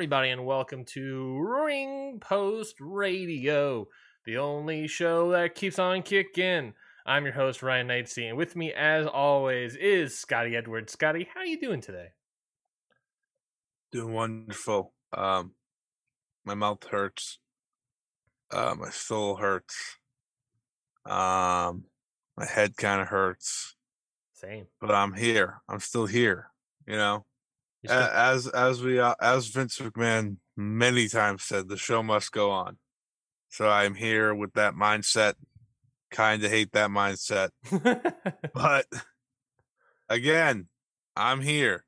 Everybody, and welcome to Ring Post Radio, the only show that keeps on kicking. I'm your host Ryan Knightsey, and with me, as always, is Scotty Edwards. Scotty, how are you doing today? Doing wonderful. Um, my mouth hurts. Uh, my soul hurts. Um, my head kind of hurts, Same. but I'm here. I'm still here. You know, As as we uh, as Vince McMahon many times said, the show must go on. So I'm here with that mindset. Kind of hate that mindset, but again, I'm here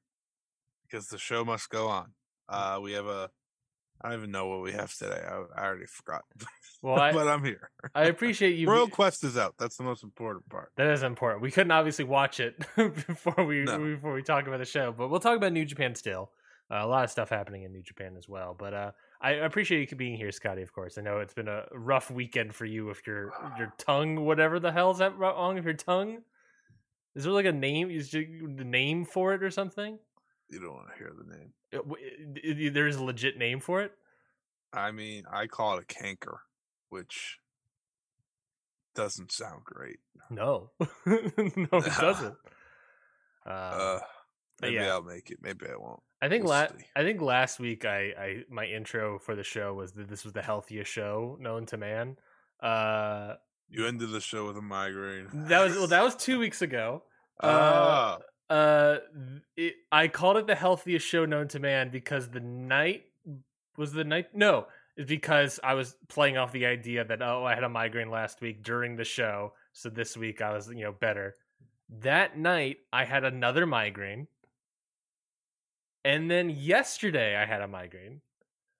because the show must go on. Uh, we have a. I don't even know what we have today. I, I already forgot. well, I, but I'm here. I appreciate you. Royal Quest is out. That's the most important part. That is important. We couldn't obviously watch it before we No. before we talk about the show, but we'll talk about New Japan still. Uh, a lot of stuff happening in New Japan as well. But uh, I appreciate you being here, Scotty. Of course, I know it's been a rough weekend for you with your your tongue, whatever the hell's that wrong with your tongue. Is there like a name? Is the name for it or something? You don't want to hear the name. Uh, w- i- i- There is a legit name for it. I mean, I call it a canker, which doesn't sound great. No, no, it doesn't. Uh, Uh, maybe yeah. I'll make it. Maybe I won't. I think We'll la- see. I think last week I, I my intro for the show was that this was the healthiest show known to man. Uh, You ended the show with a migraine. that was well, that was two weeks ago. Ah, Uh, it, I called it the healthiest show known to man because the night was the night. No, it's because I was playing off the idea that oh I had a migraine last week during the show, so this week I was you know better. That night I had another migraine, and then yesterday I had a migraine.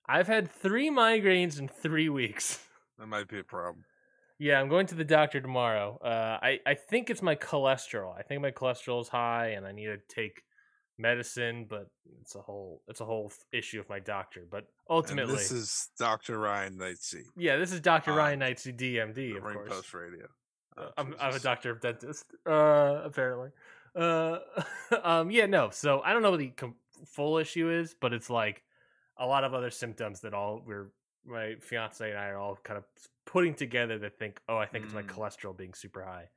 I've had three migraines in three weeks. that might be a problem. Yeah, I'm going to the doctor tomorrow. Uh, I I think it's my cholesterol. I think my cholesterol is high, and I need to take medicine. But it's a whole it's a whole issue with my doctor. But And ultimately, this is Dr. Ryan Knightsey, yeah, this is Doctor on Ryan Knightsey, DMD, of Ring course. Post Radio. Oh, I'm, I'm a doctor of dentist, uh, apparently. Uh, um, yeah, no. So I don't know what the com- full issue is, but it's like a lot of other symptoms that all we're my fiance and I are all kind of putting together that think, oh, I think it's my Mm. cholesterol being super high.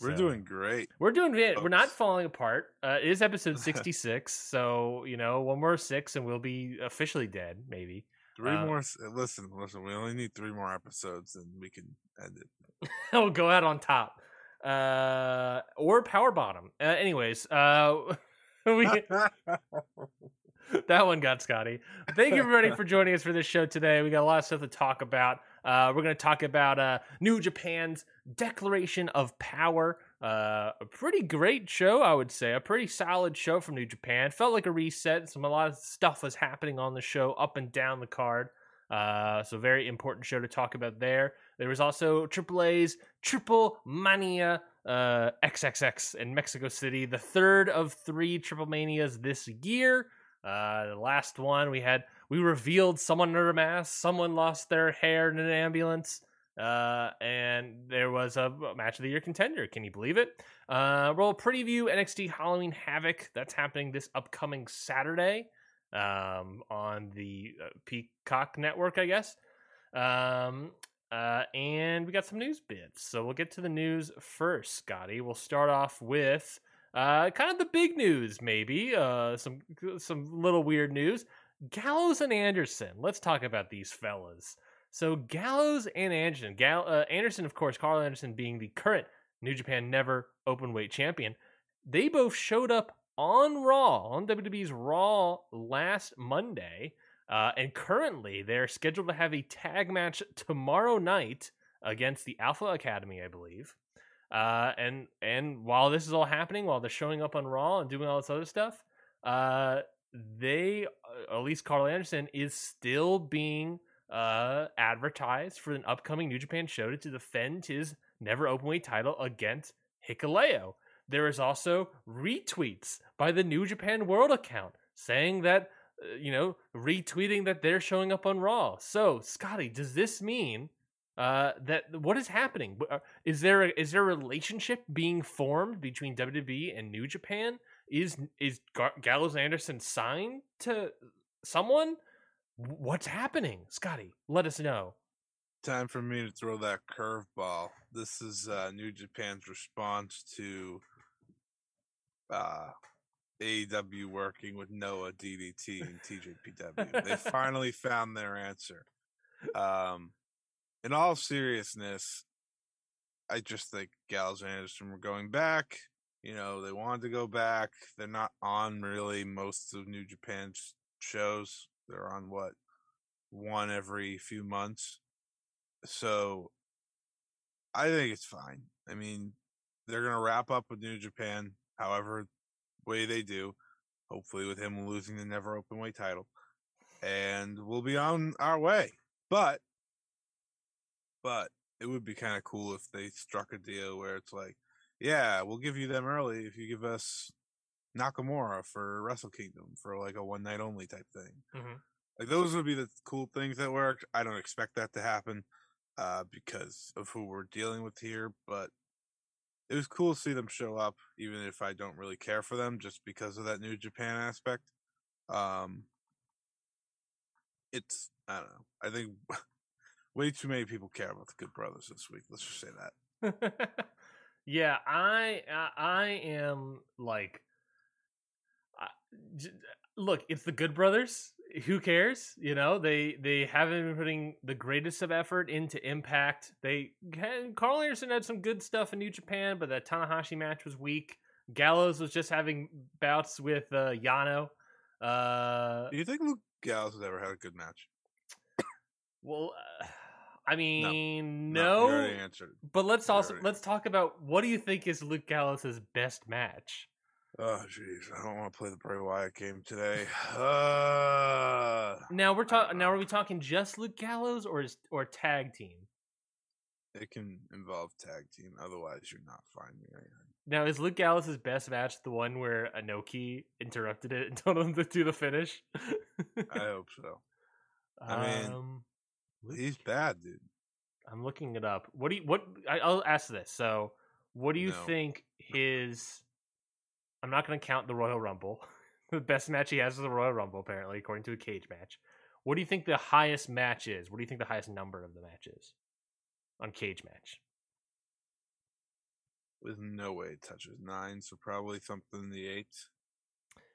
We're So- doing great. we're doing it. We're not falling apart. Uh, it is episode 66, so you know, one more six and we'll be officially dead, maybe. Three Uh, more. Listen, listen. We only need three more episodes, and we can end it. we'll go out on top. Uh, or power bottom. Uh, anyways, uh, we that one got Scotty. Thank you everybody for joining us for this show today. We got a lot of stuff to talk about. Uh, we're going to talk about uh, New Japan's Declaration of Power. Uh, a pretty great show, I would say. A pretty solid show from New Japan. Felt like a reset. Some a lot of stuff was happening on the show, up and down the card. Uh, so very important show to talk about there. There was also AAA's Triple Mania uh, XXX in Mexico City, the third of three Triple Manias this year. Uh, the last one we had, we revealed someone under a mask, someone lost their hair in an ambulance, uh, and there was a match of the year contender. Can you believe it? Uh, we'll preview NXT Halloween Havoc. That's happening this upcoming Saturday um, on the uh, Peacock Network, I guess. Um, uh, and we got some news bits. So we'll get to the news first, Scotty. We'll start off with uh, kind of the big news, maybe. Uh, some some little weird news. Gallows and Anderson. Let's talk about these fellas. So Gallows and Anderson. Gal- uh, Anderson, of course, Karl Anderson being the current New Japan Never Openweight Champion. They both showed up on Raw, on WWE's Raw last Monday. Uh, and currently, they're scheduled to have a tag match tomorrow night against the Alpha Academy, I believe. Uh, and and while this is all happening, while they're showing up on Raw and doing all this other stuff, uh, they, uh, at least Karl Anderson, is still being uh, advertised for an upcoming New Japan show to defend his never openweight title against Hikuleo. There is also retweets by the New Japan World account saying that, uh, you know, retweeting that they're showing up on Raw. So, Scotty, does this mean uh, that what is happening? uh, Is there a, is there a relationship being formed between WWE and New Japan? Is is Gallows Anderson signed to someone? What's happening, Scotty? Let us know. Time for me to throw that curveball. This is uh, New Japan's response to uh, AEW working with Noah, DDT, and TJPW. they finally found their answer. Um, in all seriousness, I just think Gallows and Anderson were going back. You know, they wanted to go back. They're not on really most of New Japan's shows. They're on what one every few months. So I think it's fine. I mean, they're gonna wrap up with New Japan, however way they do. Hopefully, with him losing the never open weight title, and we'll be on our way. But, but it would be kind of cool if they struck a deal where it's like, yeah, we'll give you them early if you give us Nakamura for Wrestle Kingdom for like a one night only type thing. Mm-hmm. Like those would be the cool things that worked. I don't expect that to happen uh, because of who we're dealing with here, but it was cool to see them show up, even if I don't really care for them, just because of that New Japan aspect. Um, it's I don't know. I think way too many people care about the Good Brothers this week. Let's just say that. yeah, I I, I am like, I, j- look, it's the Good Brothers. Who cares? You know, they they haven't been putting the greatest of effort into Impact. They Karl Anderson had some good stuff in New Japan, but that Tanahashi match was weak. Gallows was just having bouts with uh, Yano. Uh, Do you think Luke Gallows has ever had a good match? well, uh, I mean, No, no. answered. But let's You also already- let's talk about what do you think is Luke Gallows' best match? Oh, jeez, I don't want to play the Bray Wyatt game today. Uh, Now we're talking. Now are we talking just Luke Gallows or is, or tag team? it can involve tag team, otherwise you're not finding anything. Now is Luke Gallows' best match the one where Inoki interrupted it and told him to do the finish? I hope so. I mean, um, He's bad, dude. I'm looking it up. What do you what? I, I'll ask this. So, what do you No. think his? I'm not going to count the Royal Rumble. the best match he has is the Royal Rumble, apparently, according to a cage match. What do you think the highest match is? What do you think the highest number of the match is on cage match? With no way it touches nine, so probably something in the eight.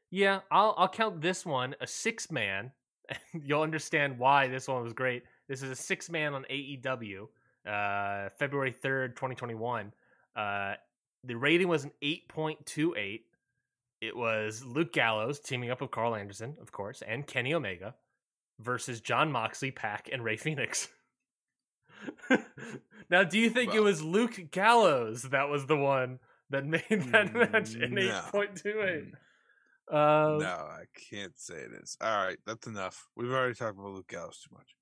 Yeah, I'll I'll count this one a six man. You'll understand why this one was great. This is a six man on AEW, uh, February third, twenty twenty one. Uh, the rating was an eight point two eight. It was Luke Gallows teaming up with Karl Anderson, of course, and Kenny Omega versus Jon Moxley, PAC, and Rey Fénix. now, do you think it was Luke Gallows that was the one that made that Mm, match an no. eight point two eight? Mm, Um, no, I can't say it is. All right, that's enough. We've already talked about Luke Gallows too much.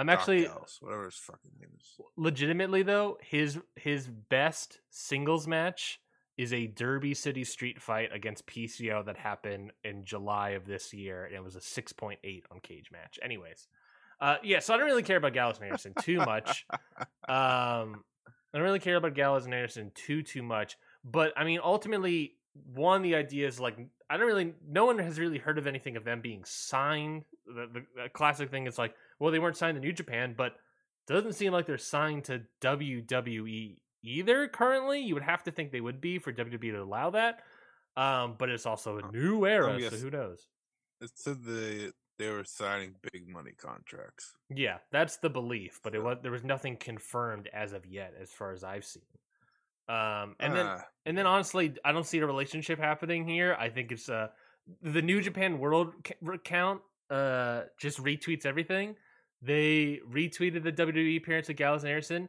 I'm actually Gallows, whatever his fucking name is. legitimately though his his best singles match is a Derby City Street fight against PCO that happened in July of this year, and it was a 6.8 on Cage Match. Anyways, uh, yeah, so I don't really care about Gallows and Anderson too much. Um, I don't really care about Gallows and Anderson too too much, but I mean, ultimately, one the idea is like I don't really, no one has really heard of anything of them being signed. The, the, the classic thing is like, well, they weren't signed to New Japan, but doesn't seem like they're signed to WWE either currently. You would have to think they would be for WWE to allow that. Um, but it's also a new era, so who knows? It said the they were signing big money contracts. Yeah, that's the belief, but it was there was nothing confirmed as of yet, as far as I've seen. Um, and then Ah, and then honestly, I don't see a relationship happening here. I think it's uh the New Japan World account uh just retweets everything. They retweeted the WWE appearance of Gallows and Anderson.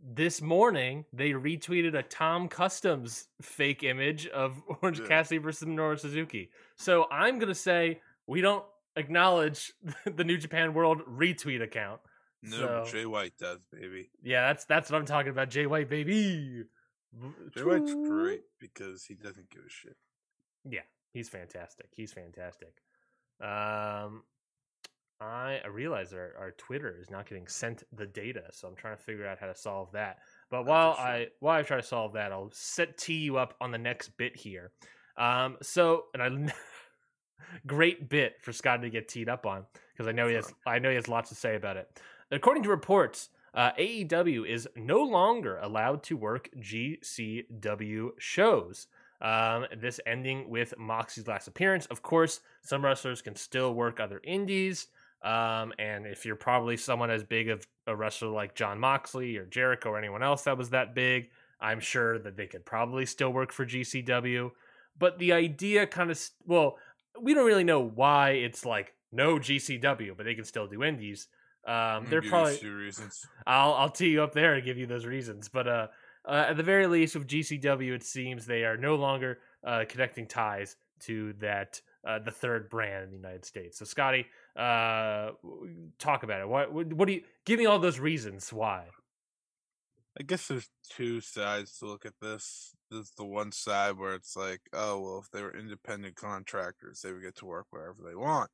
This morning, they retweeted a Tom Customs fake image of Orange Yeah. Cassidy versus Minoru Suzuki. So I'm gonna say we don't acknowledge the New Japan World retweet account. no, so- but Jay White does, baby. Yeah, that's that's what I'm talking about. Jay White, baby. Jay White's great because he doesn't give a shit. Yeah, he's fantastic. He's fantastic. Um, I, I realize our, our Twitter is not getting sent the data, so I'm trying to figure out how to solve that. But while. I while I try to solve that, I'll set tee you up on the next bit here. Um, so and I great bit for Scott to get teed up on because I know he has I know he has lots to say about it. According to reports, uh, AEW is no longer allowed to work GCW shows. Um, this ending with Moxie's last appearance. Of course, some wrestlers can still work other indies. Um, and if you're probably someone as big of a wrestler like Jon Moxley or Jericho or anyone else that was that big, I'm sure that they could probably still work for GCW. But the idea kind of, well, we don't really know why it's like no GCW, but they can still do indies. Um, they're probably two reasons. I'll I'll tee you up there and give you those reasons. But uh, uh, at the very least, with GCW, it seems they are no longer uh, connecting ties to that uh, the third brand in the United States. So, Scotty, uh, talk about it. What what do you give me all those reasons why? I guess there's two sides to look at this. There's the one side where it's like, oh well, if they were independent contractors, they would get to work wherever they want.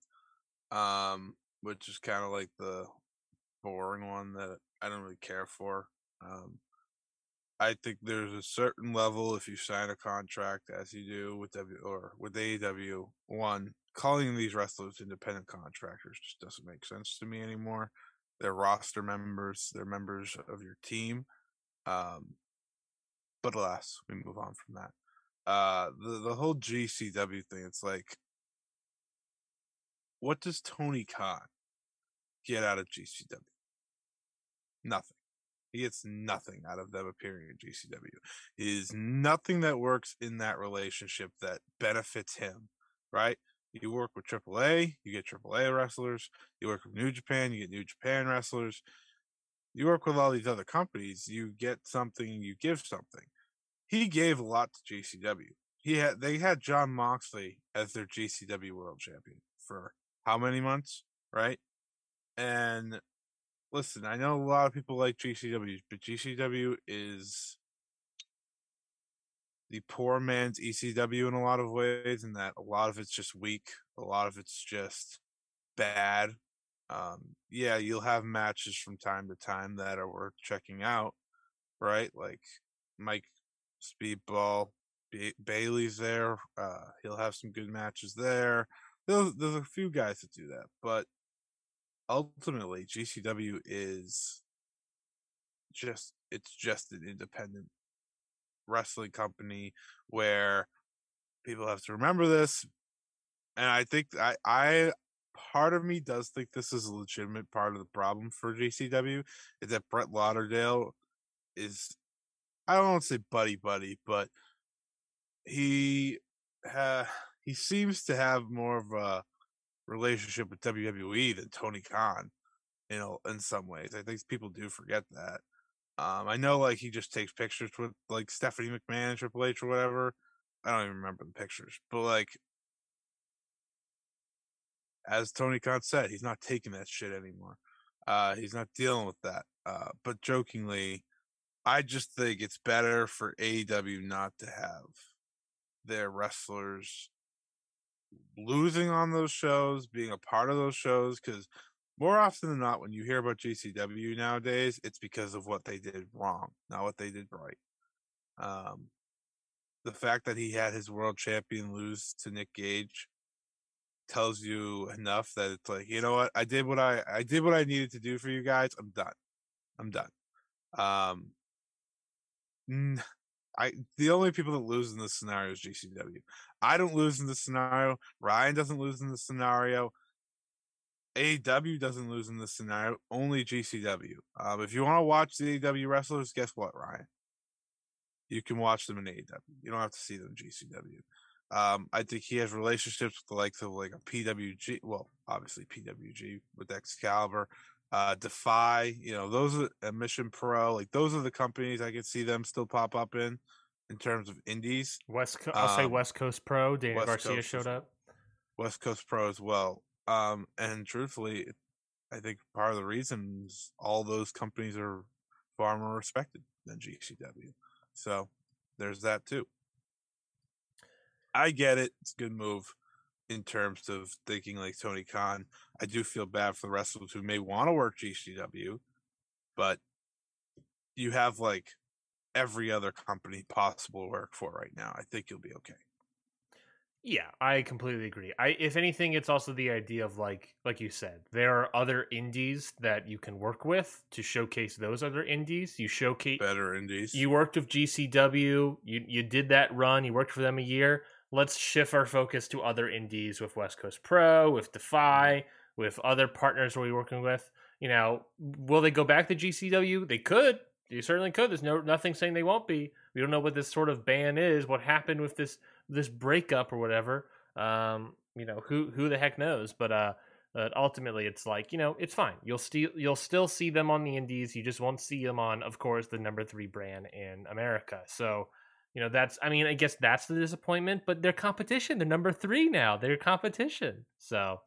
Um, which is kind of like the boring one that I don't really care for. Um, I think there's a certain level if you sign a contract as you do with W or with AEW. One, calling these wrestlers independent contractors just doesn't make sense to me anymore. They're roster members. They're members of your team. Um, but alas, we move on from that. Uh, the the whole GCW thing. It's like, what does Tony Khan get out of GCW? Nothing. He gets nothing out of them appearing in GCW. It is nothing that works in that relationship that benefits him, right? You work with AAA, you get AAA wrestlers. You work with New Japan, you get New Japan wrestlers. You work with all these other companies, you get something, you give something. He gave a lot to GCW. He had they had Jon Moxley as their GCW World Champion for how many months, right? And listen, I know a lot of people like GCW, but GCW is the poor man's ECW in a lot of ways, and that a lot of it's just weak, a lot of it's just bad. Um, yeah, you'll have matches from time to time that are worth checking out, right? Like Mike Speedball, ba- Bailey's there. Uh, he'll have some good matches there. There's, there's a few guys that do that, but ultimately GCW is just it's just an independent wrestling company where people have to remember this and I think I I part of me does think this is a legitimate part of the problem for GCW is that Brett Lauderdale is I don't want to say buddy buddy, but he ha, he seems to have more of a relationship with WWE than Tony Khan, you know, in some ways. I think people do forget that. Um, I know like he just takes pictures with like Stephanie McMahon Triple H or whatever. I don't even remember the pictures, but like as Tony Khan said, he's not taking that shit anymore. Uh, he's not dealing with that. Uh, but jokingly, I just think it's better for AEW not to have their wrestlers losing on those shows, being a part of those shows, because more often than not, when you hear about GCW nowadays, it's because of what they did wrong, not what they did right. Um, the fact that he had his world champion lose to Nick Gage tells you enough that it's like, you know what, I did what I I did what I needed to do for you guys. I'm done. I'm done. Um, I the only people that lose in this scenario is GCW. I don't lose in this scenario. Ryan doesn't lose in this scenario. AEW doesn't lose in this scenario. Only GCW. Um, if you want to watch the AEW wrestlers, guess what, Ryan? You can watch them in AEW. You don't have to see them in GCW. Um, I think he has relationships with the likes of like a PWG. Well, obviously PWG with Excalibur, uh, Defy. You know, those are a Mission Pro. Like those are the companies I could see them still pop up in, in terms of indies. West, Co- I'll say Um, West Coast Pro. Daniel West Garcia Coast showed up. West Coast Pro as well. Um, and truthfully, I think part of the reason is all those companies are far more respected than GCW. So there's that too. I get it. It's a good move in terms of thinking like Tony Khan. I do feel bad for the wrestlers who may want to work GCW, but you have like every other company possible to work for right now. I think you'll be okay. Yeah, I completely agree. I if anything, it's also the idea of like like you said, there are other indies that you can work with to showcase those other indies. You showcase Better indies. you worked with GCW, you you did that run, you worked for them a year. Let's shift our focus to other indies with West Coast Pro, with mm-hmm. Defy, with other partners we're working with. You know, will they go back to GCW? They could. They certainly could. There's no nothing saying they won't be. We don't know what this sort of ban is. What happened with this this breakup or whatever. Um, you know, who who the heck knows? But uh, but ultimately, it's like you know, it's fine. You'll still you'll still see them on the indies. You just won't see them on, of course, the number three brand in America. So, you know, that's I mean, I guess that's the disappointment. But they're competition. They're number three now. They're competition. So,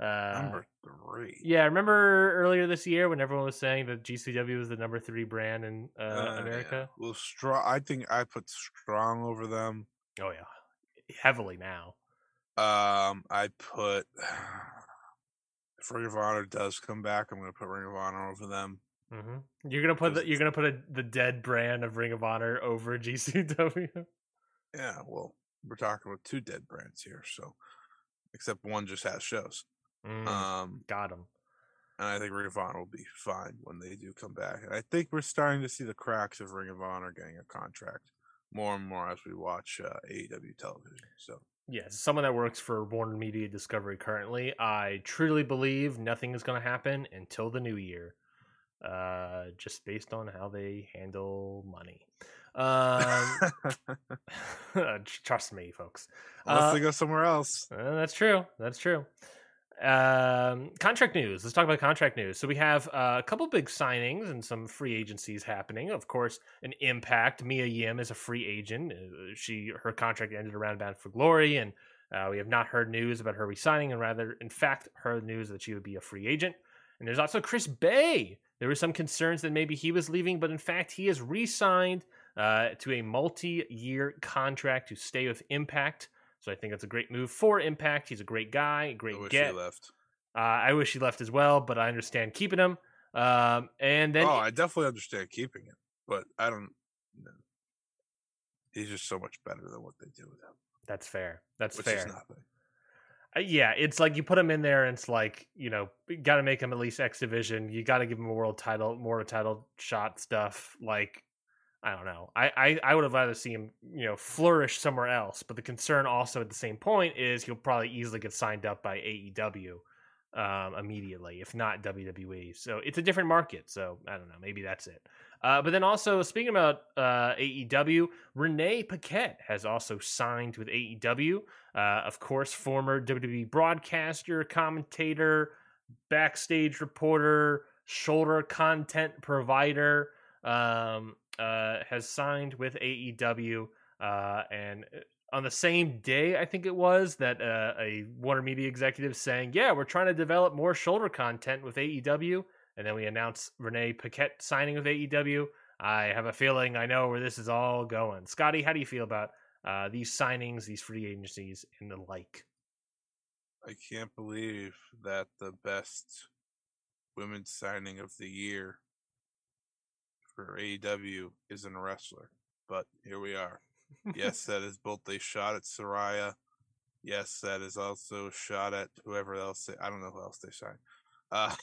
uh, Number three. yeah, remember earlier this year when everyone was saying that GCW was the number three brand in uh, Uh, yeah. America? Well, strong. I think I put strong over them. Oh yeah, heavily now. Um, I put if Ring of Honor does come back, I'm going to put Ring of Honor over them. hmm You're gonna put the, you're gonna put a, the dead brand of Ring of Honor over GCW. Yeah, well, we're talking about two dead brands here, so except one just has shows. Mm, Um, got him. and I think Ring of Honor will be fine when they do come back. And I think we're starting to see the cracks of Ring of Honor getting a contract more and more as we watch uh, AEW television. So Yeah, someone that works for Warner Media Discovery currently, I truly believe nothing is going to happen until the new year, uh, just based on how they handle money. Um, trust me, folks. unless Uh, they go somewhere else. Uh, that's true. That's true. Um, contract news. Let's talk about contract news. So we have uh, a couple big signings and some free agencies happening. Of course, an impact. Mia Yim is a free agent. Uh, She her contract ended around Bound for Glory, and uh, we have not heard news about her resigning, and rather, in fact, heard news that she would be a free agent. And there's also Chris Bey. There were some concerns that maybe he was leaving, but in fact, he has re-signed uh, to a multi-year contract to stay with Impact. So I think that's a great move for Impact. He's a great guy, a I great wish get. he left. Uh, I wish he left as well, but I understand keeping him. Um, and then oh, I definitely understand keeping him, but I don't. No. He's just so much better than what they do with him, that's fair. That's which fair. Uh, yeah, it's like you put him in there, and it's like you know, got to make him at least X Division. You got to give him a world title, more title shot stuff. Like, I don't know. I, I I would have rather see him, you know, flourish somewhere else. But the concern also at the same point is he'll probably easily get signed up by AEW um, immediately, if not WWE. So it's a different market. So I don't know. Maybe that's it. Uh, but then also speaking about uh, AEW, Renee Paquette has also signed with AEW. Uh, of course, former WWE broadcaster, commentator, backstage reporter, shoulder content provider, um, uh, has signed with AEW. Uh, and on the same day, I think it was, that uh, a Warner Media executive saying, Yeah, we're trying to develop more shoulder content with AEW. And then we announced Renee Paquette signing with AEW. I have a feeling I know where this is all going. Scotty, how do you feel about uh, these signings, these free agencies, and the like? I can't believe that the best women's signing of the year for AEW isn't a wrestler, but here we are. Yes, that is both a shot at Saraya. Yes, that is also a shot at whoever else. They, I don't know who else they signed. Uh,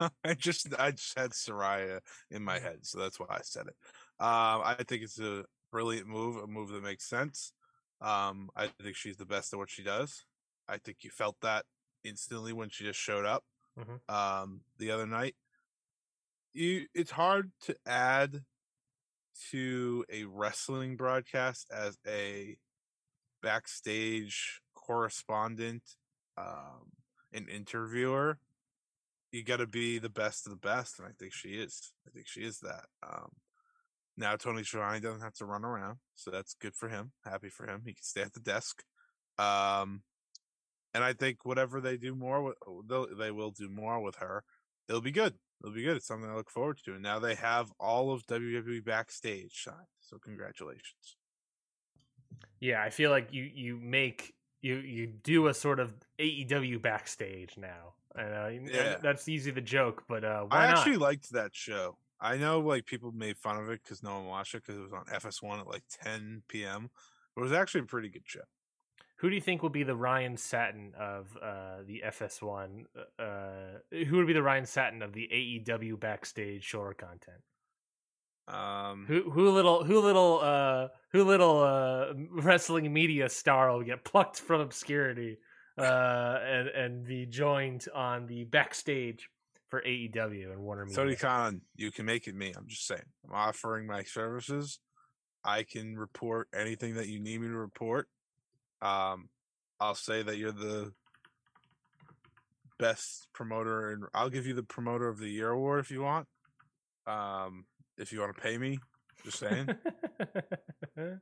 I just I just had Saraya in my head, so that's why I said it. Um, I think it's a brilliant move, a move that makes sense. Um, I think she's the best at what she does. I think you felt that instantly when she just showed up. mm-hmm. um, the other night. You, it's hard to add to a wrestling broadcast as a backstage correspondent, um, an interviewer. You got to be the best of the best, and I think she is. I think she is that. Um, now Tony Schiavone doesn't have to run around, so that's good for him. Happy for him. He can stay at the desk. Um, and I think whatever they do more with, they will do more with her. It'll be good. It'll be good. It's something I look forward to. And now they have all of WWE backstage signed. So congratulations. Yeah, I feel like you you make you you do a sort of AEW backstage now. Uh, yeah. that's easy to joke, but uh, I actually not? liked that show. I know like people made fun of it because no one watched it because it was on FS1 at like 10 p.m. But it was actually a pretty good show. Who do you think will be the Ryan Satin of uh, the FS1? Uh, who would be the Ryan Satin of the AEW backstage show content? Um, who who little who little uh who little uh wrestling media star will get plucked from obscurity uh and and be joined on the backstage for AEW and Warner Media. Tony Khan, you can make it me. I'm just saying. I'm offering my services. I can report anything that you need me to report. Um, I'll say that you're the best promoter, and I'll give you the promoter of the year award if you want. Um, if you want to pay me, just saying. well,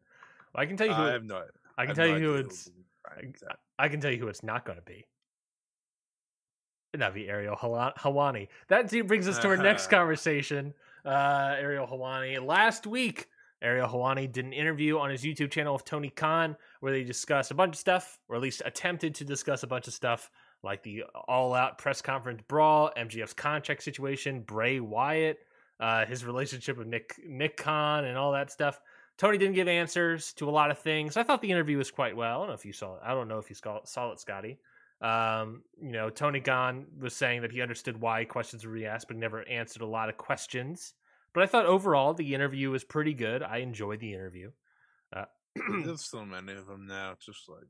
I can tell you who. I have no. I can tell no you who it's. I, I can tell you who it's not going to be. That'd be Ariel Helwani. That brings us to our next conversation. Uh, Ariel Helwani. Last week, Ariel Helwani did an interview on his YouTube channel with Tony Khan where they discussed a bunch of stuff, or at least attempted to discuss a bunch of stuff, like the all-out press conference brawl, MJF's contract situation, Bray Wyatt, uh, his relationship with Nick Nick Khan, and all that stuff. Tony didn't give answers to a lot of things. I thought the interview was quite well. I don't know if you saw it. I don't know if you saw it, Scotty. Um, you know, Tony Khan was saying that he understood why questions were being asked, but never answered a lot of questions. But I thought overall the interview was pretty good. I enjoyed the interview. Uh, There's so many of them now. It's just like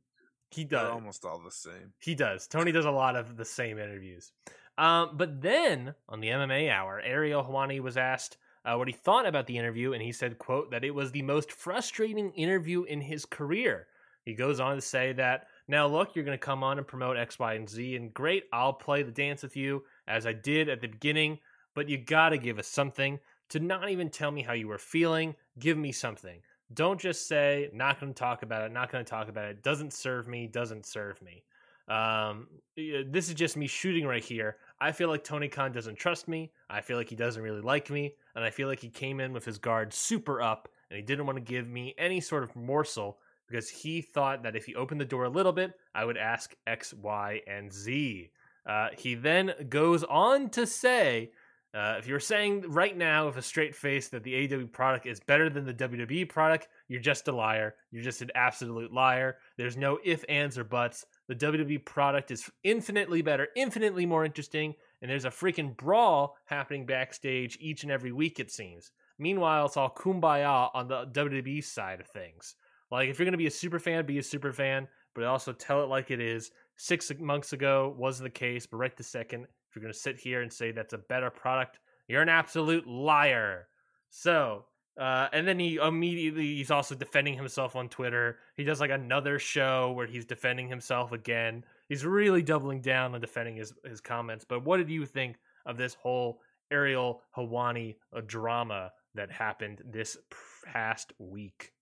he does almost all the same. He does. Tony does a lot of the same interviews. Um, but then on the MMA hour, Ariel Helwani was asked uh, what he thought about the interview, and he said, "quote that it was the most frustrating interview in his career." He goes on to say that now, look, you're going to come on and promote X, Y, and Z, and great, I'll play the dance with you as I did at the beginning, but you got to give us something to not even tell me how you were feeling. Give me something. Don't just say, not going to talk about it, not going to talk about it. Doesn't serve me, doesn't serve me. Um, this is just me shooting right here. I feel like Tony Khan doesn't trust me. I feel like he doesn't really like me. And I feel like he came in with his guard super up and he didn't want to give me any sort of morsel because he thought that if he opened the door a little bit, I would ask X, Y, and Z. Uh, he then goes on to say, uh, if you're saying right now with a straight face that the AW product is better than the WWE product, you're just a liar. You're just an absolute liar. There's no if, ands, or buts. The WWE product is infinitely better, infinitely more interesting, and there's a freaking brawl happening backstage each and every week, it seems. Meanwhile, it's all kumbaya on the WWE side of things. Like if you're gonna be a super fan, be a super fan, but also tell it like it is. Six months ago wasn't the case, but right this second, you're gonna sit here and say that's a better product, you're an absolute liar. So, uh, and then he immediately he's also defending himself on Twitter. He does like another show where he's defending himself again. He's really doubling down on defending his his comments. But what did you think of this whole Ariel Helwani uh, drama that happened this past week?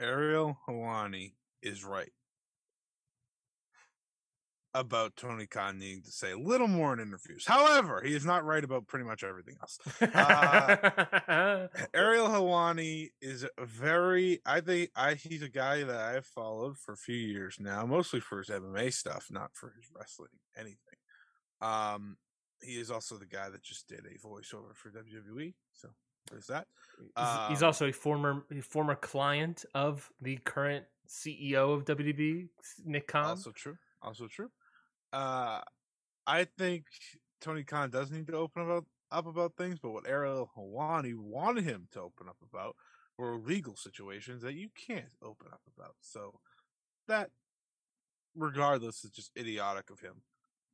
Ariel Helwani is right about Tony Khan needing to say a little more in interviews. However, he is not right about pretty much everything else. Uh, Ariel Helwani is a very, I think, I he's a guy that I've followed for a few years now, mostly for his MMA stuff, not for his wrestling anything. Um, he is also the guy that just did a voiceover for WWE, so there's that. Um, He's also a former a former client of the current CEO of WDB, Nick Khan. Also true. Also true. Uh, I think Tony Khan does need to open about up about things, but what Ariel Helwani wanted him to open up about were legal situations that you can't open up about. So that, regardless, is just idiotic of him.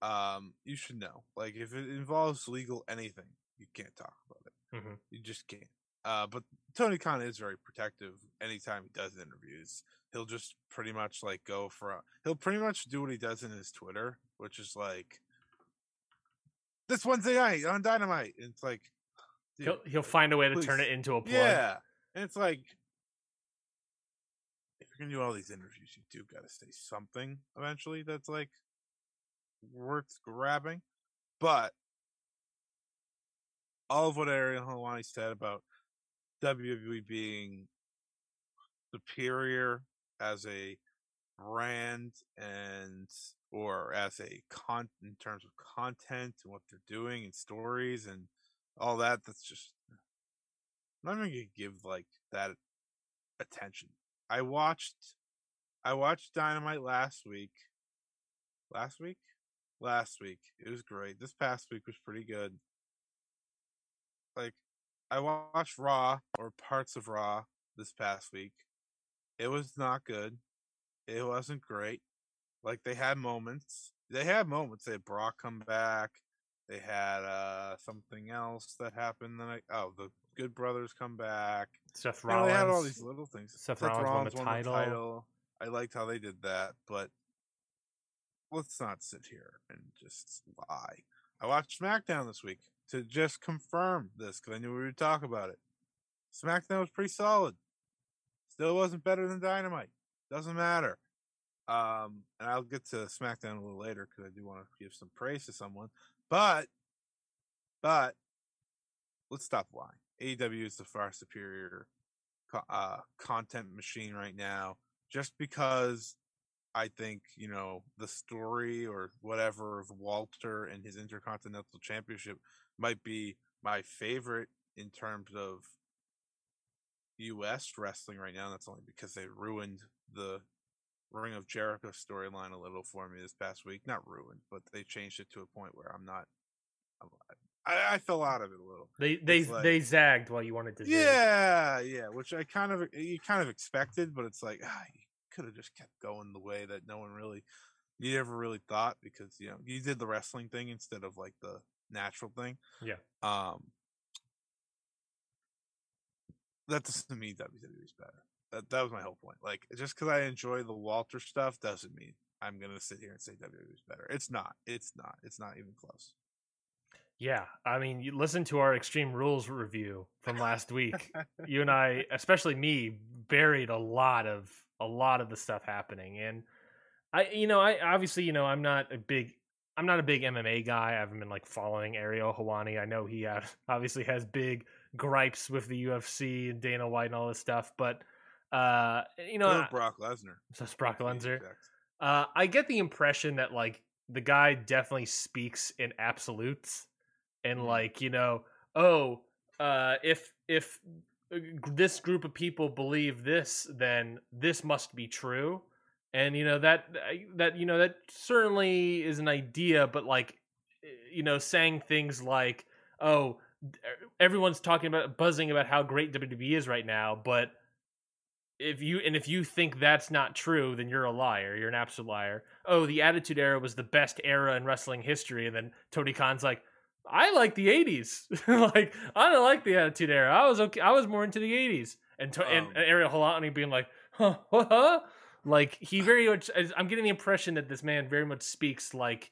um, you should know. Like if it involves legal anything, you can't talk about it. Mhm. You just can't. Uh, but Tony Khan is very protective. Anytime he does interviews, he'll just pretty much like go for. A, he'll pretty much do what he does in his Twitter, which is like this Wednesday night on Dynamite. And it's like dude, He'll he'll find a way to turn it into a plug. yeah, and it's like if you're gonna do all these interviews, you do got to say something eventually that's like worth grabbing. But all of what Ariel Helwani said about WWE being superior as a brand and or as a con in terms of content and what they're doing and stories and all that that's just uh, I'm not even gonna give like that attention. I watched I watched Dynamite last week. Last week? Last week. It was great. This past week was pretty good. Like I watched Raw or parts of Raw this past week. It was not good. It wasn't great. Like they had moments. They had moments. They had Brock come back. They had uh something else that happened. Then I oh the Good Brothers come back. Seth You know, Rollins. they had all these little things. Seth Rollins won the title. I liked how they did that, but let's not sit here and just lie. I watched SmackDown this week to just confirm this because I knew we would talk about it. SmackDown was pretty solid. Still wasn't better than Dynamite. Doesn't matter. Um, and I'll get to SmackDown a little later because I do want to give some praise to someone. But, but let's stop lying. AEW is the far superior uh, content machine right now. Just because I think you know the story or whatever of Walter and his Intercontinental Championship might be my favorite in terms of U.S. wrestling right now. That's only because they ruined the Ring of Jericho storyline a little for me this past week. Not ruined, but they changed it to a point where I'm not. I'm, I, I fell out of it a little. They they like- they zagged while you wanted to. zig. Yeah, yeah, which I kind of you kind of expected, but it's like ah, you could have just kept going the way that no one really you never really thought because you know you did the wrestling thing instead of like the natural thing. Yeah. Um, that doesn't mean WWE is better. That that was my whole point. Like just because I enjoy the Walter stuff doesn't mean I'm gonna sit here and say WWE is better. It's not. It's not. It's not even close. Yeah, I mean, you listen to our Extreme Rules review from last week. you and I, especially me, buried a lot of a lot of the stuff happening, and I, you know, I obviously, you know, I'm not a big, I'm not a big MMA guy. I haven't been like following Ariel Helwani. I know he uh, obviously has big gripes with the UFC and Dana White and all this stuff, but uh, you know, Brock Lesnar. so Brock Lesnar. Uh, I get the impression that like the guy definitely speaks in absolutes, and Mhm. like you know, oh, uh, if if uh, this group of people believe this, then this must be true, and you know that that you know that certainly is an idea, but like eh, you know, saying things like, oh, everyone's talking about buzzing about how great WWE is right now, but if you and if you think that's not true, then you're a liar. You're an absolute liar. Oh, the Attitude Era was the best era in wrestling history, and then Tony Khan's like, I like the '80s. like I don't like the Attitude Era. I was okay. I was more into the '80s. And to, and, Um, and Ariel Helwani being like, huh, huh, huh? Like he very much. I'm getting the impression that this man very much speaks like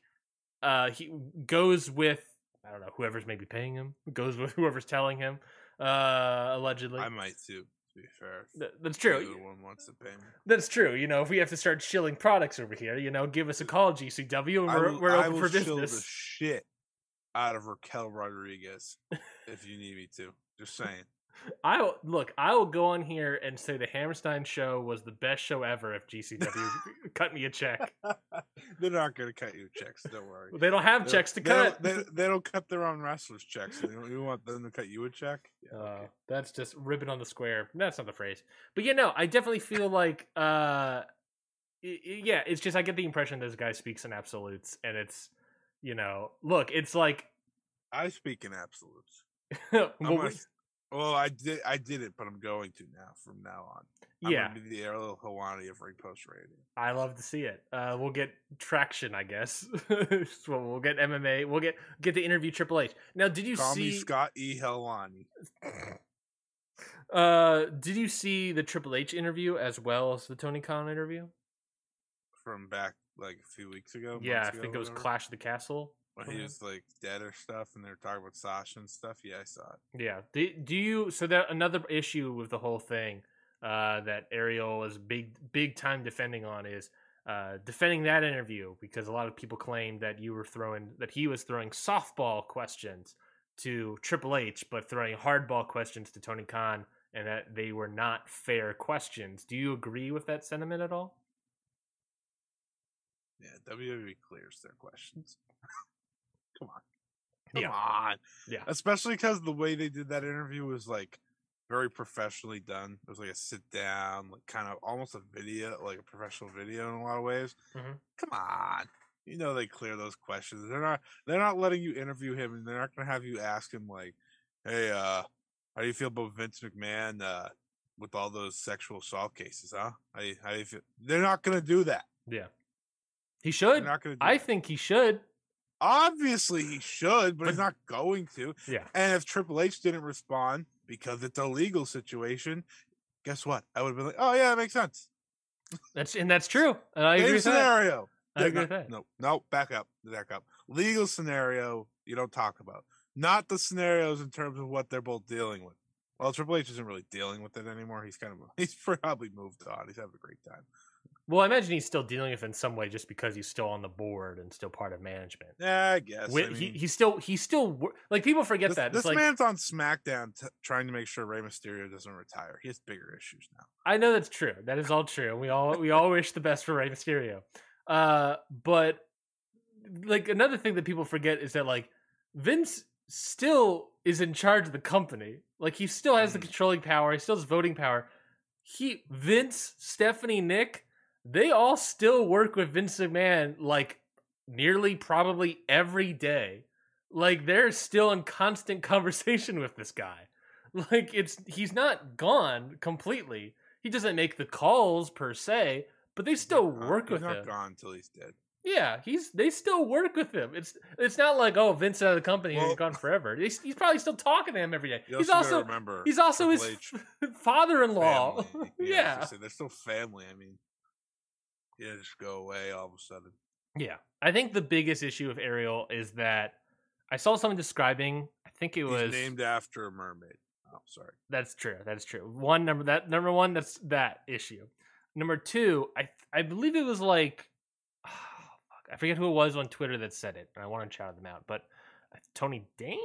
uh he goes with I don't know whoever's maybe paying him goes with whoever's telling him uh allegedly. I might too. Be fair, Th- That's true. other one wants to pay me. That's true. You know, if we have to start shilling products over here, you know, give us a call, GCW, and we're, will, we're open for shill the business. shit out of Raquel Rodriguez if you need me to. Just saying. I look. I will go on here and say the Hammerstein show was the best show ever. If GCW cut me a check, They're not going to cut you checks. Don't worry. they don't have They- checks to they don't- cut. They, they don't cut their own wrestlers' checks. You, you want them to cut you a check? Yeah, Uh, okay. that's just ribbon on the square. That's not the phrase, but yeah, no, I definitely feel like, uh, yeah, it's just I get the impression this guy speaks in absolutes, and it's, you know, look, it's like I speak in absolutes. well, I'm gonna, we- s- Well, I did. I did it, but I'm going to now. From now on, I'm yeah, be the Ariel Helwani of Ring Post Radio. I love to see it. Uh, we'll get traction, I guess. so we'll get MMA. We'll get get the interview Triple H. Now, did you Call see? Scott E. Helwani. Uh, did you see the Triple H interview as well as the Tony Khan interview? from back like a few weeks ago. yeah, I ago, think it was whatever, Clash of the Castle. When he was like dead or stuff, and they were talking about Sasha and stuff. Yeah, I saw it. Yeah. Do, do you? So that another issue with the whole thing uh, that Ariel is big big time defending on is uh, defending that interview because a lot of people claimed that you were throwing that he was throwing softball questions to Triple H, but throwing hardball questions to Tony Khan, and that they were not fair questions. Do you agree with that sentiment at all? Yeah, WWE clears their questions. Come on, come Yeah. on. Yeah. Especially because the way they did that interview was like very professionally done. It was like a sit down, like kind of almost a video, like a professional video in a lot of ways. Mhm. Come on. You know they clear those questions. They're not they're not letting you interview him and they're not gonna have you ask him like, Hey, uh, how do you feel about Vince McMahon uh with all those sexual assault cases, huh? How do you, how do you feel? They're not gonna do that. Yeah. He should. not gonna do I that. think he should. Obviously, he should, but, he's not going to. Yeah. And if Triple H didn't respond because it's a legal situation, guess what? I would have been like, "Oh yeah, that makes sense." That's and that's true. And I agree with that. scenario. I agree no, with that. No, no, back up, back up. Legal scenario you don't talk about, not the scenarios in terms of what they're both dealing with. Well, Triple H isn't really dealing with it anymore. He's kind of he's probably moved on. He's having a great time. Well, I imagine he's still dealing with it in some way, just because he's still on the board and still part of management. Yeah, I guess. Wi- I he, he's still he's still like people forget this, that. this like man's on SmackDown t- trying to make sure Rey Mysterio doesn't retire. He has bigger issues now. I know that's true. That is all true. We all we all wish the best for Rey Mysterio. Uh, but like another thing that people forget is that like Vince still is in charge of the company. Like he still has the Mhm. controlling power. He still has voting power. He Vince, Stephanie, Nick, they all still work with Vince McMahon like nearly probably every day. Like they're still in constant conversation with this guy. Like it's he's not gone completely. He doesn't make the calls per se, but they still He's work he's with not him. gone until he's dead. Yeah, he's they still work with him. It's it's not like oh Vince out of the company Well- he's gone forever. He's, he's probably still talking to him every day. He's also remember he's also his Triple H father-in-law. family. Yeah, gonna they're still family. I mean, yeah, just go away all of a sudden. yeah. I think the biggest issue with Ariel is that I saw someone describing. I think it He's was named after a mermaid. Oh, sorry. That's true. That's true. One number that number one. That's that issue. Number two, I I believe it was like oh, fuck, I forget who it was on Twitter that said it, and I want to shout them out. But uh, Tony Dame,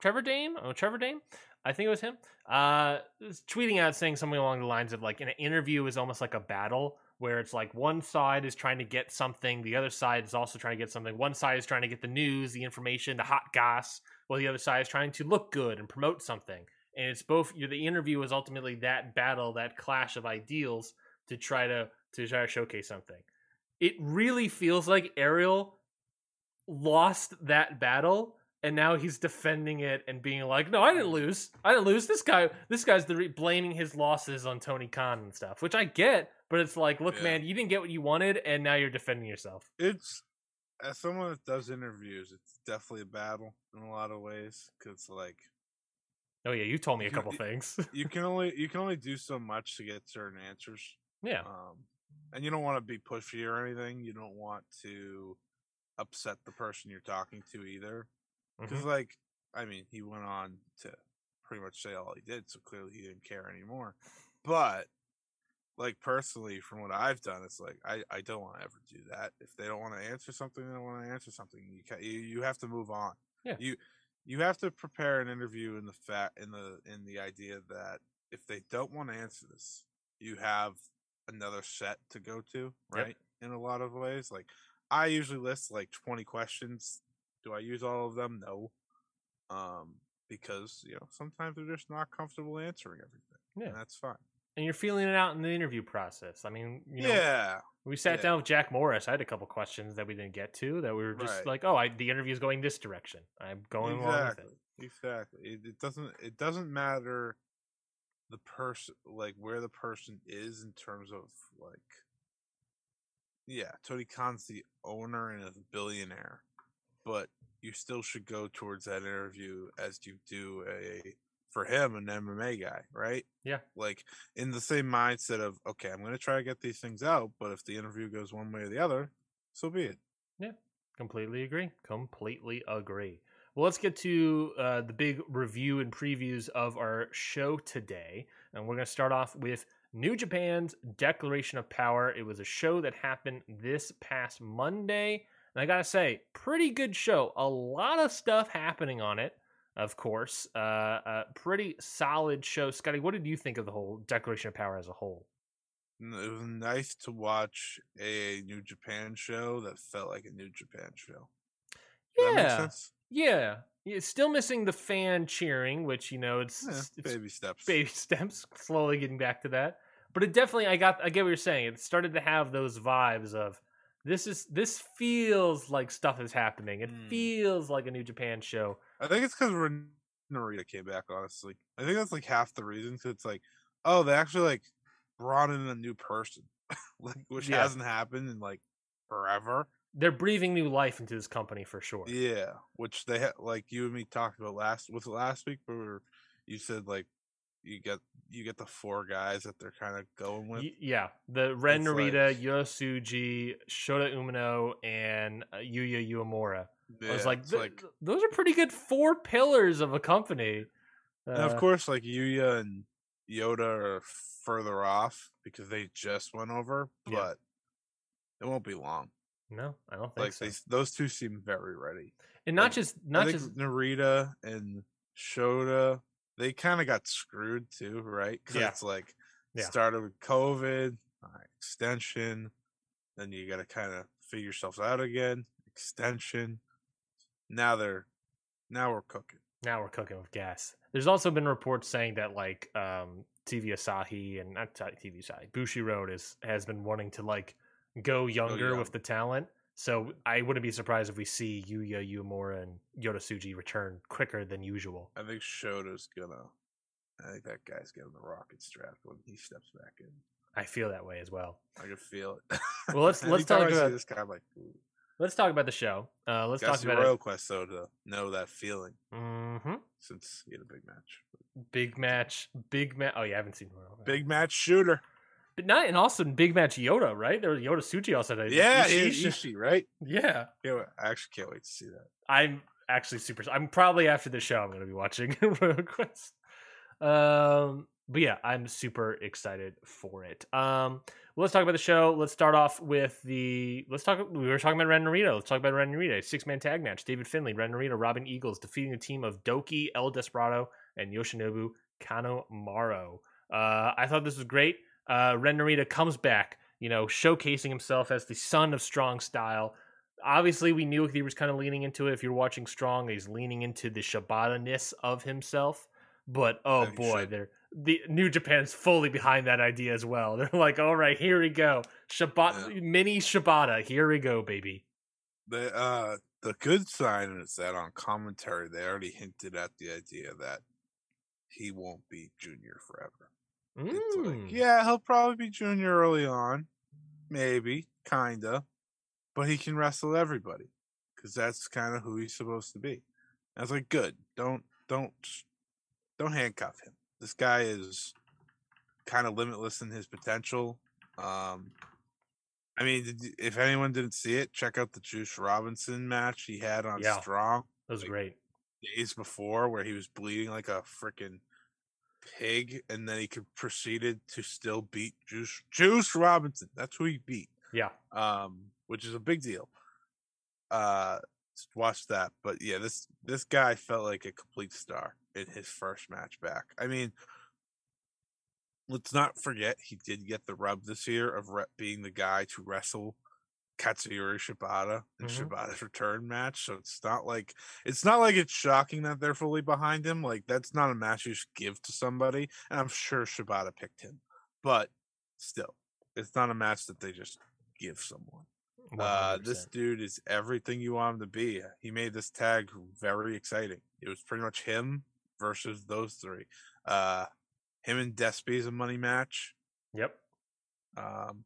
Trevor Dame, oh Trevor Dame, I think it was him. Uh, was tweeting out saying something along the lines of like an interview is almost like a battle where it's like one side is trying to get something, the other side is also trying to get something. One side is trying to get the news, the information, the hot goss, while the other side is trying to look good and promote something. And it's both the interview is ultimately that battle that clash of ideals to try to to try to showcase something. It really feels like ariel lost that battle and now he's defending it and being like no i didn't lose. I didn't lose. This guy this guy's the re- blaming his losses on tony khan and stuff which i get but it's like look Yeah. man you didn't get what you wanted and now you're defending yourself It's as someone that does interviews, it's definitely a battle in a lot of ways. Because like oh yeah you told me a couple you- things you can only you can only do so much to get certain answers. yeah Um, and you don't want to be pushy or anything. You don't want to upset the person you're talking to either. Because, Mhm. like, I mean, he went on to pretty much say all he did, so clearly he didn't care anymore. But, like, personally, from what I've done, it's like I, I don't want to ever do that. If they don't want to answer something, they don't want to answer something. You, ca- you you have to move on. Yeah. You you have to prepare an interview in the fact in the in the idea that if they don't want to answer this, you have another set to go to, Yep. right? In a lot of ways, like I usually list like twenty questions. Do I use all of them? No, um, because you know sometimes they're just not comfortable answering everything, Yeah. and that's fine. And you're feeling it out in the interview process i mean you know, yeah, We sat Yeah. down with Jack Morris. I had a couple questions that we didn't get to that we were just Right. like, oh, I, the interview is going this direction. I'm going along with it. exactly. Exactly. It, it doesn't. It doesn't matter the person, like where the person is in terms of like. Yeah, Tony Khan's the owner and a billionaire, but you still should go towards that interview as you do a for him an MMA guy, right? Yeah. Like in the same mindset of okay, I'm going to try to get these things out, but if the interview goes one way or the other, so be it. Yeah. Completely agree. Completely agree. Well, let's get to uh, the big review and previews of our show today. And we're going to start off with New Japan's Declaration of Power. It was a show that happened this past Monday. And I got to say, pretty good show. A lot of stuff happening on it, of course. Uh, a pretty solid show. Scotty, what did you think of the whole Declaration of Power as a whole? It was nice to watch a New Japan show that felt like a New Japan show. Does Yeah. Yeah. Yeah, still missing the fan cheering, which, you know, it's, Yeah, it's baby steps. baby steps slowly getting back to that but it definitely i got i get what you're saying it started to have those vibes of this is this feels like stuff is happening it Mm. feels like a new japan show I think it's because Ren Narita came back. Honestly, I think that's like half the reason. Because it's like, oh, they actually like brought in a new person, like which Yeah. hasn't happened in like forever. they're breathing new life into this company for sure Yeah, which they had like you and me talked about last was it last week where you said like you get you get the four guys that they're kind of going with. Yeah the ren It's narita like- yosuji shota umino and uh, yuya uemura i was Yeah, like, th- th- those are pretty good four pillars of a company and of Uh, course, like Yuya and Yota are further off because they just went over, Yeah. but it won't be long. no i don't think Like so they, those two seem very ready. and not like, just not just Narita and Shota, they kind of got screwed too, right? Because Yeah. it's like Yeah. started with COVID, right, extension, then you got to kind of figure yourself out again, extension. Now they're now we're cooking. now we're cooking with gas. There's also been reports saying that like um TV Asahi and not TV Asahi, Bushiroad is has been wanting to like go younger young. with the talent. So I wouldn't be surprised if we see Yuya Uemura and Yota Tsuji return quicker than usual. I think Shota's gonna. I think that guy's getting the rocket strapped when he steps back in. I feel that way as well. I can feel it. Well, let's- let's talk about- this guy. Like, ooh. Let's talk about the show. Uh, let's Gotta talk about Royal it. Quest though to know that feeling hmm since he had a big match. Big match, big match. Oh yeah, I haven't seen Royal. Big match Shota. but not and also big match Yota, right? There was Yota Tsuji also. a- Yeah, Ishii- Ishii, right? yeah. Can't I actually can't wait to see that. I'm actually super. I'm probably after the show. I'm going to be watching Royal Quest. Um, but yeah, I'm super excited for it. Um, well, let's talk about the show. Let's start off with the. Let's talk. We were talking about Ren Narita. Let's talk about Ren Narita. Six man tag match. David Finley, Ren Narita, Robbie Eagles defeating the team of Douki, El Desperado, and Yoshinobu Kanemaru. Uh, I thought this was great. Uh, Ren Narita comes back, you know, showcasing himself as the son of strong style obviously we knew he was kind of leaning into it. If you're watching Strong, he's leaning into the Shibata-ness of himself. But oh boy, should. they're the New Japan's fully behind that idea as well. They're like, all right, here we go, Shibata, Yeah. mini Shibata, here we go, baby. The uh the good sign is that on commentary they already hinted at the idea that he won't be junior forever. It's like, Mm. yeah, he'll probably be junior early on, maybe, kinda, but he can wrestle everybody because that's kind of who he's supposed to be. I was like, good, don't don't don't handcuff him. This guy is kind of limitless in his potential. Um, I mean, you- if anyone didn't see it, check out the Juice Robinson match he had on Yeah. Strong That was like, great. days before where he was bleeding like a freaking pig and then he could proceeded to still beat Juice Juice Robinson. That's who he beat. Yeah, Um, which is a big deal. Uh watch that. But yeah, this this guy felt like a complete star in his first match back. I mean, let's not forget he did get the rub this year of re- being the guy to wrestle Katsuyori Shibata in Mhm. Shibata's return match. So it's not like it's not like it's shocking that they're fully behind him. Like that's not a match you just give to somebody. And I'm sure Shibata picked him, but still, it's not a match that they just give someone. Uh, this dude is everything you want him to be. He made this tag very exciting. It was pretty much him versus those three. Uh, him and Despy is a money match. Yep. Um,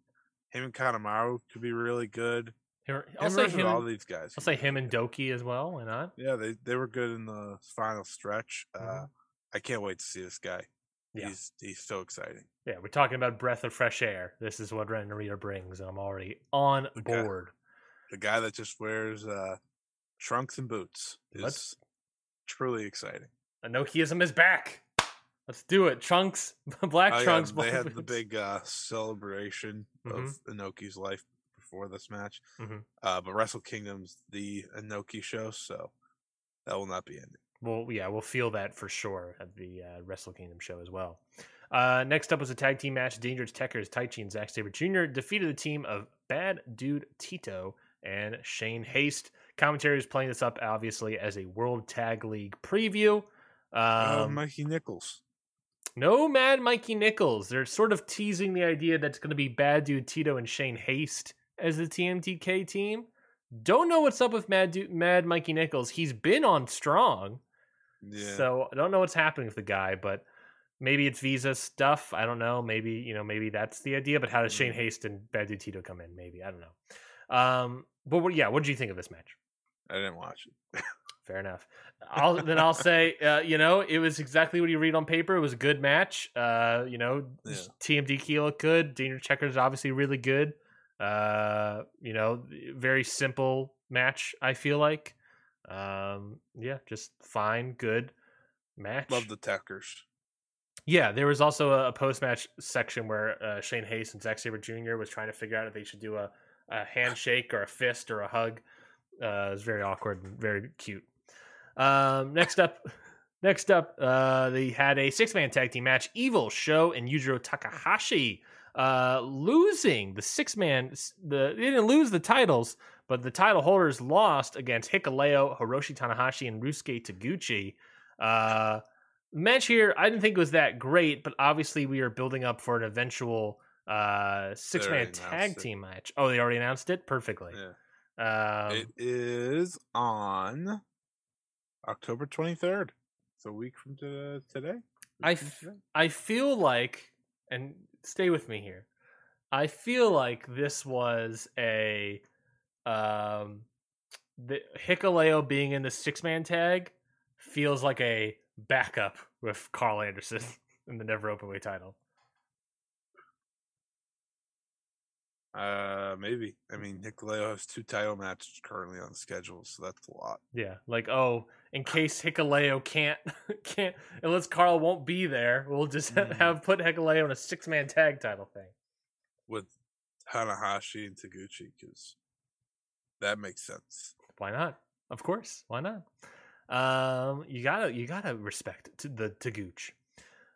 him and Kanemaru could be really good. Him I'll say him. all these guys. I'll say him and. Douki as well. Why not? Yeah, they they were good in the final stretch. Uh, Mhm. I can't wait to see this guy. Yeah. He's he's so exciting. Yeah, we're talking about breath of fresh air. This is what Ren Narita brings, and I'm already on Okay. board. The guy that just wears uh, trunks and boots is Let's- truly exciting. Inokiism is back. Let's do it. Trunks, black Oh, yeah, they had the big uh, celebration Mhm. of Inoki's life before this match. Mhm. Uh, but Wrestle Kingdom's the Inoki show, so that will not be ending. Well, yeah, we'll feel that for sure at the uh, Wrestle Kingdom show as well. Uh, next up was a tag team match. Dangerous Tekkers, Taichi and Zack Sabre Jr. defeated the team of Bad Dude Tito and Shane Haste. Commentary is playing this up obviously as a World Tag League preview. Uh, Um, Mikey Nichols. No Mad Mikey Nichols. They're sort of teasing the idea that it's going to be Bad Dude Tito and Shane Haste as the TMDK team. Don't know what's up with Mad Dude, Mad Mikey Nichols. He's been on strong, Yeah. so I don't know what's happening with the guy. But maybe it's visa stuff. I don't know. Maybe you know. Maybe that's the idea. But how does Shane Mhm. Haste and Bad Dude Tito come in? Maybe I don't know. Um, but what, yeah, what did you think of this match? I didn't watch it. Fair enough. I'll then I'll say, uh, you know, it was exactly what you read on paper. It was a good match. Uh, you know, Yeah. TMDK looked good. Danger Checkers obviously really good. Uh, you know, very simple match. I feel like, um, yeah, just fine, good match. Love the Tekkers. Yeah, there was also a, a post match section where uh, Shane Haste and Zack Sabre Jr. was trying to figure out if they should do a, a handshake or a fist or a hug. Uh, it was very awkward and very cute. Um, next up, next up, uh, they had a six man tag team match: Evil Sho and Yujiro Takahashi uh, losing the six man. The they didn't lose the titles, but the title holders lost against Hikuleo, Hiroshi Tanahashi, and Ryusuke Taguchi. Uh, match here, I didn't think it was that great, but obviously we are building up for an eventual uh, six man tag it. team match. Oh, they already announced it perfectly. Yeah. Um, it is on October 23rd. It's a week from to- today. I from today. I feel like, and stay with me here. I feel like this was a, um, the Hikuleo being in the six man tag feels like a backup with Karl Anderson in the Never Openweight title. Uh, maybe. I mean, Hikuleo has two title matches currently on schedule, so that's a lot. Yeah, like oh, in case Hikuleo can't can't unless Karl won't be there, we'll just Mhm. have put Hikuleo in a six man tag title thing. with Tanahashi and Taguchi because that makes sense. Why not? Of course, why not? Um, you gotta you gotta respect the Gooch,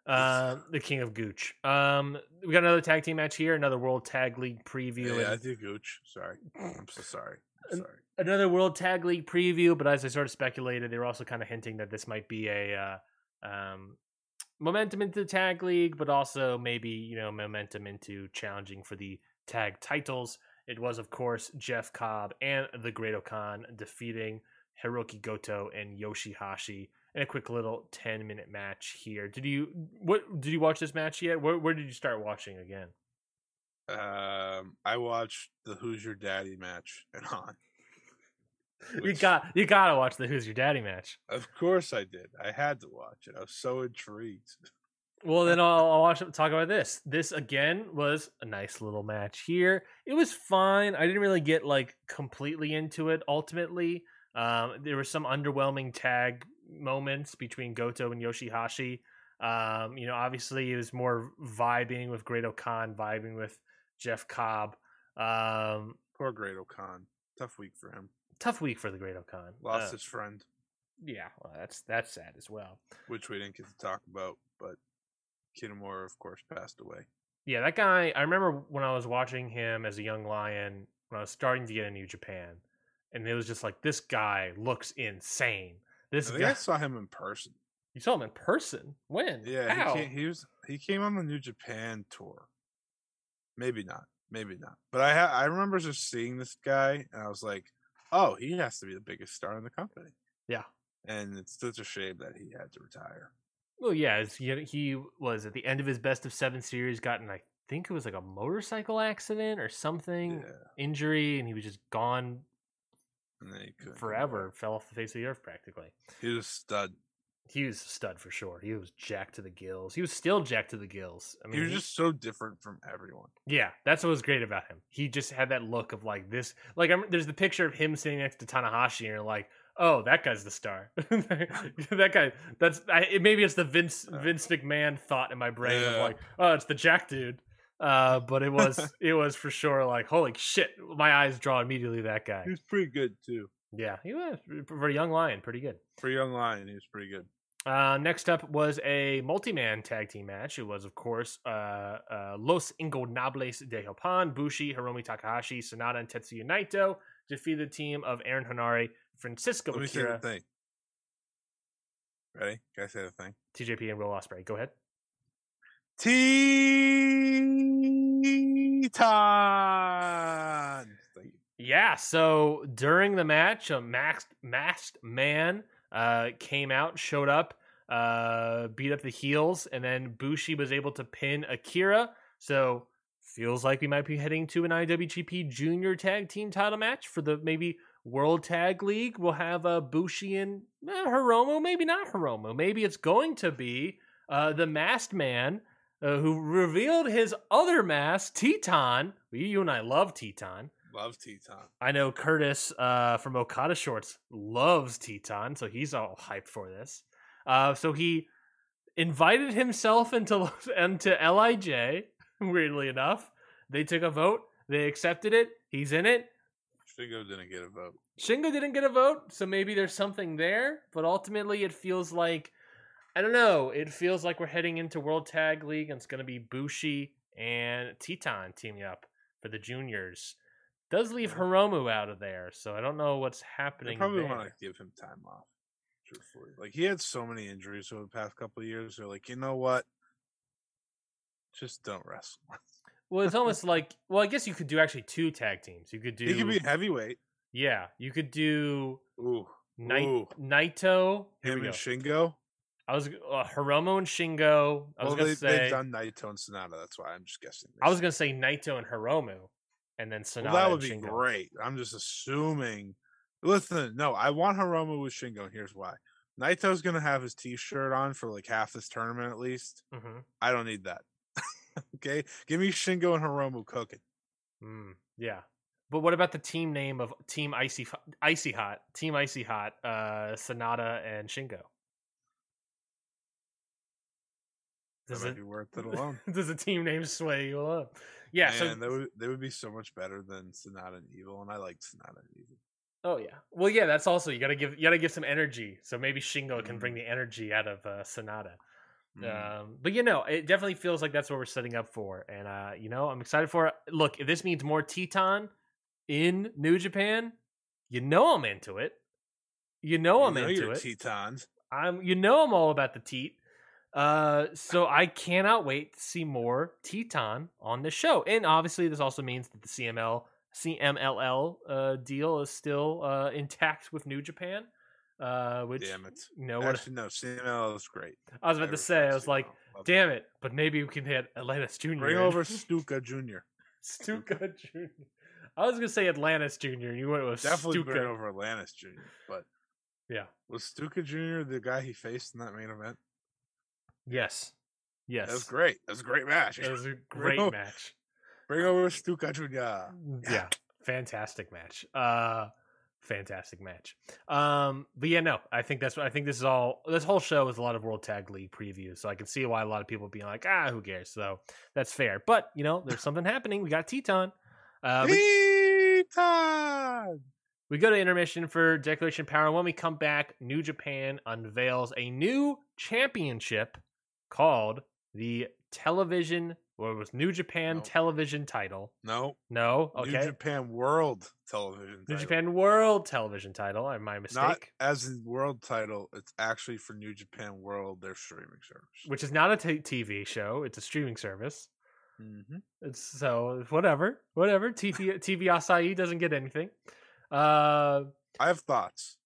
um, the king of Gooch. Um, we got another tag team match here, another World Tag League preview, Yeah, I do Gooch. Sorry, I'm so sorry. I'm And- sorry. Another World Tag League preview. But as I sort of speculated, they were also kind of hinting that this might be a uh, um, momentum into the tag league, but also maybe you know momentum into challenging for the tag titles. It was, of course, Jeff Cobb and the Great-O-Khan defeating Hiroki Goto and Yoshi-Hashi in a quick little ten minute match here. Did you what? Did you watch this match yet? Where, where did you start watching again? Um, I watched the Who's Your Daddy match and on. You got you gotta watch the Who's Your Daddy match. Of course, I did. I had to watch it. I was so intrigued. Well, then I'll, I'll watch talk about this. This again was a nice little match here. It was fine. I didn't really get like completely into it. Ultimately, um, there were some underwhelming tag moments between Goto and Yoshi-Hashi. Um, you know, obviously it was more vibing with Great-O-Khan, vibing with Jeff Cobb. Um, Poor Great-O-Khan. Tough week for him. Tough week for the Great-O-Khan. Lost Uh, his friend, yeah, well, that's that's sad as well. which we didn't get to talk about, but Kitamura, of course, passed away. Yeah, that guy. I remember when I was watching him as a young lion when I was starting to get in New Japan, and it was just like this guy looks insane. I This think guy. I saw him in person. You saw him in person. When? Yeah, he came, he was he came on the New Japan tour. Maybe not. maybe not. But I ha- I remember just seeing this guy, and I was like, oh, he has to be the biggest star in the company. Yeah. And it's such a shame that he had to retire. Well, yeah, he, he was at the end of his best of seven series, gotten I think it was like a motorcycle accident or something, Yeah. injury, and he was just gone And then he couldn't come forever, fell off the face of the earth practically. He was a stud. He was a stud for sure. He was jacked to the gills. He was still jacked to the gills. I mean, he was just so different from everyone. Yeah, that's what was great about him. He just had that look of like this. Like, I'm, there's the picture of him sitting next to Tanahashi, and you're like, oh, that guy's the star. that guy. That's I, it- maybe it's the Vince Uh, Vince McMahon thought in my brain of like, oh, it's the Jack dude. Uh, but it was it was for sure like, holy shit, my eyes draw immediately that guy. He was pretty good too. Yeah, he was for a young lion, pretty good. For a young lion, he was pretty good. Uh, next up was a multi-man tag team match. It was, of course, uh, uh, Los Ingobernables de Japan, Bushi, Hiromu Takahashi, Sanada, and Tetsuya Naito defeated the team of Aaron Henare, Francesco Let me say the thing. Ready? Can I say the thing? TJP, and Will Ospreay. Go ahead. Thank you. Yeah, so during the match, a masked masked man uh, came out, showed up, uh, beat up the heels, and then Bushi was able to pin Akira. So feels like we might be heading to an IWGP Junior Tag Team Title match for the maybe World Tag League. We'll have uh, Bushi and uh, Hiromu, maybe not Hiromu. Maybe it's going to be uh, the masked man. Uh, who revealed his other mask, Teton? You and I love Teton. Love Teton. I know Curtis uh, from Okada Shorts loves Teton, so he's all hyped for this. Uh, so he invited himself into into Lij. Weirdly enough, they took a vote. They accepted it. He's in it. Shingo didn't get a vote. Shingo didn't get a vote, so maybe there's something there. But ultimately, it feels like I don't know. It feels like we're heading into World Tag League, and it's going to be Bushi and Teton teaming up for the juniors. Does leave. Hiromu out of there, so I don't know what's happening. They probably want to give him time off. Truthfully, like he had so many injuries over the past couple of years. They're like, you know what? Just don't wrestle. Well, it's almost like well, I guess you could do actually two tag teams. You could do He could be heavyweight. yeah, you could do Ooh, Nai- Ooh. Naito. Him and. Shingo. I was uh, Hiromu and Shingo. I was gonna they, say they've done Naito and Sanada. That's why I'm just guessing. I was gonna say Naito and Hiromu, and then Sanada. Well, that would be Shingo. great. I'm just assuming. Listen, no, I want Hiromu with Shingo, here's why. Naito's gonna have his T-shirt on for like half this tournament at least. hmm I don't need that. okay, give me Shingo and Hiromu cooking. Mm, yeah, but what about the team name of Team Icy Icy Hot? Team Icy Hot, uh, Sanada and Shingo. That Does might it, be worth it alone. does the team name sway you up? Yeah. So they would they would be so much better than Sanada and Evil, and I like Sanada and Evil. Oh yeah. Well, yeah. That's also you gotta give you gotta give some energy. So maybe Shingo can Mm. bring the energy out of uh, Sanada. Mm. Um, but you know, it definitely feels like that's what we're setting up for, and uh, you know, I'm excited for it. Look, if this means more Teton in New Japan, you know I'm into it. You know You I'm know into your it. Tetons. I'm, you know, I'm all about the teat. Uh, so I cannot wait to see more Teton on the show, and obviously, this also means that the CML CMLL uh, deal is still uh, intact with New Japan. Uh, which Damn it. you know what Actually, no, CML is great. I was about to say, I was like, Love damn it, but maybe we can hit Atlantis Jr. Bring in. over Stuka Jr. Stuka Jr. I was gonna say Atlantis Jr. and you went with Definitely Stuka. bring over Atlantis Jr. But Yeah. was Stuka Jr. the guy he faced in that main event? Yes, yes, That was great. That was a great match. That was a great over- match. Bring over Stuka Jr. Yeah, fantastic match. Uh, fantastic match. Um, but yeah, no, I think that's what I think. This is all. This whole show is a lot of World Tag League previews, so I can see why a lot of people being like, ah, who cares? So that's fair. But you know, there's something happening. We got Teton. Uh, we- Teton! We go to intermission for Declaration Power. When we come back, New Japan unveils a new championship called the Television, or it was New Japan No. Television title. No. No, Okay. New. Japan World Television. New. Japan World Television title. I my mistake. Not as in world title. It's actually for New Japan World, their streaming service. which is not a t- TV show. It's a streaming service. Mm-hmm. It's so whatever, whatever. TV TV Asahi doesn't get anything. Uh, I have thoughts.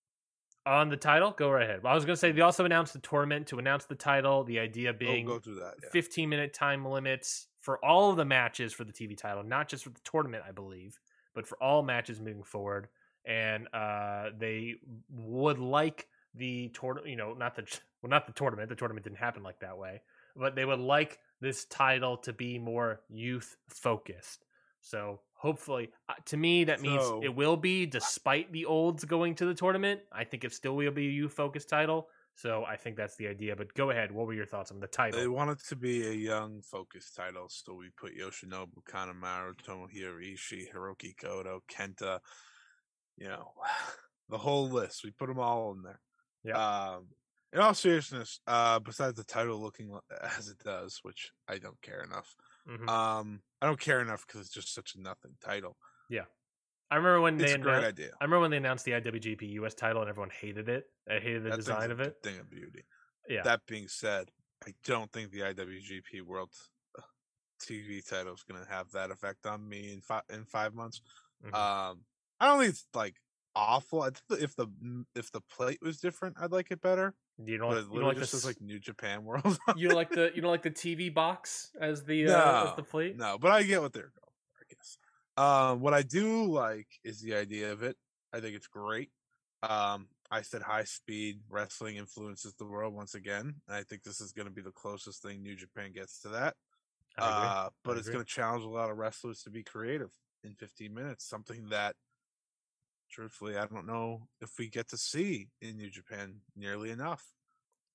On the title, go right ahead. I was gonna say they also announced the tournament to announce the title. The idea Oh, being go through that. Yeah. 15 minute time limits for all of the matches for the TV title, not just for the tournament, I believe, but for all matches moving forward. And uh, they would like the tournament, you know, not the well, not the tournament. The tournament didn't happen like that way, but they would like this title to be more youth focused. So hopefully, uh, to me, that means So- it will be, despite the olds going to the tournament. I think it still will be a youth focused title. So I think that's the idea. But go ahead. What were your thoughts on the title? They want it to be a young focused title, so we put Yoshinobu Kanemaru, Tomohiro Ishii, Hiroki Goto, Kenta, you know, the whole list. We put them all in there. Yeah. Um, in all seriousness, uh, besides the title looking as it does, which I don't care enough. Mhm. Um, I don't care enough because it's just such a nothing title. Yeah. I remember when It's they a great idea. I remember when they announced the IWGP US title and everyone hated it. I hated the That design of it. thing of beauty. Yeah. That being said, I don't think the IWGP World uh, TV title is going to have that effect on me in five in five months. Mhm. Um, I don't think it's like awful. I think if the if the plate was different, I'd like it better. You don't like, it you don't like just the like New Japan World. you don't like the you don't like the TV box as the uh, as the plate. no, but I get what they're going. for, I guess. Um, what I do like is the idea of it. I think it's great. Um, I said high speed wrestling influences the world once again, and I think this is going to be the closest thing New Japan gets to that. Uh, but it's going to challenge a lot of wrestlers to be creative in 15 minutes, something that, truthfully, I don't know if we get to see in New Japan nearly enough.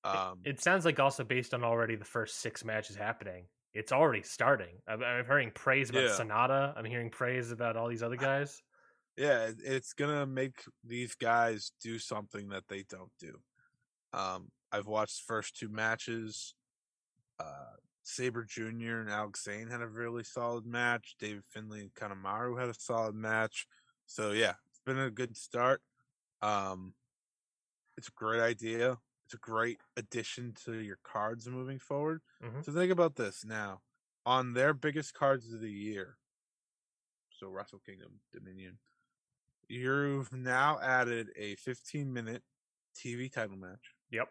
Um, It sounds like also based on already the first six matches happening. It's already starting. I'm, I'm hearing praise about Yeah. Sanada. I'm hearing praise about all these other guys. yeah, it- it's gonna make these guys do something that they don't do. Um, I've watched the first two matches. Uh, Sabre Jr. and Alex Zayne had a really solid match. David Finley and Kanemaru had a solid match. So yeah, been a good start. Um, it's a great idea. It's a great addition to your cards moving forward. Mhm. So think about this now. On their biggest cards of the year, so Wrestle Kingdom Dominion, you've now added a 15 minute TV title match Yep.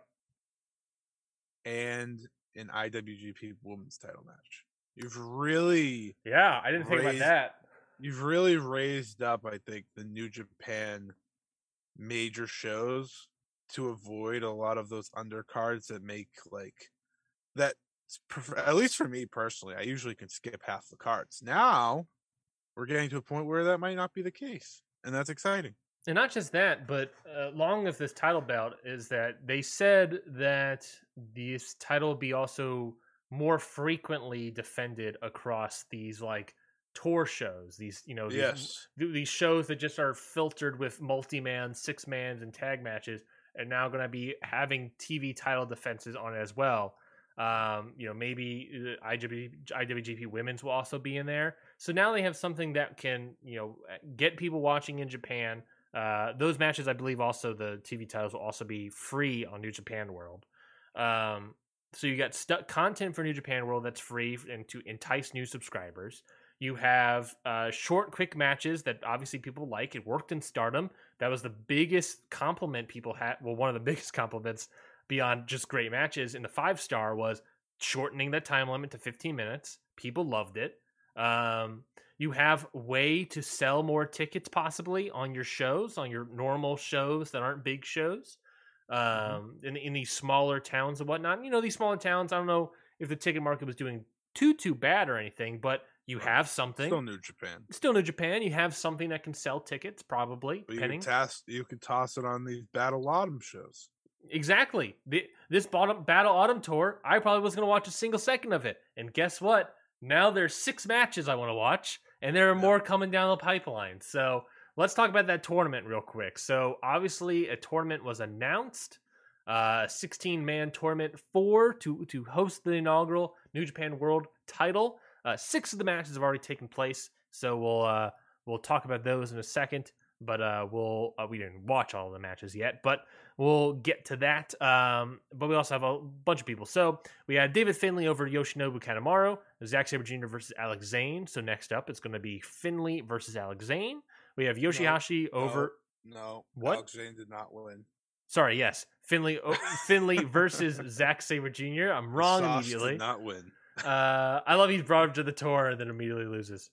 and an IWGP Women's title match. You've really, Yeah, I didn't think about that. You've really raised up, I think, the New Japan major shows to avoid a lot of those undercards that make like that. At least for me personally, I usually can skip half the cards. Now we're getting to a point where that might not be the case, and that's exciting. And not just that, but uh, along with this title bout is that they said that this title be also more frequently defended across these like tour shows. These you know these, Yes. th- these shows that just are filtered with multi-man, six mans, and tag matches are now going to be having TV title defenses on it as well. Um, you know, maybe uh, IWGP, IWGP Women's will also be in there. So now they have something that can you know get people watching in Japan. Uh, those matches, I believe, also the TV titles will also be free on New Japan World. Um, so you got stu- content for New Japan World that's free and to entice new subscribers. You have uh, short, quick matches that obviously people like. It worked in Stardom. That was the biggest compliment people had. Well, one of the biggest compliments beyond just great matches in the five star was shortening that time limit to 15 minutes. People loved it. Um, you have way to sell more tickets possibly on your shows, on your normal shows that aren't big shows. Um, in in these smaller towns and whatnot. You know, these smaller towns. I don't know if the ticket market was doing too too bad or anything, but you have something. Still New Japan, Still New Japan, you have something that can sell tickets, probably. but you Penning. could, toss, you toss it on these Battle Autumn shows. Exactly. The, this bottom Battle Autumn tour, I probably was going to watch a single second of it. And guess what? Now there's six matches I want to watch, and there are Yeah. more coming down the pipeline. So let's talk about that tournament real quick. So obviously, a tournament was announced, uh, 16 man tournament for to to host the inaugural New Japan World Title. Uh, six of the matches have already taken place, so we'll uh, we'll talk about those in a second. but uh, we'll uh, we didn't watch all the matches yet, but we'll get to that. Um, but we also have a bunch of people. So we had David Finley over Yoshinobu Kanemaru, Zack Sabre Jr. versus Alex Zayne. So next up, it's going to be Finley versus Alex Zayne. We have Yoshi-Hashi over. No, What? Alex Zayne did not win. Sorry, yes, Finley Finley versus Zack Sabre Jr. I'm wrong immediately. Did not win. Uh, I love he's brought him to the tour and then immediately loses.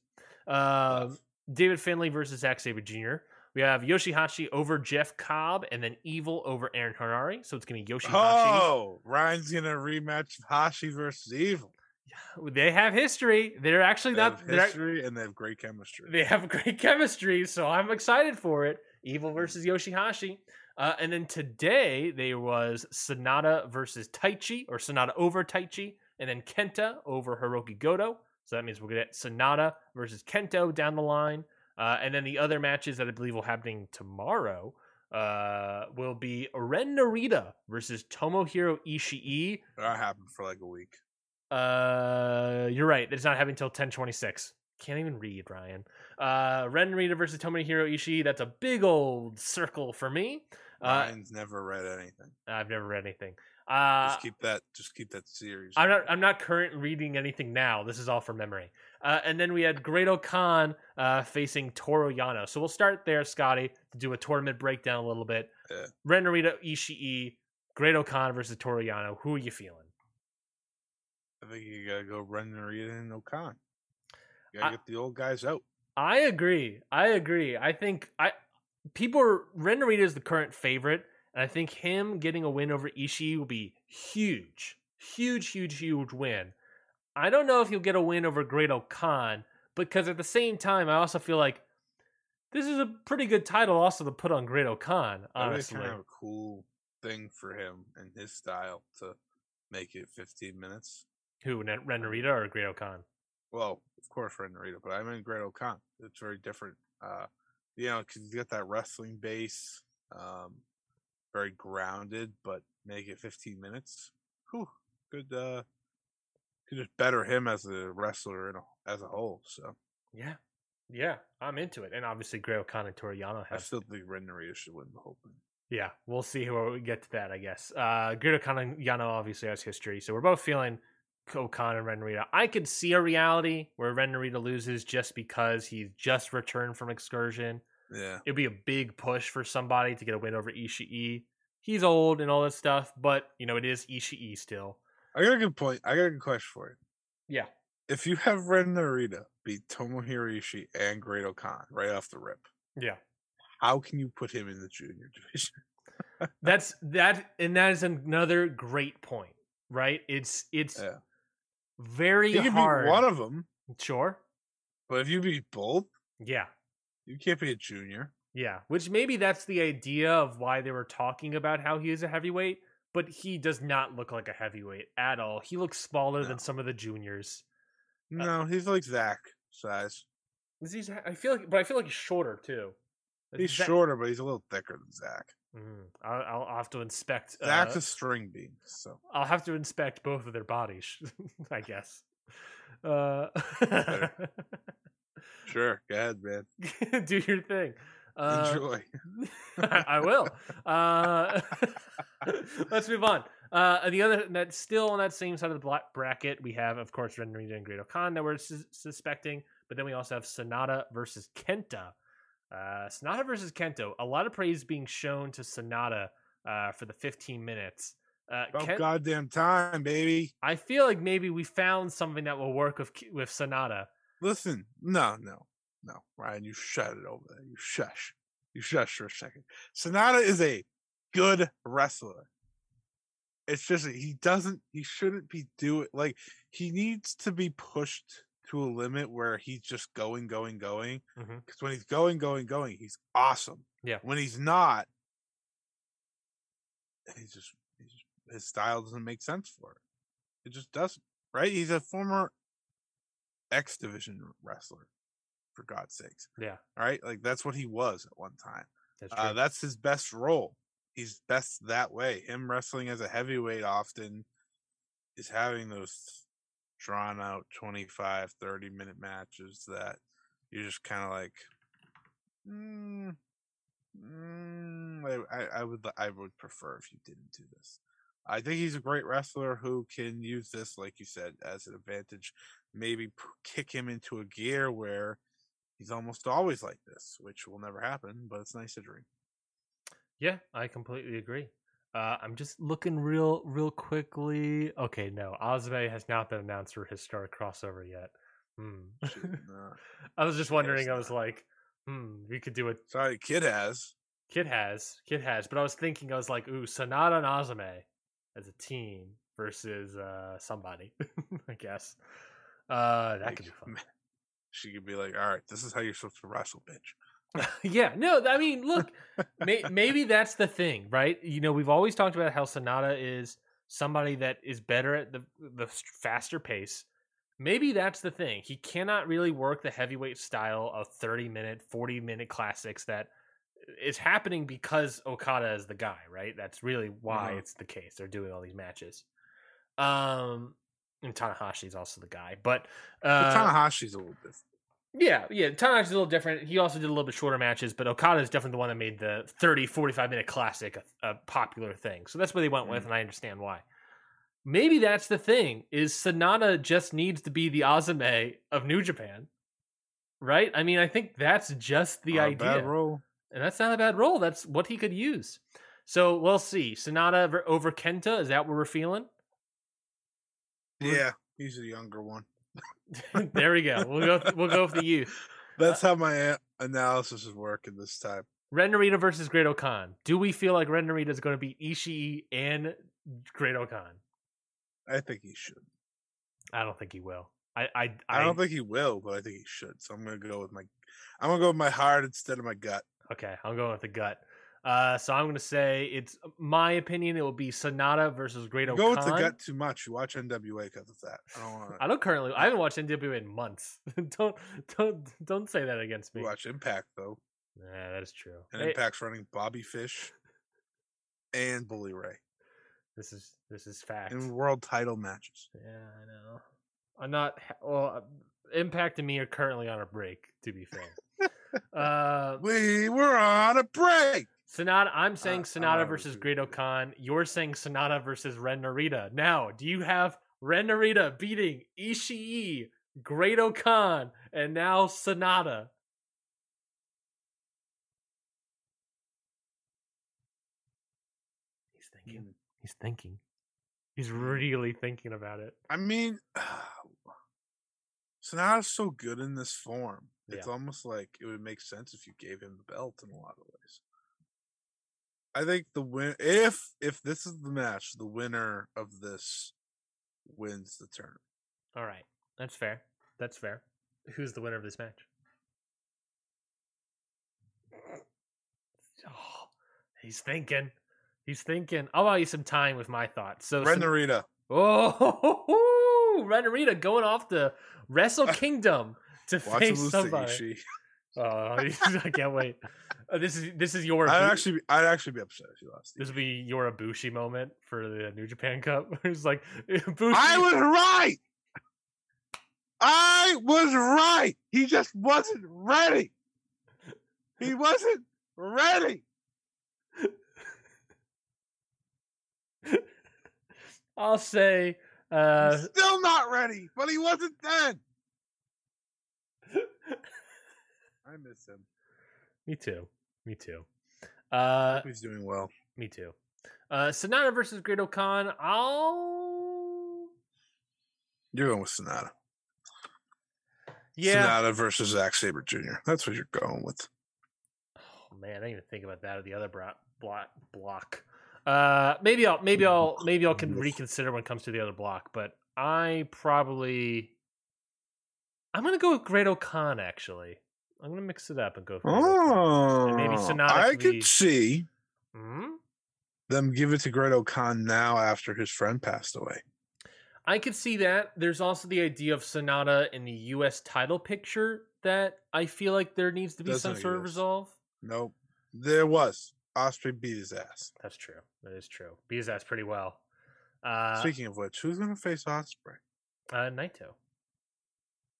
Um, David Finley versus Zack Sabre Jr. We have Yoshi-Hashi over Jeff Cobb and then Evil over Aaron Henare. So it's going to be Yoshi-Hashi. Oh, Ryan's gonna rematch Hashi versus Evil. They have history. They're actually They not. History and they have great chemistry. they have great chemistry, so I'm excited for it. Evil versus Yoshi-Hashi. Uh, and then today there was Sanada versus Taichi, or Sanada over Taichi, and then Kenta over Hiroki Goto. So that means to get Sanada versus Kenta down the line. Uh, and then the other matches that I believe will happening tomorrow uh, will be Ren Narita versus Tomohiro Ishii. that happened for like a week. Uh, you're right. It's not happening until 1026. Can't even read, Ryan. Uh, Ren Narita versus Tomohiro Ishii. That's a big old circle for me. Uh, Ryan's never read anything. I've never read anything. Uh, Just keep that. Just keep that series. I'm not. I'm not current reading anything now. This is all from memory. Uh, and then we had Great-O-Khan uh, facing Toru Yano. So we'll start there, Scotty, to do a tournament breakdown a little bit. Yeah. Ren Narita Ishii, Great-O-Khan versus Toru Yano. Who are you feeling? I think you gotta go Ren Narita and O-Khan. You gotta I- get the old guys out. I agree. I agree. I think I people are Ren Narita is the current favorite, and I think him getting a win over Ishii will be huge, huge, huge, huge win. I don't know if he'll get a win over Great Khan, because at the same time, I also feel like this is a pretty good title also to put on Great-O-Khan. That Honestly, kind of a cool thing for him and his style to make it 15 minutes. who Ren Ren Narita or Great Khan? Well, of course, Ren Narita, but I mean Great-O-Khan. It's very different. Uh, you know, because he's got that wrestling base, um, very grounded, but make it 15 minutes. Whew, could uh, could just better him as a wrestler in a, as a whole. So Yeah, yeah, I'm into it, and obviously Great-O-Khan and Toru Yano I have still think Ren Narita should win the whole thing. Yeah, we'll see where we get to that, I guess. Uh Grito Yano obviously has history, so we're both feeling O-Khan and Ren Narita. I could see a reality where Ren Narita loses just because he's just returned from excursion. Yeah, It'd be a big push for somebody to get a win over Ishii. He's old and all that stuff, but you know it is Ishii still. I got a good point. I got a good question for you. Yeah, If you have Ren Narita beat Tomohiro Ishii and Great-O-Khan right off the rip, yeah. how can you put him in the junior division? That's that, and that is another great point. Right? It's it's Yeah. very hard. beat one of them, sure. but if you beat both, Yeah. You can't be a junior. Yeah, which maybe that's the idea of why they were talking about how he is a heavyweight, but he does not look like a heavyweight at all. He looks smaller No. than some of the juniors. No, he's like Zack size. Is he- I feel like, but I feel like he's shorter too. He's Zack- shorter, but he's a little thicker than Zack. Mhm. I'll, I'll I'll have to inspect. Zack's uh, a string bean, so I'll have to inspect both of their bodies, I guess. Uh, sure. Go ahead, man. do your thing. Uh, Enjoy. I I will. Uh, let's move on. Uh, the other that's still on that same side of the bracket, we have, of course, Ren Narita and Great Khan that we're sus- suspecting, but then we also have Sanada versus Kenta. Uh, Sanada versus Kenta. A lot of praise being shown to Sanada uh, for the 15 minutes. Uh, About Ken- goddamn time, baby. I feel like maybe we found something that will work with with Sanada. Listen, no, no, no, Ryan, you shut it over there. You shush. You shush for a second. Sanada is a good wrestler. It's just he doesn't. He shouldn't be doing like he needs to be pushed to a limit where he's just going, going, going. Mm-hmm. Because when he's going, going, going, he's awesome. Yeah. When he's not, he's just, he's just his style doesn't make sense for it. It just doesn't. Right? He's a former X Division wrestler, for God's sakes. Yeah, All right, like that's what he was at one time. that's true. Uh, that's his best role. He's best that way. Him wrestling as a heavyweight often is having those drawn out 25, 30 minute matches that you're just kind of like, mm, Mm, I, I would I would prefer if you didn't do this. I think he's a great wrestler who can use this, like you said, as an advantage. Maybe kick him into a gear where he's almost always like this, which will never happen, but it's nice to dream. Yeah, I completely agree. Uh, I'm just looking real, real quickly. Okay, no, Ozme has not been announced for his star crossover yet. Hmm. I was just wondering. I was like, hmm, we could do it. Sorry, kid has. Kid has, Kid has, but I was thinking, I was like, ooh, Sanada and Azame as a team versus uh somebody. I guess uh that could be fun. She could be like, "All right, this is how you're supposed to wrestle, bitch." yeah, no, I mean, look, may, maybe that's the thing, right? You know, we've always talked about how Sanada is somebody that is better at the the faster pace. Maybe that's the thing. He cannot really work the heavyweight style of 30 minute, 40 minute classics that is happening because Okada is the guy, right? That's really why Mhm. it's the case. They're doing all these matches. Um and Tanahashi's also the guy. But But uh Tanahashi's a little different. yeah, yeah. Tanahashi's a little different. He also did a little bit shorter matches, but Okada is definitely the one that made the 30, 45 minute classic a, a popular thing. So that's what they went with, Mm. and I understand why. Maybe that's the thing, is Sanada just needs to be the Azame of New Japan. Right? I mean, I think that's just the Not a idea. Bad role. And that's not a bad role. That's what he could use. So we'll see. Sanada over Kenta, is that what we're feeling? Yeah, he's a younger one. there we go. We'll go we'll go with the youth. That's how my analysis is working this time. Ren Narita versus Great-O-Khan. Do we feel like Ren Narita is going to beat Ishii and Great-O-Khan? I think he should. I don't think he will. I I, I, don't think he will, but I think he should. So I'm gonna go with my. I'm gonna go with my heart instead of my gut. Okay, I'm going with the gut. Uh, so I'm going to say it's my opinion. It will be Sanada versus Great You Okan. go with the gut too much. You watch NWA because of that. I don't want I don't currently. I haven't watched NWA in months. don't don't don't say that against me. watch Impact though, Yeah, that is true. and Hey, Impact's running Bobby Fish and Bully Ray this is this is fact. in world title matches. Yeah, I know. I'm not. Well, uh, Impact and me are currently on a break. To be fair, uh, We were on a break. Sanada. I'm saying Uh, Sanada uh, versus versus- Great-O-Khan. You're saying Sanada versus Ren Narita. Now, do you have Ren Narita beating Ishii, Great-O-Khan, and now Sanada? He's thinking. Mm. He's thinking. He's really thinking about it. I mean, Sanada's so good in this form. It's Yeah. almost like it would make sense if you gave him the belt in a lot of ways. I think the win if if this is the match, the winner of this wins the tournament. All right, that's fair. That's fair. Who's the winner of this match? Oh, he's thinking. He's thinking. I'll allow you some time with my thoughts. So, Ren some- oh, Ren Narita going off to Wrestle Kingdom to face somebody. Oh, I can't wait. Uh, this is this is your I'd actually be, I'd actually be upset if you lost. this would be your Ibushi moment for the New Japan Cup. it's like Ibushi. I was right. I was right. He just wasn't ready. He wasn't ready. I'll say. Uh, still not ready, but he wasn't then. I miss him. me too. Me too. Uh, he's doing well. me too. Uh, Sanada versus Great-O-Khan. I'll. You're going with Sanada. Yeah. Sanada versus Zack Sabre Jr. That's what you're going with. Oh, man, I didn't even think about that or the other bro- block. Block. Uh, maybe I'll maybe I'll maybe I'll can reconsider when it comes to the other block, but I probably I'm gonna go with Great-O-Khan actually. I'm gonna mix it up and go. For. Oh, maybe Sanada I could see Hmm? them give it to Great-O-Khan now after his friend passed away. I could see that. There's also the idea of Sanada in the U.S. title picture that I feel like there needs to be Doesn't some sort of resolve. Nope. There was. Ospreay beat his ass. That's true. That is true. Because ass pretty well. Uh, Speaking of which, who's going to face Ospreay? uh, Naito.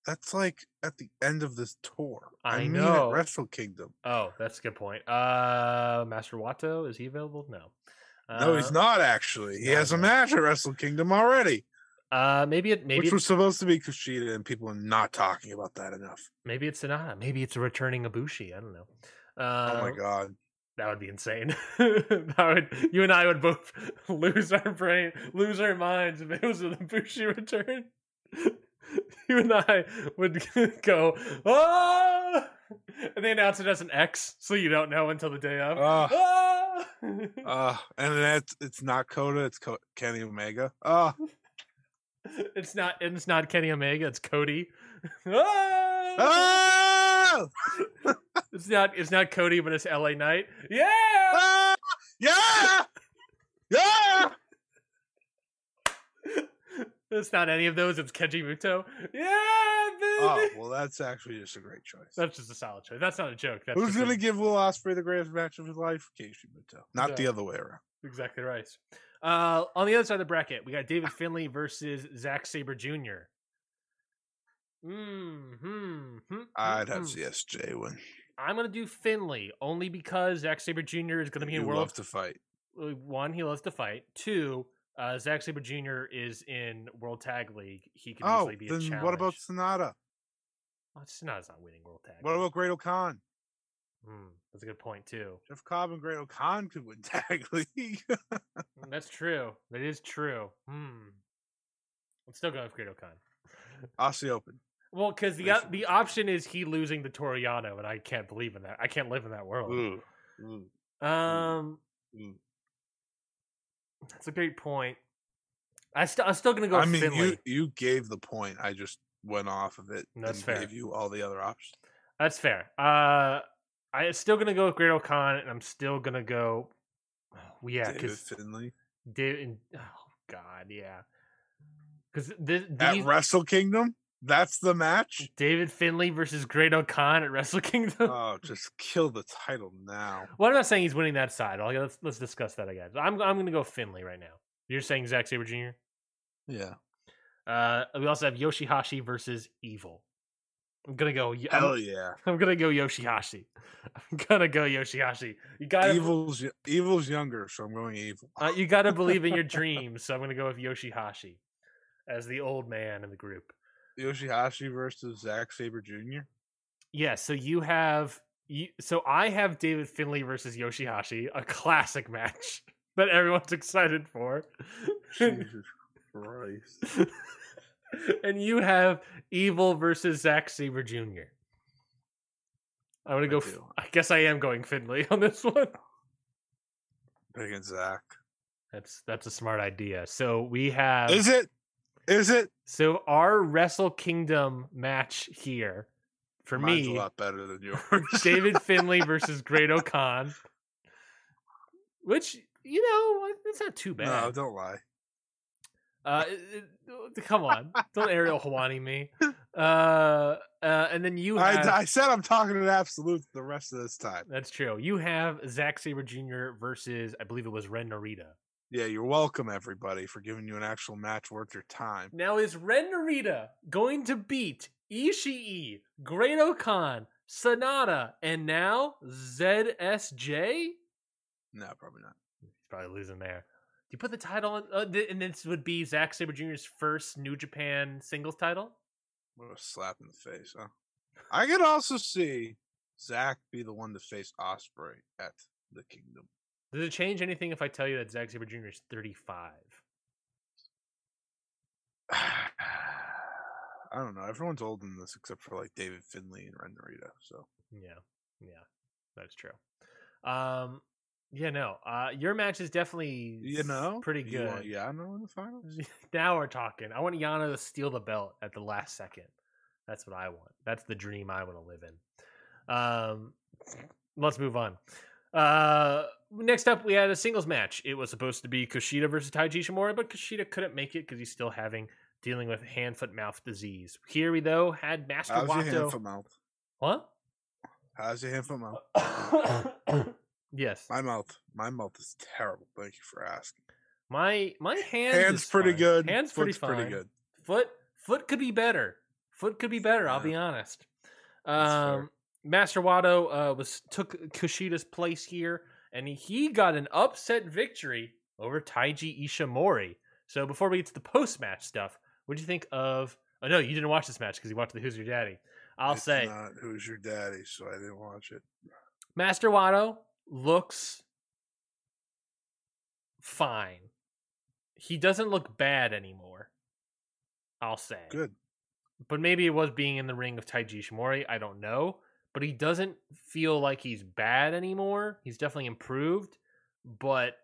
That's like at the end of this tour. I mean know. at Wrestle Kingdom. Oh, that's a good point. Uh, Master Wato is he available? No. no, he's Uh, not actually. He has a match at Wrestle Kingdom already, Uh, maybe it maybe which it, was supposed to be Kushida, and people are not talking about that enough. maybe it's Sanada. Maybe it's a returning Ibushi. I don't know. Uh, oh Uh, my god. That would be insane. that would you and I would both lose our brain, lose our minds if it was an Ibushi return. you and I would go, oh, and they announce it as an X, so you don't know until the day of. Uh, Ah! uh, and then it's, not Coda, it's Co- Kenny Omega. Uh, it's not. It's not Kenny Omega. It's Cody. Ah! ah! It's not. It's not Cody, but it's LA Knight. Yeah. Ah! Yeah! Yeah! It's not any of those. It's Keiji Muto. Yeah, baby. Oh, well, that's actually just a great choice. That's just a solid choice. That's not a joke. That's Who's going to a- give Will Ospreay the greatest match of his life? Keiji Muto. Not the other way around. exactly right? Uh, on the other side of the bracket, we got David Finlay versus Zack Sabre Jr. Hmm. Hmm. hmm, I'd hmm, have hmm. ZSJ win. I'm gonna do Finlay only because Zack Sabre Jr. is gonna be in World. love to fight. One, he loves to fight. Two, uh, Zack Sabre Jr. is in World Tag League. He can Oh, easily be a challenge. what about Sanada? Oh, Sanada's not winning World Tag. What League. about Great Khan? Hmm, that's a good point too. Jeff Cobb and Great Khan could win Tag League. Mm, That's true. That is true. Hmm. I'm still going with Great Khan. Aussie Open. Well, because the o- the option is he losing to Toriano, and I can't believe in that. I can't live in that world. Um. That's a great point. I still I'm still gonna go. I with mean, Finlay. you you gave the point. I just went off of it. That's fair. Gave you all the other options. That's fair. Uh, I'm still gonna go with Great-O-Khan, and I'm still gonna go. Yeah, David because Finlay David. Oh God, yeah. Because this, at Wrestle Kingdom. That's the match. David Finlay versus Great-O-Khan at Wrestle Kingdom. Oh, just kill the title now. Well, I'm not saying he's winning that side. I'll, let's let's discuss that again. I'm I'm gonna go Finlay right now. You're saying Zack Sabre Jr. Yeah. Uh, we also have Yoshi-Hashi versus Evil. I'm gonna go. I'm, Hell yeah. I'm gonna go Yoshi-Hashi. I'm gonna go Yoshi-Hashi. You gotta Evil's Evil's younger, so I'm going evil. uh, you gotta believe in your dreams. So I'm gonna go with Yoshi-Hashi as the old man in the group. Yoshi-Hashi versus Zack Sabre Jr. Yeah. So you have you. So I have David Finlay versus Yoshi-Hashi, a classic match that everyone's excited for. Jesus Christ. and you have Evil versus Zack Sabre Jr. I'm gonna I go. do. I guess I am going Finlay on this one. Picking Zack. That's that's a smart idea. So we have Is it? Is it? so our Wrestle Kingdom match here for Mine's me, a lot better than yours. David Finlay versus Great-O-Khan, which you know it's not too bad. no, don't lie. Uh, it- it- come on, don't Ariel Helwani me. Uh, uh, and then you have. I, I said I'm talking in absolute the rest of this time. That's true. You have Zack Sabre Jr. versus, I believe it was Ren Narita. Yeah, you're welcome, everybody, for giving you an actual match worth your time. Now, is Ren Narita going to beat Ishii, Great Okan, Sanada, and now ZSJ? No, probably not. He's probably losing there. Do you put the title on? Uh, th- and this would be Zack Sabre Jr.'s first New Japan singles title? What a slap in the face, huh? I could also see Zack be the one to face Ospreay at the Kingdom. Does it change anything if I tell you that Zack Sabre Jr. is 35? I don't know. Everyone's old in this except for like David Finlay and Ren Narita. So Yeah, yeah, that's true. Um, yeah, no, uh, your match is definitely you know, pretty You good. want Yano in the finals? now we're talking. I want Yano to steal the belt at the last second. That's what I want. That's the dream I want to live in. Um, let's move on. Uh, next up, we had a singles match. It was supposed to be Kushida versus Taiji Ishimori, but Kushida couldn't make it because he's still having dealing with hand, foot, mouth disease. Here we though had Master How's your hand Wato. foot mouth? What? How's your hand foot mouth? yes, My mouth. My mouth is terrible. Thank you for asking. my my hand Hands is pretty fine. good. Hands pretty Foot's pretty good. Foot foot could be better. Foot could be better. I'll be honest. Um, Master Wato uh, was took Kushida's place here, and he got an upset victory over Taiji Ishimori. So before we get to the post match stuff, what do you think of? Oh no, you didn't watch this match because you watched the Who's Your Daddy. I'll It's say not who's your daddy, so I didn't watch it. Master Wato looks fine. He doesn't look bad anymore. I'll say. Good. But maybe it was being in the ring of Taiji Ishimori. I don't know. But he doesn't feel like he's bad anymore. He's definitely improved. But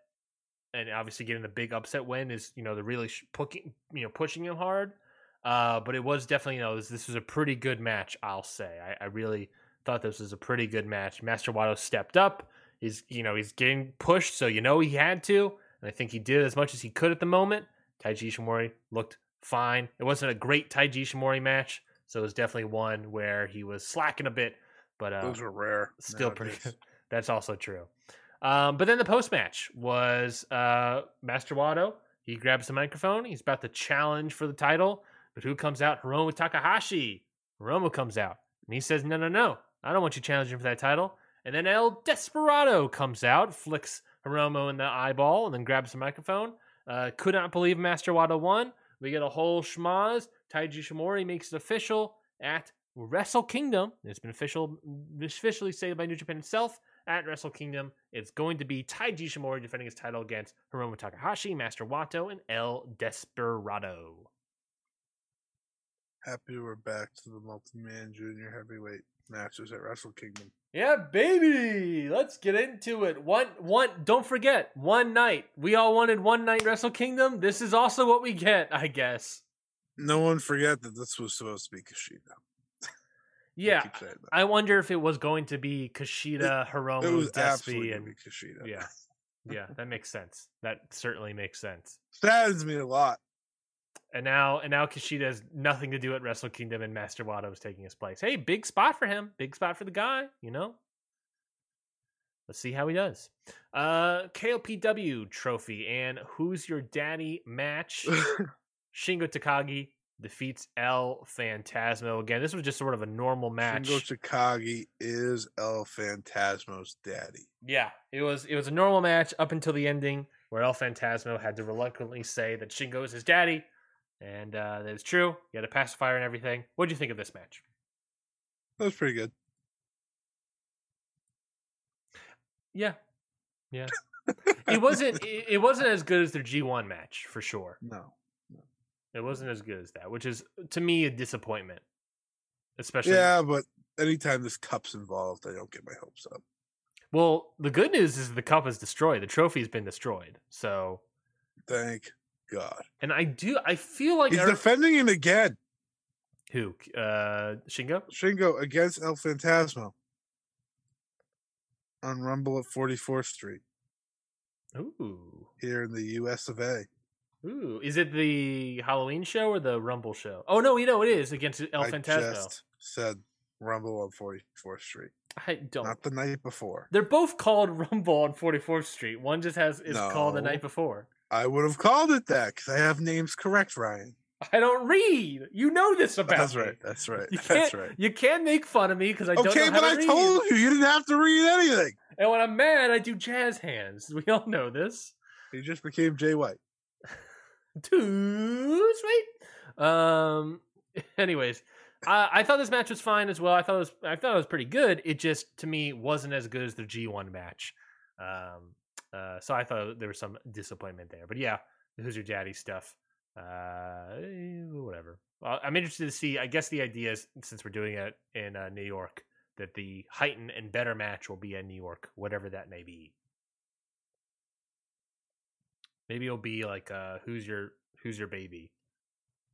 and obviously getting the big upset win is you know the really sh- pushing you know pushing him hard. Uh, but it was definitely you know this, this was a pretty good match. I'll say I, I really thought this was a pretty good match. Master Wato stepped up. He's you know he's getting pushed, so you know he had to, and I think he did as much as he could at the moment. Taiji Ishimori looked fine. It wasn't a great Taiji Ishimori match, so it was definitely one where he was slacking a bit, but uh, Those are rare. still pretty nowadays. good. That's also true. Um, but then the post match was uh, Master Wato. He grabs the microphone. He's about to challenge for the title. But who comes out? Hiromu Takahashi. Hiromu comes out. And he says, No, no, no. I don't want you challenging for that title. And then El Desperado comes out, flicks Hiromu in the eyeball, and then grabs the microphone. Uh, could not believe Master Wato won. We get a whole schmaz. Taiji Ishimori makes it official at Wrestle Kingdom. It's been official, officially stated by New Japan itself at Wrestle Kingdom. It's going to be Taiji Ishimori defending his title against Hiromu Takahashi, Master Wato, and El Desperado. Happy we're back to the multi-man junior heavyweight matches at Wrestle Kingdom. Yeah, baby. Let's get into it. One, one. Don't forget, one night. We all wanted one night Wrestle Kingdom. This is also what we get, I guess. No one forget that this was supposed to be Kushida. Yeah, keep saying that. I wonder if it was going to be Kushida, It Hiromu, was absolutely Despi, going to and be Kushida. yeah, yeah, that makes sense. That certainly makes sense. Saddens me a lot. And now, and now Kushida has nothing to do at Wrestle Kingdom, and Master Wato is taking his place. Hey, big spot for him. Big spot for the guy. You know. Let's see how he does. Uh, KOPW trophy and Who's Your Daddy match. Shingo Takagi defeats El Phantasmo. Again, this was just sort of a normal match. Shingo Takagi is El Phantasmo's daddy. Yeah, it was it was a normal match up until the ending where El Phantasmo had to reluctantly say that Shingo is his daddy, and uh, that is true. He had a pacifier and everything. What would you think of this match? That was pretty good. Yeah, yeah. it wasn't it, it wasn't as good as their G one match for sure. No. It wasn't as good as that, which is to me a disappointment. Especially Yeah, but anytime this cup's involved, I don't get my hopes up. well, the good news is the cup is destroyed. The trophy's been destroyed. So, Thank God. and I do I feel like He's defending him again. who uh Shingo. Shingo against El Phantasmo on Rumble at 44th Street Ooh. here in the US of A. Ooh, is it the Halloween show or the Rumble show? Oh no, you know it is against El I Phantasmo. just said Rumble on 44th Street, I don't. not the night before. They're both called Rumble on 44th Street. One just has is called the night before. I would have called it that because I have names correct, Ryan. I don't read. You know this about That's me. right. That's right. You That's can't. right. You can't make fun of me because I don't Okay, but to I read. told you you didn't have to read anything. And when I'm mad, I do jazz hands. We all know this. He just became Jay White. Too sweet. Um. Anyways, I, I thought this match was fine as well. I thought it was. I thought it was pretty good. It just to me wasn't as good as the G1 match. Um. Uh. So I thought there was some disappointment there. But yeah, Who's Your Daddy stuff. Uh. eh, Whatever. Well, I'm interested to see. I guess the idea is since we're doing it in uh, New York, that the heightened and better match will be in New York, whatever that may be. Maybe it'll be like uh, who's your who's your baby?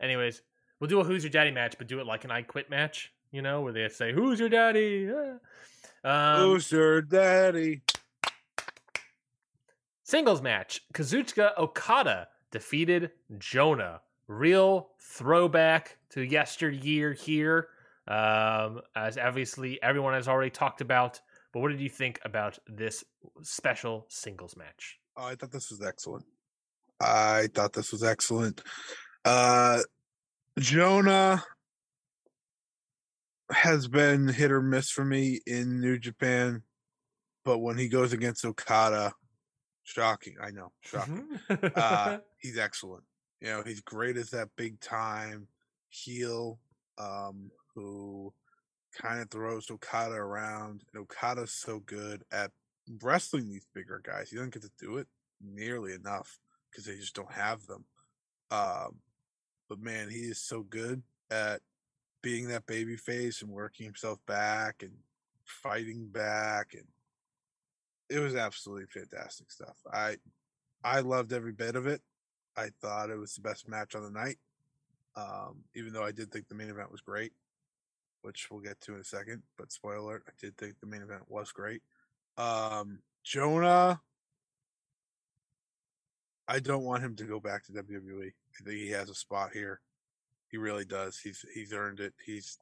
Anyways, We'll do a Who's Your Daddy match, but do it like an I Quit match, you know, where they say, Who's your daddy? Ah. Um, Who's your daddy? Singles match Kazuchika Okada defeated Jonah. Real throwback to yesteryear here, um, as obviously everyone has already talked about. But what did you think about this special singles match? Oh, I thought this was excellent. I thought this was excellent. Uh Jonah has been hit or miss for me in New Japan, but when he goes against Okada, shocking. I know, shocking. uh, he's excellent. You know, he's great as that big time heel um, who kind of throws Okada around. And Okada's so good at wrestling these bigger guys. He doesn't get to do it nearly enough because they just don't have them. Um, but man, he is so good at being that baby face and working himself back and fighting back and it was absolutely fantastic stuff. I I loved every bit of it. I thought it was the best match on the night. Um, even though I did think the main event was great, which we'll get to in a second. But spoiler alert, I did think the main event was great. Um, Jonah, I don't want him to go back to WWE. I think he has a spot here. He really does. He's he's earned it. He's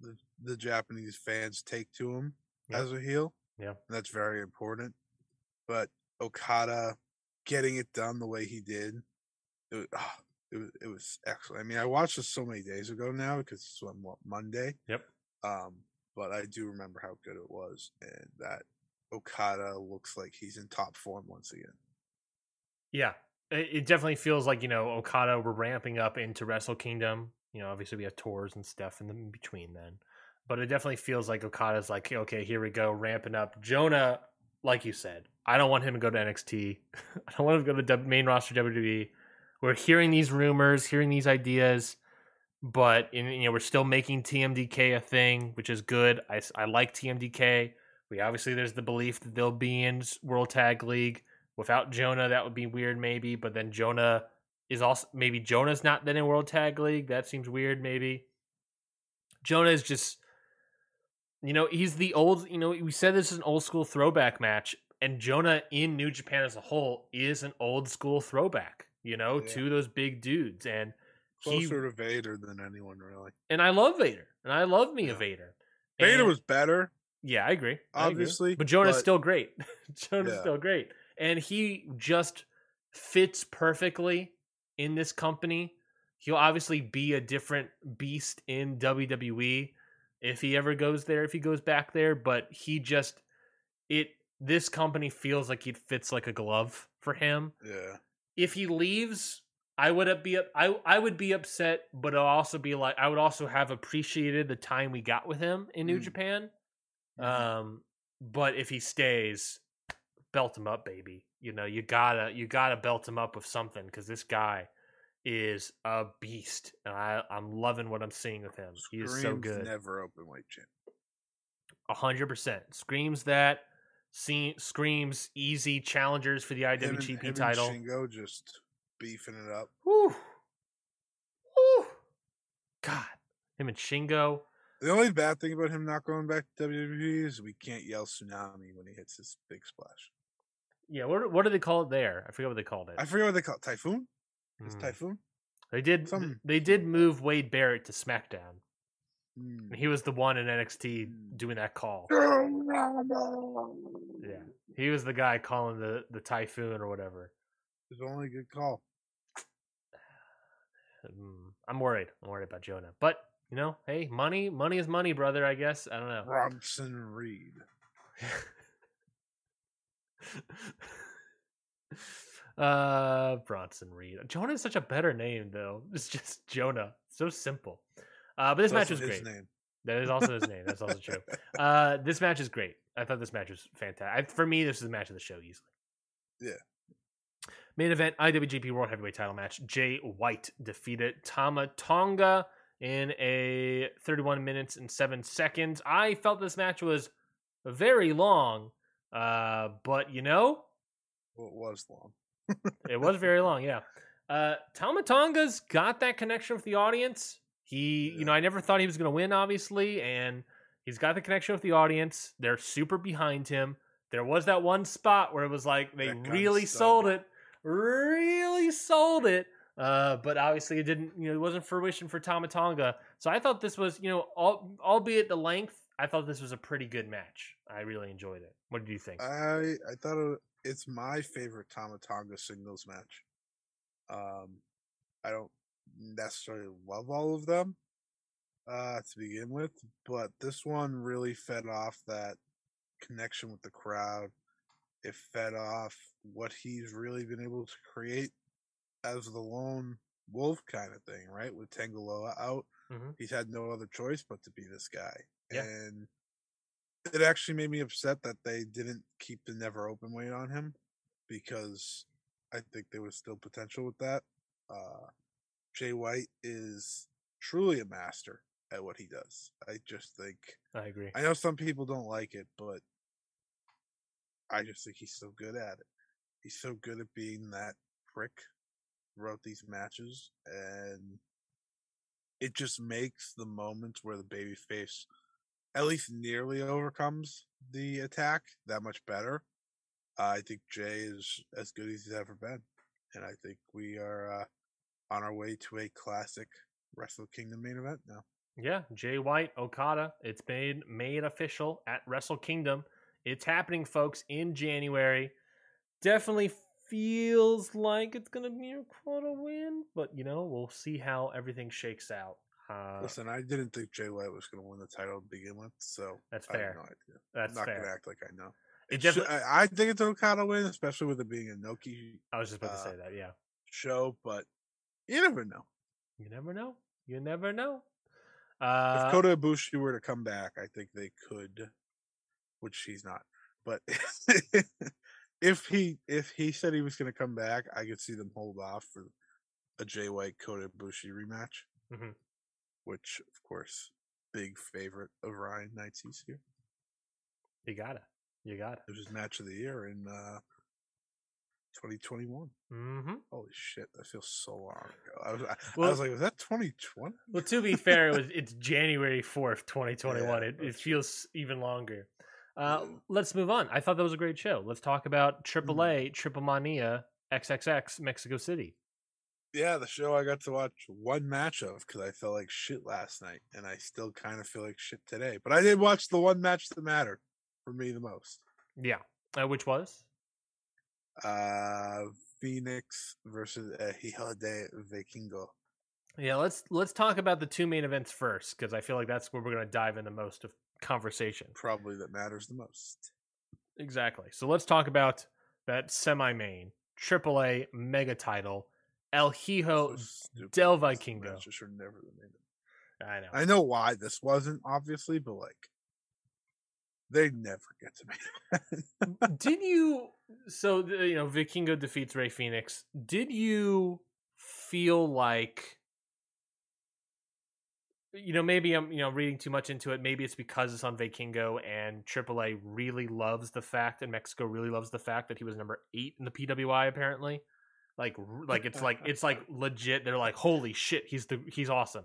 the the Japanese fans take to him Yeah. as a heel. Yeah. And that's very important. But Okada getting it done the way he did, it was, ah, it was it was excellent. I mean, I watched this so many days ago now because it's on what Monday. Yep. Um, but I do remember how good it was, and that Okada looks like he's in top form once again. Yeah, it, it definitely feels like you know Okada. We're ramping up into Wrestle Kingdom. You know, obviously we have tours and stuff in, the, in between then, but it definitely feels like Okada's like, okay, here we go, ramping up. Jonah, like you said, I don't want him to go to NXT. I don't want him to go to the main roster WWE. We're hearing these rumors, hearing these ideas, but in, you know we're still making TMDK a thing, which is good. I I like TMDK. We obviously there's the belief that they'll be in World Tag League. Without Jonah, that would be weird, maybe. But then Jonah is also maybe Jonah's not then in World Tag League. That seems weird, maybe. Jonah is just, you know, he's the old. You know, we said this is an old school throwback match, and Jonah in New Japan as a whole is an old school throwback. You know, Yeah. to those big dudes, and he Closer to Vader than anyone really. and I love Vader, and I love me a Vader. Vader And- was better. yeah, I agree. I agree. Obviously, but Jonah's but- still great. Jonah's Yeah. still great, and he just fits perfectly in this company. He'll obviously be a different beast in WWE if he ever goes there. If he goes back there, but he just it. This company feels like it fits like a glove for him. Yeah. If he leaves, I would be up- I I would be upset, but I'll also be like I would also have appreciated the time we got with him in New Mm. Japan. Mhm. Um, but if he stays, belt him up, baby. You know, you gotta you gotta belt him up with something because this guy is a beast, and I I'm loving what I'm seeing with him. He is so good, Never open weight champ. a hundred percent. Screams that. See, screams easy challengers for the Him and- IWGP him and title. Shingo just beefing it up. Whew. Whew. God, him and Shingo. The only bad thing about him not going back to WWE is we can't yell tsunami when he hits his big splash. Yeah, what what do they call it there? I forget what they called it. I forget what they call it. Typhoon? It's Mm. Typhoon? They did. They did move Wade Barrett to SmackDown. Mm. He was the one in NXT Mm. doing that call. Yeah, he was the guy calling the the typhoon or whatever. It's only a good call. Mm, I'm worried. I'm worried about Jonah, but you know, hey, money, money is money, brother. I guess I don't know. Robson Reed. uh, Bronson Reed. Jonah is such a better name, though. It's just Jonah. So simple. Uh, but this match was great. Name. That is also his name. That's also true. Uh, this match is great. I thought this match was fantastic. For me, this is the match of the show easily. Yeah. Main event IWGP World Heavyweight Title match. Jay White defeated Tama Tonga in a 31 minutes and seven seconds. I felt this match was very long, uh, but you know, Well, it was long. it was very long. Yeah. Uh, Tama Tonga's got that connection with the audience. He, you know, I never thought he was going to win, obviously, and he's got the connection with the audience. They're super behind him. There was that one spot where it was like they really sold it, really sold it. Uh, but obviously it didn't, you know, it wasn't fruition for Tama Tonga. So I thought this was, you know, al- albeit the length, I thought this was a pretty good match. I really enjoyed it. What did you think? I I thought it, it's my favorite Tama Tonga singles match. Um, I don't necessarily love all of them uh, to begin with, but this one really fed off that connection with the crowd. It fed off what he's really been able to create as the lone wolf kind of thing, right? With Tanga Loa out, Mhm. he's had no other choice but to be this guy. Yeah. And it actually made me upset that they didn't keep the never open weight on him because I think there was still potential with that. Uh, Jay White is truly a master at what he does. I just think I agree. I know some people don't like it, but I just think he's so good at it. He's so good at being that prick throughout these matches, and it just makes the moments where the babyface at least nearly overcomes the attack that much better. Uh, I think Jay is as good as he's ever been, and I think we are uh, on our way to a classic Wrestle Kingdom main event now. Yeah, Jay White, Okada. It's made made official at Wrestle Kingdom. It's happening, folks, in January. Definitely feels like it's gonna be a quarter win, but you know we'll see how everything shakes out. Uh, Listen, I didn't think Jay White was going to win the title to begin with, so That's I have fair. no idea. That's I'm not going to act like I know. It It should- I, I think it's an Okada win, especially with it being an Inoki I was just about to uh, say that. Yeah, show, but you never know. you never know. You never know. Uh, if Kota Ibushi were to come back, I think they could, which he's not. But if he if he said he was going to come back, I could see them hold off for a Jay White Kota Ibushi rematch, Mhm. Which of course big favorite of Ryan Knight's here. you gotta, you gotta. It was match of the year in uh 2021. Mm-hmm. Holy shit, that feels so long ago. I was, I, Well- I was like, was that 2020? Well, to be fair, it was it's January fourth, twenty twenty one. Yeah, It it feels even longer. Uh, Yeah. let's move on. I thought that was a great show. Let's talk about Mm-hmm. AAA Triple Mania XXX Mexico City. Yeah, the show I got to watch one match of because I felt like shit last night, and I still kind of feel like shit today. But I did watch the one match that mattered for me the most. Yeah, uh, which was Uh Fénix versus uh, Hijo de Vikingo. yeah. Let's let's talk about the two main events first because I feel like that's where we're gonna dive into the most of conversation. Probably that matters the most. Exactly. So let's talk about that semi-main AAA mega title El Hijo. So. Del Vikingo. Are never main. I know. I know why this wasn't obviously, but like they never get to me. did you so you know vikingo defeats rey fénix did you feel like you know maybe i'm you know reading too much into it maybe it's because it's on vikingo and aaa really loves the fact and mexico really loves the fact that he was number eight in the pwi apparently like like it's like it's like legit they're like holy shit he's the he's awesome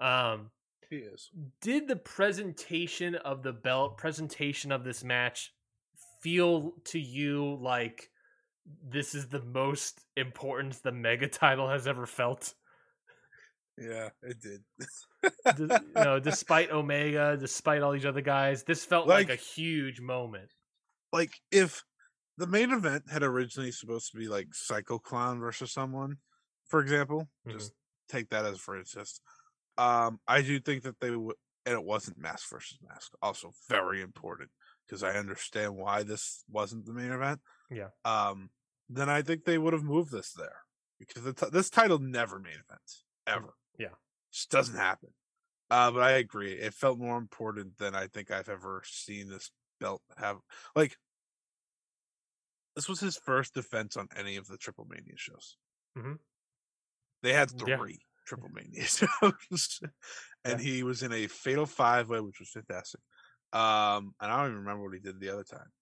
um he is. did the presentation of the belt presentation of this match feel to you like this is the most importance the mega title has ever felt Yeah, it did. You know despite omega despite all these other guys this felt like, Like- a huge moment like if the main event had originally supposed to be like Psycho Clown versus someone, for example, Mhm. just take that as for instance. Um, I do think that they would, and it wasn't mask versus mask. Also, very important because I understand why this wasn't the main event. Yeah. Um, then I think they would have moved this there because the t- this title never made events ever. Yeah. just doesn't happen. Uh, but I agree. It felt more important than I think I've ever seen this belt have. Like, this was his first defense on any of the Triple Mania shows. Mhm. They had Yeah. three Triple Mania shows, and he was in a Fatal Five Way, which was fantastic. Um, and I don't even remember what he did the other time.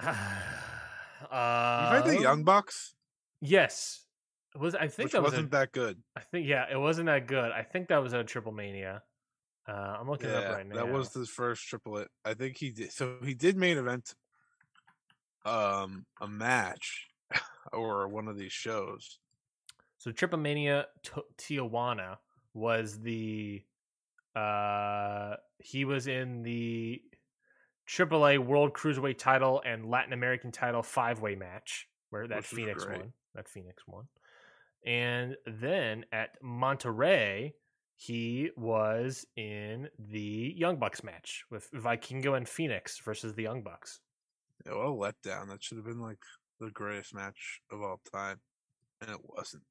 Uh, you the Young Bucks, Yes, it was I think which that was wasn't a, that good. I think yeah, it wasn't that good. I think that was a Triple Mania. Uh, I'm looking it Yeah, up right now. that was his first triplet. I think he did. So he did main event, um, a match or one of these shows. So Triple Mania T- Tijuana was the uh he was in the AAA World Cruiserweight title and Latin American title five way match where that Which Fénix won. That Fénix won. And then at Monterrey, he was in the Young Bucks match with Vikingo and Fénix versus the Young Bucks. Yeah, what a letdown! That should have been like the greatest match of all time, and it wasn't.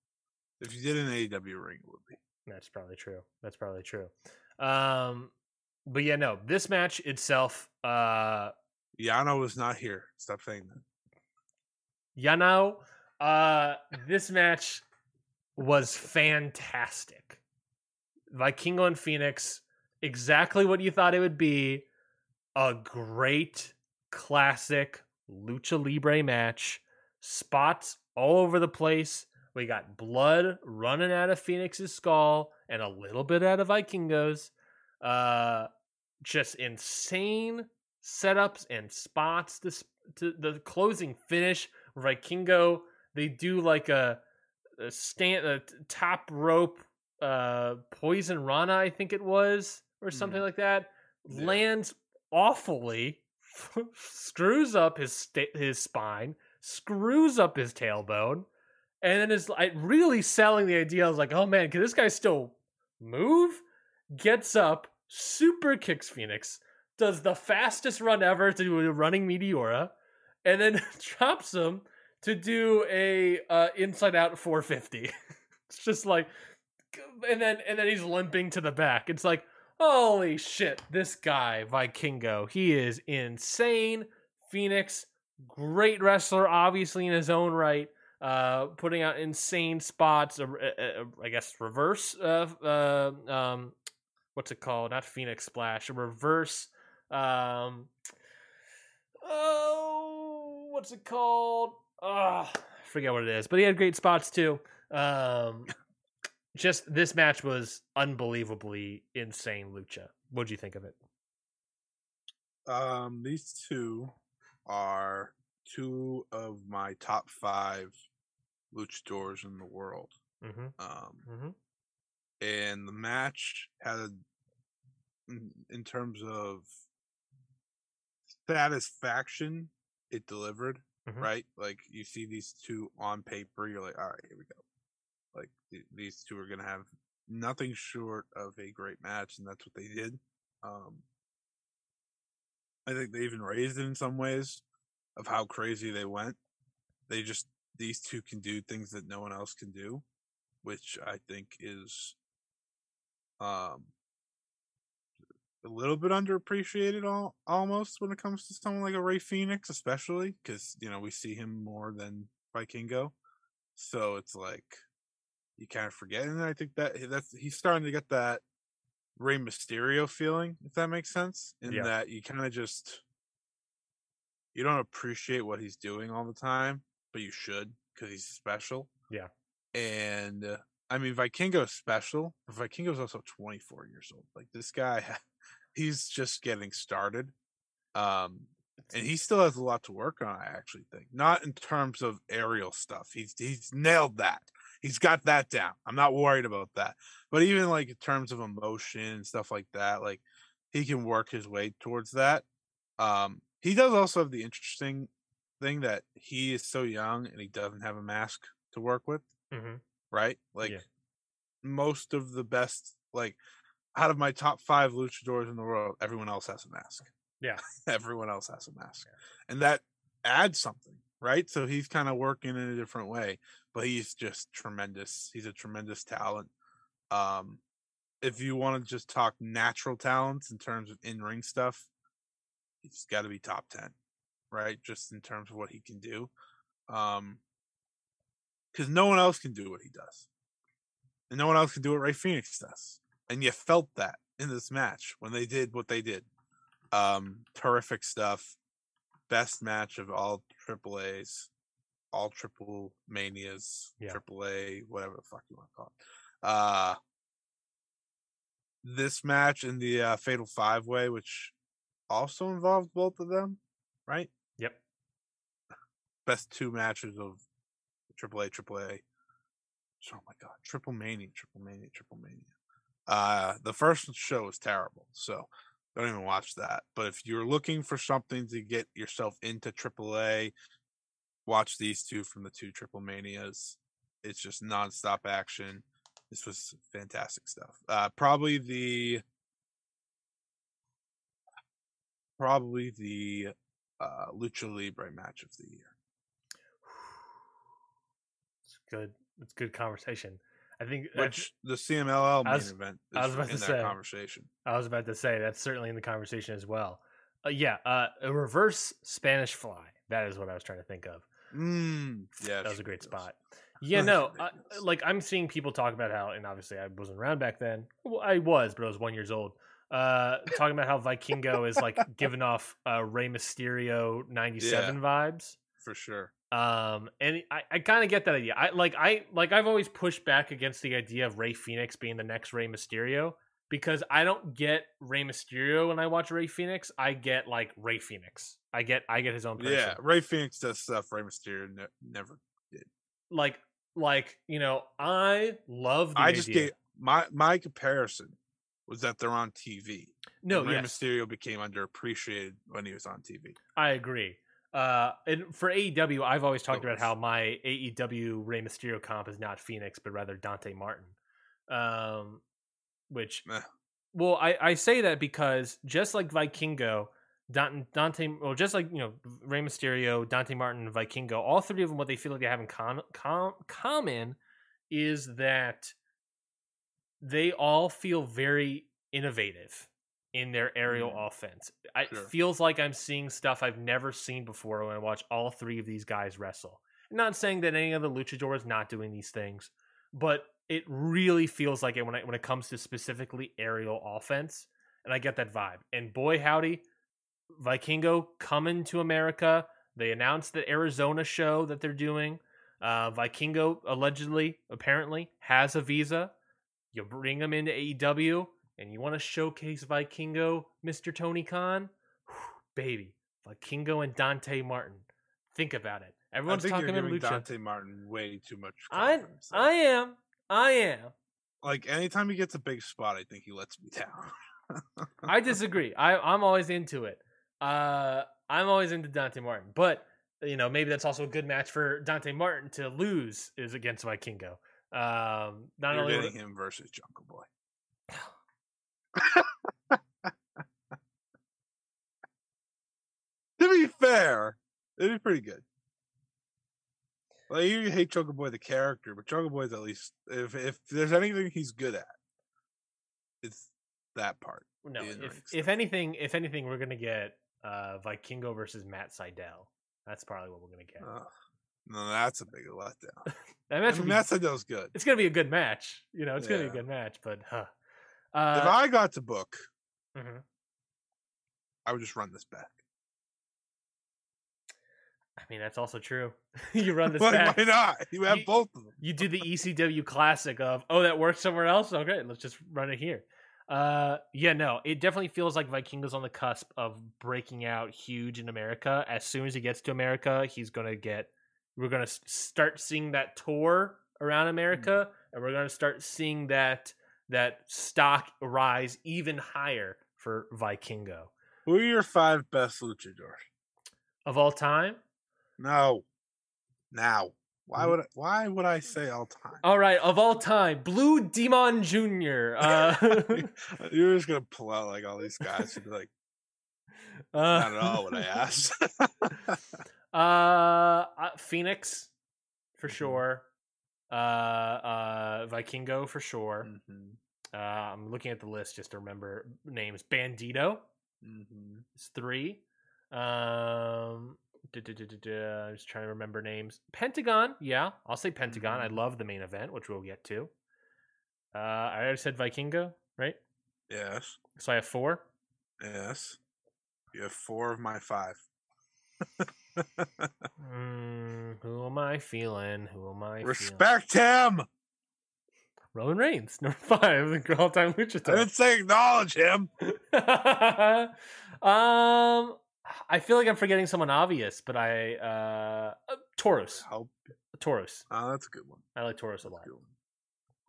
If you did an AEW ring, it would be. That's probably true. That's probably true. Um, but yeah, no, this match itself, uh, Yano was not here. Stop saying that. Yano, uh, this match was fantastic. Vikingo and Fénix, exactly what you thought it would be. A great classic lucha libre match. Spots all over the place. We got blood running out of Fénix's skull and a little bit out of Vikingo's. Uh, just insane setups and spots. To the closing finish Vikingo they do like a, a stand a top rope uh poison rana I think it was or something Mhm. like that Yeah. lands awfully screws up his sta- his spine screws up his tailbone and then is like really selling the idea I was like oh man can this guy still move gets up super kicks Fénix does the fastest run ever to do a running Meteora, and then drops him to do a uh, inside out 450. it's just like, and then and then he's limping to the back. It's like, holy shit, this guy Vikingo, he is insane. Fénix, great wrestler, obviously in his own right. Uh, putting out insane spots. Uh, uh, uh, I guess reverse. Uh, uh, um, what's it called? Not Phoenix Splash. A reverse. Um, oh, what's it called? Ah, forget what it is. But he had great spots too. Um, just this match was unbelievably insane. Lucha. what do you think of it? Um, these two are two of my top five luchadors in the world. Mm-hmm. Um, Mm-hmm. and the match had a, in, in terms of satisfaction, it delivered. Mhm. Right, like you see these two on paper, you're like, all right, here we go. Like th- these two are gonna have nothing short of a great match, and that's what they did. Um, I think they even raised it in some ways of how crazy they went. They just these two can do things that no one else can do, which I think is um a little bit underappreciated all, almost when it comes to someone like a Rey Fénix, especially because you know we see him more than Vikingo, so it's like you kind of forget. And I think that that's he's starting to get that Rey Mysterio feeling, if that makes sense, in Yeah. that you kind of just you don't appreciate what he's doing all the time, but you should because he's special. Yeah. And uh, I mean, Vikingo's special, but Vikingo's also 24 years old. Like this guy, he's just getting started. Um, and he still has a lot to work on. I actually think, not in terms of aerial stuff. He's he's nailed that. He's got that down. I'm not worried about that. But even like in terms of emotion and stuff like that, like he can work his way towards that. Um, he does also have the interesting thing that he is so young and he doesn't have a mask to work with, Mm-hmm. right? Like Yeah. most of the best, like out of my top five luchadors in the world, everyone else has a mask. Yeah. everyone else has a mask, and that adds something, right? So he's kind of working in a different way, but he's just tremendous. He's a tremendous talent. Um, if you want to just talk natural talents in terms of in ring stuff, he's got to be top 10, right? Just in terms of what he can do. Um, because no one else can do what he does, and no one else can do what Rey Fénix does. And you felt that in this match when they did what they did. Um, terrific stuff. best match of all triple A's, all triple manias, Yeah. triple A, whatever the fuck you want to call it. Uh this match in the uh, Fatal Five Way, which also involved both of them, right? Yep. Best two matches of Triple A, Triple A. Oh my god, Triple Mania, Triple Mania, Triple Mania. Uh, the first show was terrible, so don't even watch that. But if you're looking for something to get yourself into AAA, watch these two from the two Triple Manias. It's just nonstop action. This was fantastic stuff. Uh, probably the probably the uh, Lucha Libre match of the year. It's good. It's good conversation. I think Which the CMLL main was- event I was about in to say. conversation. I was about to say that's certainly in the conversation as well. Uh, yeah, uh, a reverse Spanish fly. That is what I was trying to think of. Mm, yeah, that was a great spot. Yeah, no, uh, ridiculous. like I'm seeing people talk about how, and obviously I wasn't around back then. Well, I was, but I was one years old. Uh, talking about how Vikingo is like giving off uh, Rey Mysterio '97 vibes. for sure. Um, and I, I kind of get that idea. I like I like I've always pushed back against the idea of Rey Fénix being the next Rey Mysterio because I don't get Rey Mysterio when I watch Rey Fénix. I get like Rey Fénix. I get I get his own person. Yeah, Rey Fénix does stuff Rey Mysterio ne- never. Did. Like like you know I love. The I just get my my comparison was that they're on TV. no Ray yes Mysterio became underappreciated when he was on TV. I agree. Uh, and for AEW, I've always talked about how my AEW Rey Mysterio comp is not Fénix, but rather Dante Martin. Um, which, Meh. well, I, I say that because just like Vikingo, Dante, Dante, well, just like you know Rey Mysterio, Dante Martin, and Vikingo, all three of them, what they feel like they have in com- com- common is that they all feel very innovative in their aerial Mm. offense. It Sure. feels like I'm seeing stuff I've never seen before when I watch all three of these guys wrestle. not saying that any of the luchadors not doing these things, but it really feels like it when it when it comes to specifically aerial offense, and I get that vibe. And boy, howdy, Vikingo coming to America. They announced the Arizona show that they're doing. Uh, Vikingo allegedly, apparently, has a visa. You bring him into AEW, and you want to showcase Vikingo, Mr. Tony Khan, Whew, baby, Vikingo and Dante Martin. Think about it. Everyone's talking about Lucha. Dante Martin way too much. I. I am. I am. like anytime he gets a big spot, I think he lets me down. I disagree. I I'm always into it. Uh, I'm always into Dante Martin, but you know maybe that's also a good match for Dante Martin to lose is against Vikingo. Um, not You're only getting him versus Jungle Boy. to be fair, it'd be pretty good. Well, you hate Jungle Boy the character, but Jungle Boy's at least if if there's anything he's good at, it's that part. no. in-ring If stuff. if anything, if anything, we're gonna get uh Vikingo versus Matt Sydal. That's probably what we're gonna get. Ugh. no, that's a big letdown. that I mean, be- Matt Sydal's good. it's gonna be a good match. You know, it's gonna be a good match. But huh. if Uh, I got to book, mhm. I would just run this back. I mean, that's also true. you run this back. why not? You have You- both of them. you do the ECW classic of oh that works somewhere else. Okay, let's just run it here. Uh, yeah, no, it definitely feels like Vikingo's on the cusp of breaking out huge in America. As soon as he gets to America, he's gonna get. We're gonna start seeing that tour around America, and we're gonna start seeing that that stock rise even higher for Vikingo Who are your five best luchadors? of all time. No. Now. Why Mhm. would I, why would I say all time? All right, of all time, Blue Demon Jr. Uh, You're just gonna pull out like all these guys and be like, uh, not at all what I asked. Uh, uh, Fénix for Mhm. sure. Uh, uh, Vikingo for sure. Mhm, Uh, I'm looking at the list just to remember names. Bandito mhm. is three. Um, I'm just trying to remember names. Pentagon, yeah, I'll say Pentagon. I Mhm. love the main event, which we'll get to. Uh, I already said Vikingo, right? Yes. So I have four. Yes. You have four of my five. Mm, who am I feeling? Who am I? feeling? Respect him. Roman Reigns, number five, the all-time lucha I didn't say acknowledge him. um, I feel like I'm forgetting someone obvious, but I uh, uh Taurus, Help. Taurus. Oh, that's a good one. I like Taurus a lot. a.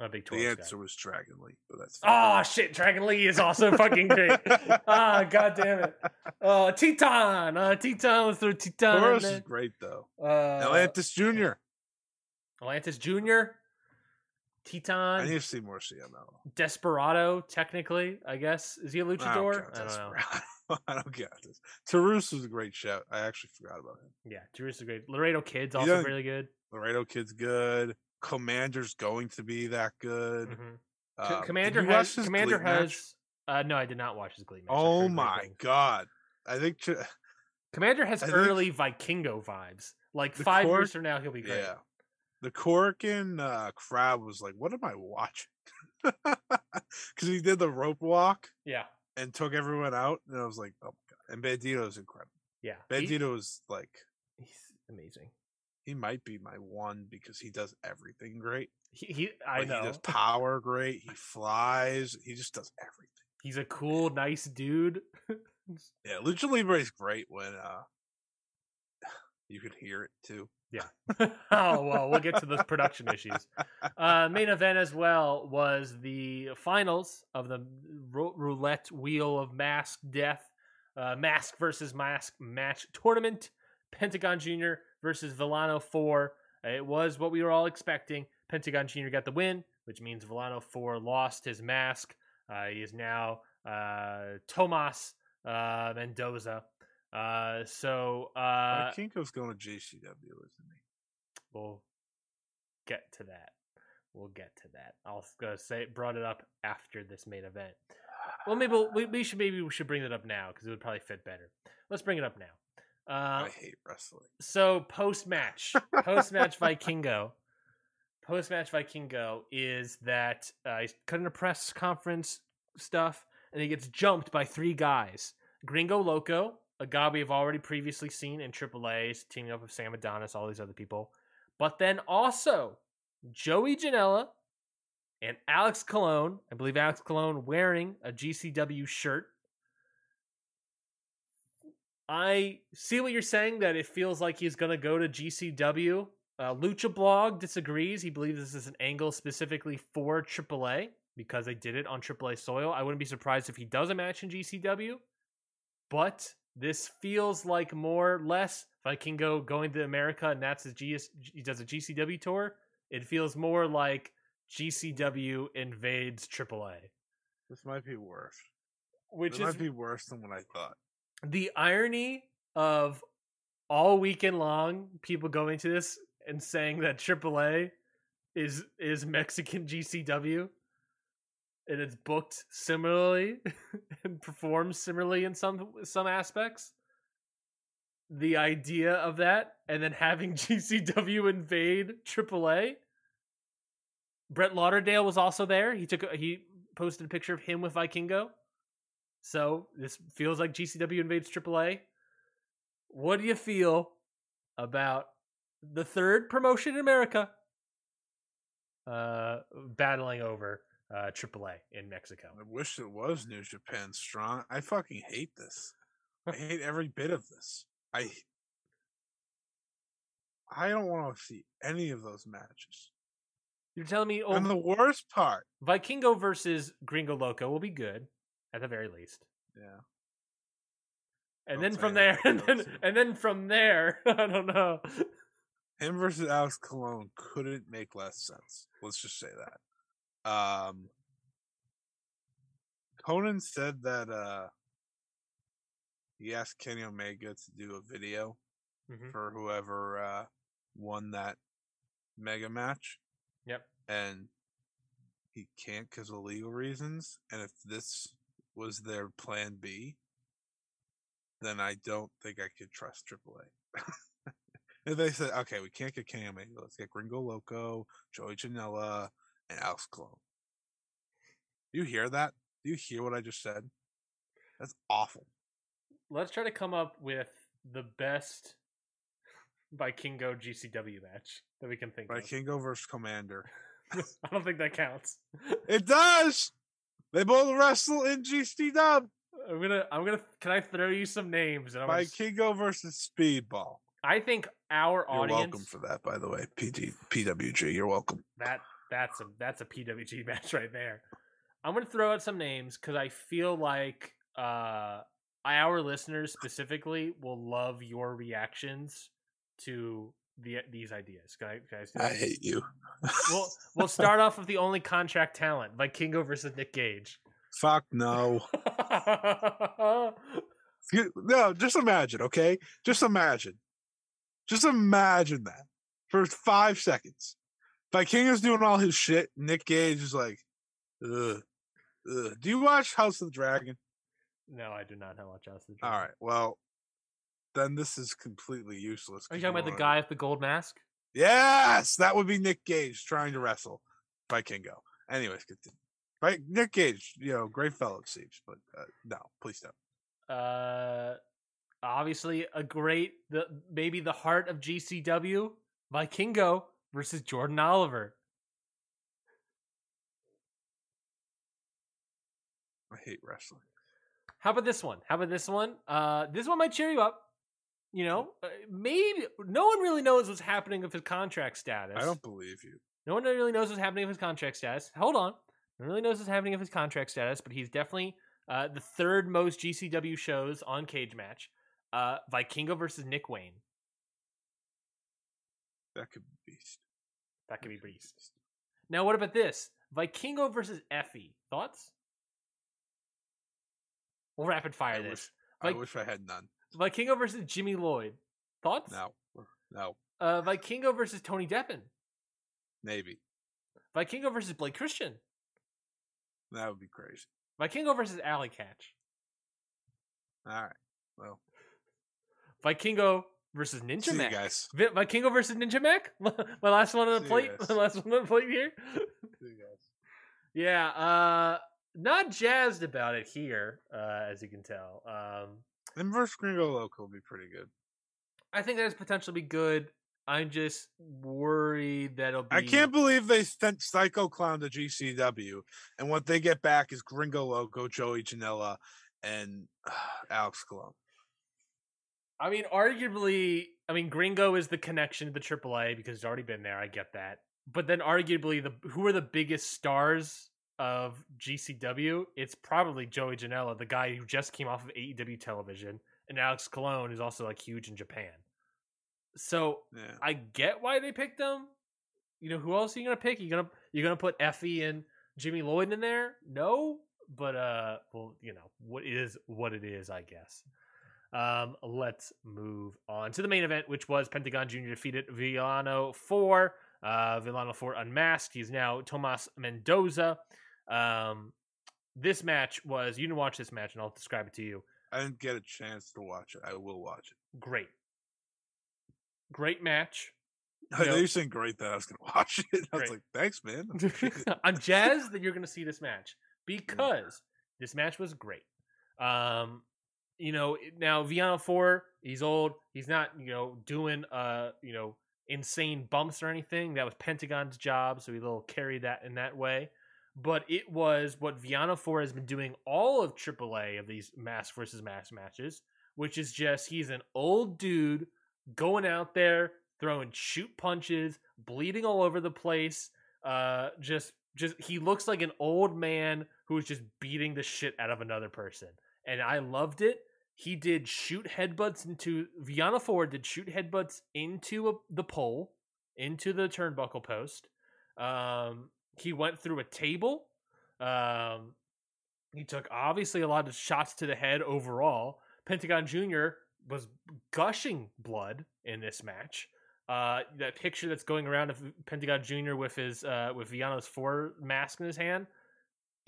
I'm a big Taurus The guy. answer was Dragon Lee, but that's Oh shit, Dragon Lee is also fucking great. Ah, god damn it. Oh, Titán. Uh, Titán. Let's throw Titán Taurus is great though. Uh, Atlantis Jr. Atlantis Jr. I Titán. need to see more CMLL. Desperado, technically, I guess. Is he a I don't luchador? I don't know. I don't get this. Taurus was a great shout. I actually forgot about him. Yeah, Taurus is great. Laredo Kid's also doesn't- really good. Laredo Kid's good. Commander's going to be that good. Mhm. Co- Um, Commander has Commander has uh no, I did not watch his Glee match. Oh my god! I think. Ch- Commander has I think- early Vikingo vibes. Like five core- years from now, he'll be great. Yeah. The Corkin uh, crowd was like, "What am I watching?" Because he did the rope walk Yeah, and took everyone out, and I was like, "Oh my god!" And Bandito's incredible. yeah. Bandito is like, he's amazing. he might be my one because he does everything great. He, he I Like, know. He does power great. He flies. He just does everything. He's a cool, nice dude. Yeah, Lucha Libre is great when uh you could hear it too. oh well, we'll get to those production issues. Uh, main event as well was the finals of the roulette wheel of mask death, uh, mask versus mask match tournament. Pentagon Jr. versus Villano Four. It was what we were all expecting. Pentagon Jr. got the win, which means Villano Four lost his mask. Uh, he is now uh, Tomas uh, Mendoza. Uh, so uh, Kinko's going to GCW, isn't he? we'll get to that. We'll get to that. I'll say brought it up after this main event. Well, maybe we'll, we, we should maybe we should bring it up now because it would probably fit better. Let's bring it up now. Uh, I hate wrestling. so post match, post match Vikingo, post match Vikingo is that uh, he's cutting a press conference stuff, and he gets jumped by three guys: Gringo Loco, a guy we have already previously seen in AAA's, teaming up with Sam Adonis, all these other people, but then also Joey Janela and Alex Colon. I believe Alex Colon wearing a GCW shirt. I see what you're saying that it feels like he's going to go to GCW. Uh, Lucha Blog disagrees. He believes this is an angle specifically for AAA because they did it on AAA soil. I wouldn't be surprised if he does a match in GCW, but this feels like more or less Vikingo going to America and that's his GS, he does a GCW tour. It feels more like GCW invades AAA, This might be worse. which it is might be worse than what I thought. the irony of all weekend long people going to this and saying that AAA is is Mexican GCW and it's booked similarly and performs similarly in some some aspects. The idea of that and then having GCW invade AAA. Brett Lauderdale was also there. He took he posted a picture of him with Vikingo. So this feels like GCW invades AAA. What do you feel about the third promotion in America uh, battling over uh, AAA in Mexico? I wish it was New Japan Strong. I fucking hate this. I hate every bit of this. I I don't want to see any of those matches. You're telling me oh, And the worst part, Vikingo versus Gringo Loco will be good at the very least. yeah, And Don't then from there, and then, and then from there, I don't know. him versus Alex Colon couldn't make less sense. Let's just say that. Um, Konnan said that uh, he asked Kenny Omega to do a video Mhm. for whoever uh, won that mega match. Yep. And he can't because of legal reasons. And if this was their plan B, then I don't think I could trust AAA. if they said, okay, we can't get Kenny Omega, let's get Gringo Loco, Joey Janela, and Alex Colon. Do you hear that? Do you hear what I just said? That's awful. Let's try to come up with the best Vikingo GCW match that we can think of. Vikingo versus Commander. I don't think that counts. It does. They both wrestle in GC Dub. I'm gonna, I'm gonna. Can I throw you some names? And I'm gonna, s- Vikingo versus Speedball. I think our audience You're welcome for that, by the way. PG, PWG. You're welcome. That that's a that's a PWG match right there. I'm gonna throw out some names because I feel like uh our listeners specifically will love your reactions to the these ideas. Can I, can I, I hate you. We'll we'll start off with the only contract talent, Vikingo versus Nick Gage. Fuck no. No, just imagine, okay? Just imagine. Just imagine that for five seconds. Vikingo's doing all his shit. Nick Gage is like, ugh, ugh. Do you watch House of the Dragon? no, I do not watch House of the All Dragon. right. Well, then this is completely useless. Are you talking about the guy with the gold mask? Yes, that would be Nick Gage trying to wrestle Vikingo. Anyways, continue. Right, Nick Gage, you know, great fellow it seems, but uh, no, please don't. uh obviously a great the maybe the heart of GCW Vikingo versus Jordan Oliver. I hate wrestling. How about this one? How about this one? Uh this one might cheer you up. You know, uh, maybe no one really knows what's happening with his contract status. I don't believe you. No one really knows what's happening with his contract status. Hold on. No one really knows what's happening with his contract status, but he's definitely uh, the third most GCW shows on Cage Match. Uh, Vikingo versus Nick Wayne. That could be beast. That could be beast. Now, what about this? Vikingo versus Effy. Thoughts? We'll rapid fire I this. wish, I Like- wish I had none. Vikingo versus Jimmy Lloyd. Thoughts? No, no, Uh, Vikingo versus Tony Deppen. maybe Vikingo versus Blake Christian. that would be crazy. Vikingo versus Alley Catch. All right, well, Vikingo versus Ninja see you Mac. guys. Vi- Vikingo versus Ninja Mac. My last one on the See plate. My last one on the plate here. See you guys. yeah. Uh, not jazzed about it here, uh, as you can tell. Um, And versus Gringo Loco would be pretty good. I think that has potential to be good. I'm just worried that it'll be. I can't believe they sent Psycho Clown to GCW, and what they get back is Gringo Loco, Joey Janela, and Alex Colon. I mean, arguably, I mean, Gringo is the connection to the AAA because he's already been there. I get that, but then arguably, the who are the biggest stars of GCW? It's probably Joey Janela, the guy who just came off of AEW television, and Alex Colon is also like huge in Japan. So Yeah. I get why they picked them. You know, who else are you gonna pick? You gonna you gonna put Effy and Jimmy Lloyd in there? No, but uh, well, you know, what is what it is, I guess. Um, let's move on to the main event, which was Pentagon Jr. defeated Villano 4. uh Villano 4 unmasked. He's now Tomas Mendoza. Um, this match was you didn't watch this match, and I'll describe it to you. I didn't get a chance to watch it. I will watch it. Great, great match. I No. know you're saying great that I was going to watch it. I was like, thanks, man. I'm jazzed that you're going to see this match because this match was great. Um, you know, now Villano Four, he's old. He's not, you know, doing uh, you know, insane bumps or anything. That was Pentagon's job, so he little carried that in that way. But it was what Villano Four has been doing all of AAA of these mask versus mask matches, which is just he's an old dude going out there throwing shoot punches, bleeding all over the place. Uh, just just he looks like an old man who is just beating the shit out of another person, and I loved it. He did shoot headbutts into Villano Four did shoot headbutts into a, the pole, into the turnbuckle post. Um, he went through a table. Um, he took obviously a lot of shots to the head overall. Pentagon Jr. was gushing blood in this match. Uh, that picture that's going around of Pentagon Jr. with his uh, with Villano's four mask in his hand,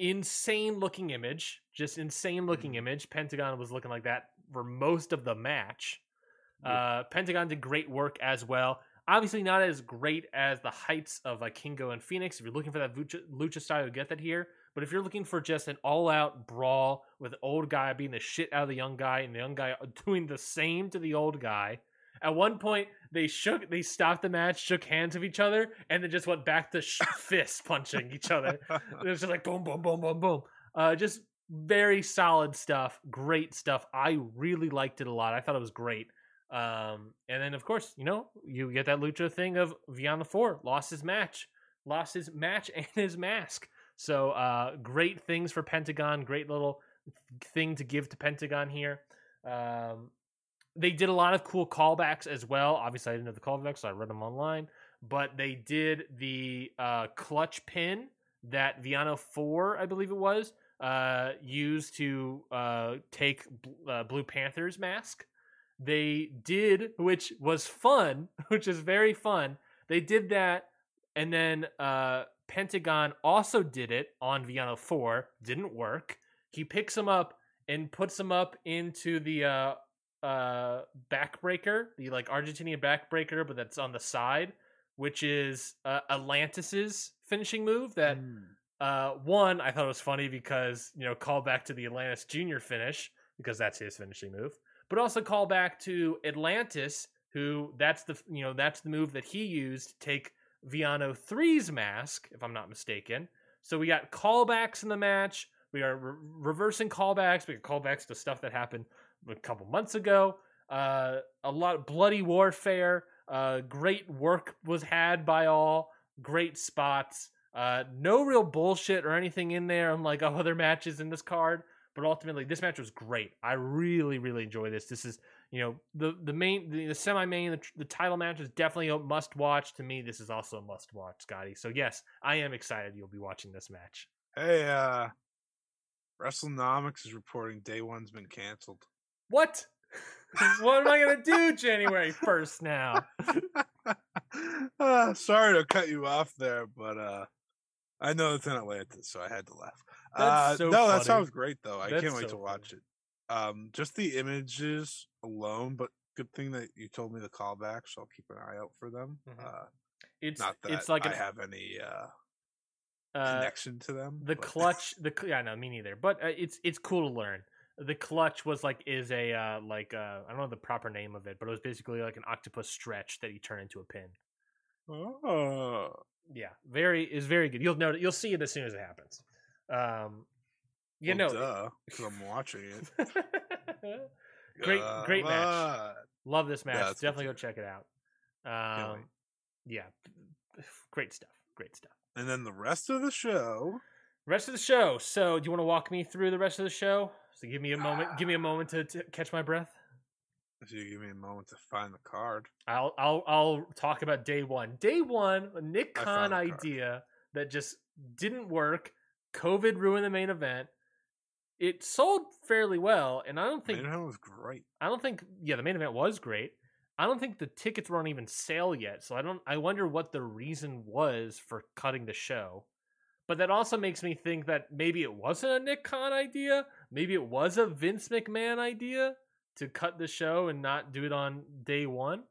insane looking image, just insane looking Mhm. image. Pentagon was looking like that for most of the match. Uh, Pentagon did great work as well. Obviously, not as great as the heights of like Kingo and Fénix. If you're looking for that lucha, lucha style, you get that here. But if you're looking for just an all-out brawl with the old guy being the shit out of the young guy and the young guy doing the same to the old guy, at one point they shook, they stopped the match, shook hands with each other, and then just went back to sh- fist punching each other. It was just like boom, boom, boom, boom, boom. Uh, just very solid stuff. Great stuff. I really liked it a lot. I thought it was great. Um, and then of course, you know, you get that lucha thing of Villano Four lost his match, lost his match and his mask. So uh, great things for Pentagon. Great little thing to give to Pentagon here. Um, they did a lot of cool callbacks as well. Obviously, I didn't know the callbacks, so I read them online. But they did the uh, clutch pin that Villano Four, I believe it was, uh, used to uh, take uh, Blue Panther's mask. They did, which was fun, which is very fun. They did that, and then uh, Pentagon also did it on Villano 4. Didn't work. He picks him up and puts him up into the uh, backbreaker, the like Argentinian backbreaker, but that's on the side, which is uh, Atlantis's finishing move. That Mm. uh, one I thought was funny because you know call back to the Atlantis Junior finish because that's his finishing move, but also call back to Atlantis, who that's the you know that's the move that he used to take Villano 3's mask, if I'm not mistaken. So we got callbacks in the match. We are re- reversing callbacks. We got callbacks to stuff that happened a couple months ago. Uh, a lot of bloody warfare. Uh, great work was had by all. Great spots. Uh, no real bullshit or anything in there. unlike other matches in this card, but ultimately this match was great. I really, really enjoy this. This is you know the the main the, the semi main the, the title match is definitely a must watch to me. This is also a must watch, Scotty. So yes, I am excited you'll be watching this match. Hey, uh, WrestleNomics is reporting day one's been canceled. What? what am I gonna do January first now? uh, sorry to cut you off there, but uh, I know it's in Atlanta, so I had to laugh. Uh, so no, that sounds great though. I That's can't wait so to watch it. Um, just the images alone, but good thing that you told me the callback, so I'll keep an eye out for them. Mhm. Uh, It's not that it's like I an, have any uh, uh, connection to them. the but- clutch the yeah no me neither but uh, it's it's cool to learn the clutch was like is a uh like uh i don't know the proper name of it but it was basically like an octopus stretch that you turn into a pin. Oh, yeah very is very good. You'll know you'll see it as soon as it happens. Um you well, know duh, 'cause I'm watching it. Great- great match. Love this match. Yeah, definitely go check it out. Um yeah great stuff great stuff. And then the rest of the show. rest of the show. So do you want to walk me through the rest of the show so give me a moment give me a ah. moment to, to catch my breath If you give me a moment to find the card. I'll I'll I'll talk about day one. Day one, a Nick Khan idea that just didn't work. COVID ruined the main event. It sold fairly well, and I don't think Main event was great. I don't think yeah the main event was great. I don't think the tickets were on even sale yet, so I don't. I wonder what the reason was for cutting the show. But that also makes me think that maybe it wasn't a Nick Khan idea. Maybe it was a Vince McMahon idea to cut the show and not do it on day one.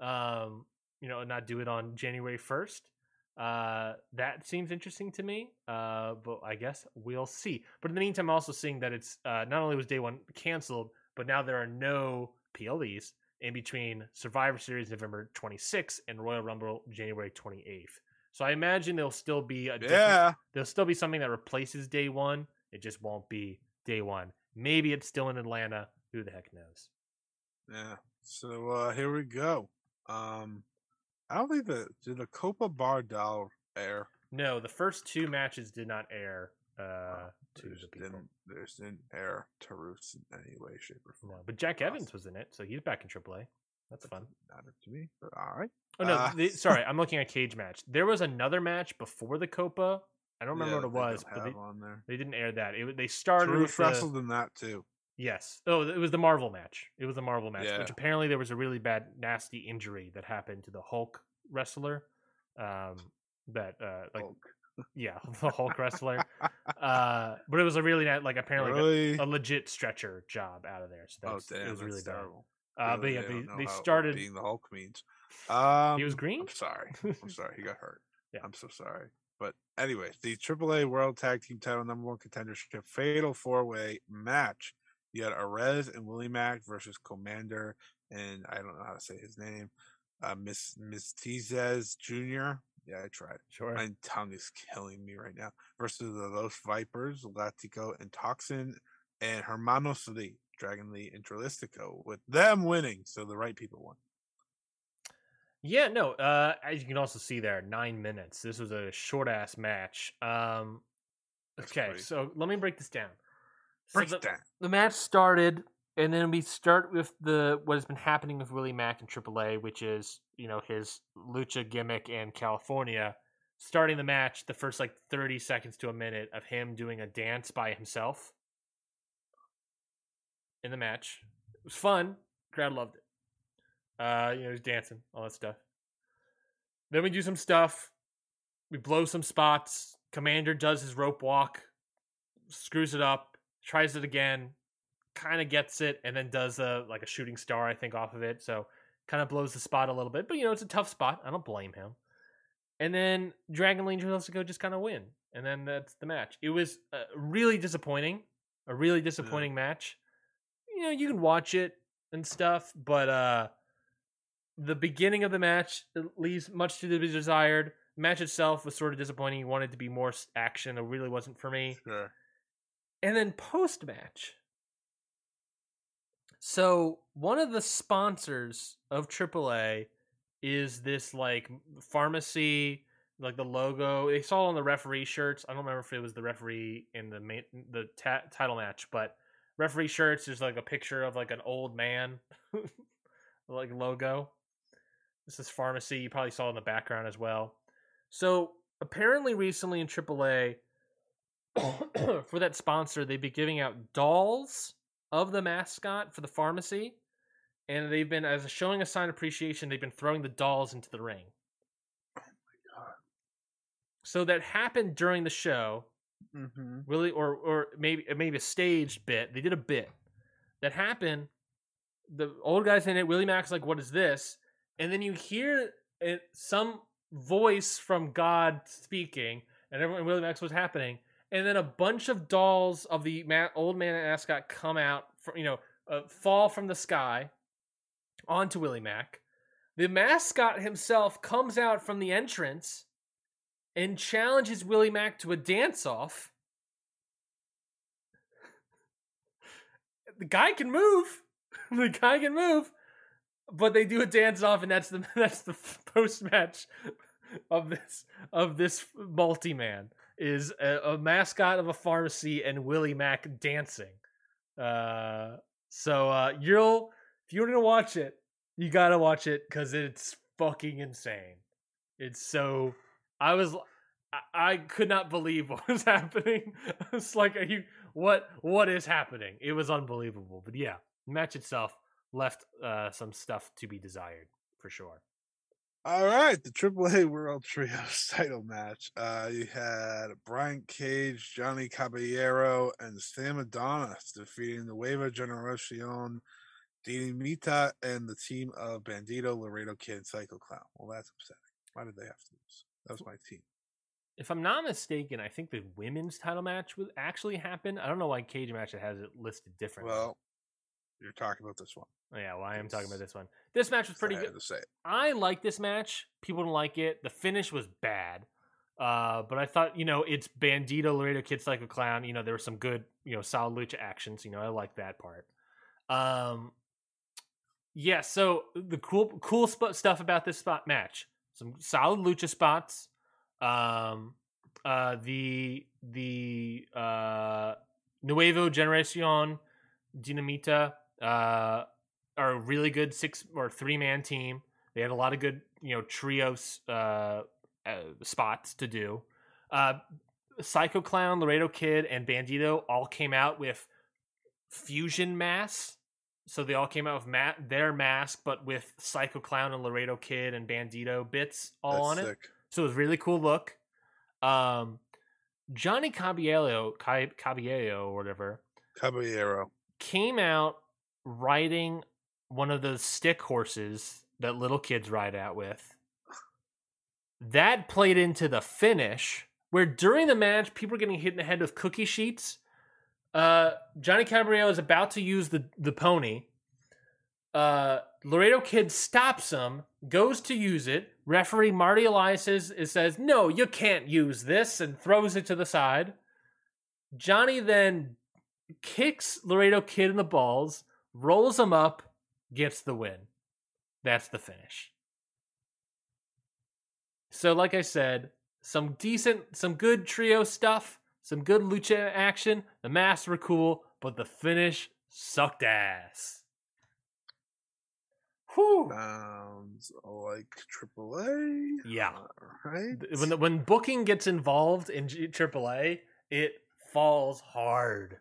Um, you know, not do it on January first. Uh, that seems interesting to me. Uh, but I guess we'll see. But in the meantime, I'm also seeing that it's uh, not only was day one canceled, but now there are no PLEs in between Survivor Series November 26th and Royal Rumble January 28th. So I imagine there'll still be a Yeah. there'll still be something that replaces day one. It just won't be day one. Maybe it's still in Atlanta. Who the heck knows? Yeah. So uh here we go. Um I don't think the did the Copa Bardahl air. No, the first two matches did not air uh, to There's the didn't there's didn't air to Tarus in any way, shape, or form. No, but Jack Awesome. Evans was in it, so he's back in AAA. That's fun. Up to me, but all right. Oh no, Uh, the, sorry, I'm looking at cage match. There was another match before the Copa. I don't remember Yeah, what it was, but they, they didn't air that. It, they started Tarus with the, wrestled in that too. yes. Oh, it was the Marvel match. It was the Marvel match, Yeah. which apparently there was a really bad, nasty injury that happened to the Hulk wrestler. Um, that uh, like Hulk. yeah, the Hulk wrestler. Uh, but it was a really like apparently really? a legit stretcher job out of there. So that oh was, damn, it was really that's bad. terrible. Uh, but yeah, they they, they started. being the Hulk means. Um, he was green. I'm sorry. I'm sorry. He got hurt. Yeah. I'm so sorry. But anyway, the AAA World Tag Team Title Number One Contendership Fatal Four Way match. You had Arez and Willie Mack versus Commander, and I don't know how to say his name, uh, Miss Miss Tizez Jr. Yeah, I tried. Sure. My tongue is killing me right now. Versus the Los Vipers, Látigo and Toxin, and Hermanos Lee, Dragon Lee and Dralístico, with them winning. So the right people won. Yeah, no. Uh, as you can also see there, nine minutes. This was a short ass match. Um, That's okay, so let me break this down. So Break the, down. the match started, and then we start with the what has been happening with Willie Mack in AAA, which is you know his lucha gimmick in California. Starting the match, the first like thirty seconds to a minute of him doing a dance by himself in the match. It was fun. Crowd loved it. Uh, you know, he's dancing, all that stuff. Then we do some stuff. We blow some spots. Commander does his rope walk, screws it up, tries it again, kind of gets it, and then does a like a shooting star, I think, off of it. So kind of blows the spot a little bit. But you know, it's a tough spot. I don't blame him. And then Dragon Lee and Jalisco just kind of win. And then that's the match. It was uh, really disappointing. A really disappointing match. You know, you can watch it and stuff, but uh the beginning of the match leaves much to be desired. Match itself was sort of disappointing. You wanted to be more action. It really wasn't for me. Sure. And then post match. So one of the sponsors of AAA is this like pharmacy, like the logo. They saw on the referee shirts. I don't remember if it was the referee in the main the ta- title match, but referee shirts. There's like a picture of like an old man, like logo. This is pharmacy. You probably saw in the background as well. So apparently, recently in AAA, for that sponsor, they'd be giving out dolls of the mascot for the pharmacy, and they've been as a showing a sign of appreciation. They've been throwing the dolls into the ring. God. So that happened during the show, Mm-hmm. really, or or maybe maybe a staged bit. They did a bit that happened. The old guy's in it. Willie Mack's like, "What is this?" And then you hear it, some voice from God speaking, and everyone Willie Mack's what's happening. And then a bunch of dolls of the ma- old man mascot come out, from, you know, uh, fall from the sky onto Willie Mack. The mascot himself comes out from the entrance and challenges Willie Mack to a dance off. The guy can move. The guy can move. But they do a dance off and that's the that's the post match of this of this multi man is a, a mascot of a pharmacy and Willie Mack dancing. Uh so uh you'll if you're gonna watch it, you gotta watch it because it's fucking insane. It's so I was I, I could not believe what was happening. It's like you what what is happening? It was unbelievable. But yeah, match itself left uh some stuff to be desired for sure. All right, the AAA World Trios title match. Uh, you had Brian Cage, Johnny Caballero, and Sam Adonis defeating the Nueva Generacion, Dinamita, and the team of Bandito, Laredo Kid, and Psycho Clown. Well, that's upsetting. Why did they have to lose? That was my team. If I'm not mistaken, I think the women's title match would actually happen. I don't know why Cage match has it listed differently. Well, you're talking about this one. Oh, yeah, well, I am talking about this one. This match was pretty I good. to say it. I like this match. People don't like it. The finish was bad. Uh, but I thought, you know, it's Bandito, Laredo Kid, Psycho Clown. You know, there was some good, you know, solid lucha actions. You know, I like that part. Um, yeah. So the cool, cool sp- stuff about this spot match: some solid lucha spots. Um, uh, the the uh, Nuevo Generacion Dinamita uh, are a really good six or three man team. They had a lot of good, you know, trios uh, uh, spots to do. Uh, Psycho Clown, Laredo Kid, and Bandito all came out with fusion masks. So they all came out with ma- their mask, but with Psycho Clown and Laredo Kid and Bandito bits all on That's it. So it was really cool look. Um, Johnny Caballero, Cab- Caballero or whatever, Caballero. came out riding one of those stick horses that little kids ride out with. That played into the finish where during the match people are getting hit in the head with cookie sheets. Uh, Johnny Cabrillo is about to use the the pony. Uh, Laredo Kid stops him, goes to use it. Referee Marty Elias says, says, "No, you can't use this," and throws it to the side. Johnny then kicks Laredo Kid in the balls, rolls him up, gets the win. That's the finish. So, like I said, some decent, some good trio stuff, some good lucha action. The masks were cool, but the finish sucked ass. Whew. Sounds like AAA. Yeah. Right. When the, when booking gets involved in G- AAA, it falls hard.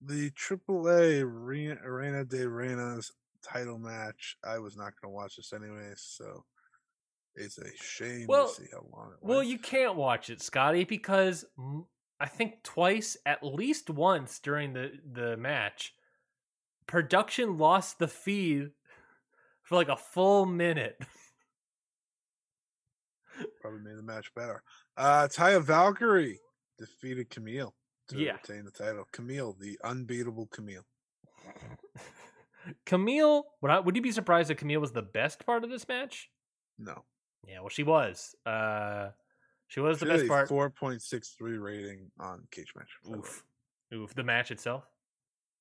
The AAA Arena, Reina de Reinas title match. I was not going to watch this anyway, so it's a shame Well- to see how long it Well, you can't watch it, Scotty, because I think twice, at least once during the the match, production lost the feed for like a full minute. probably made the match better. Uh Taya Valkyrie defeated Kamille to Yeah. retain the title. Kamille, the unbeatable Kamille. Kamille, would I, would you be surprised that Kamille was the best part of this match? No. Yeah, well, she was. Uh, she was the best part. 4.63 rating on Cage Match. by the way. Oof, oof. The match itself.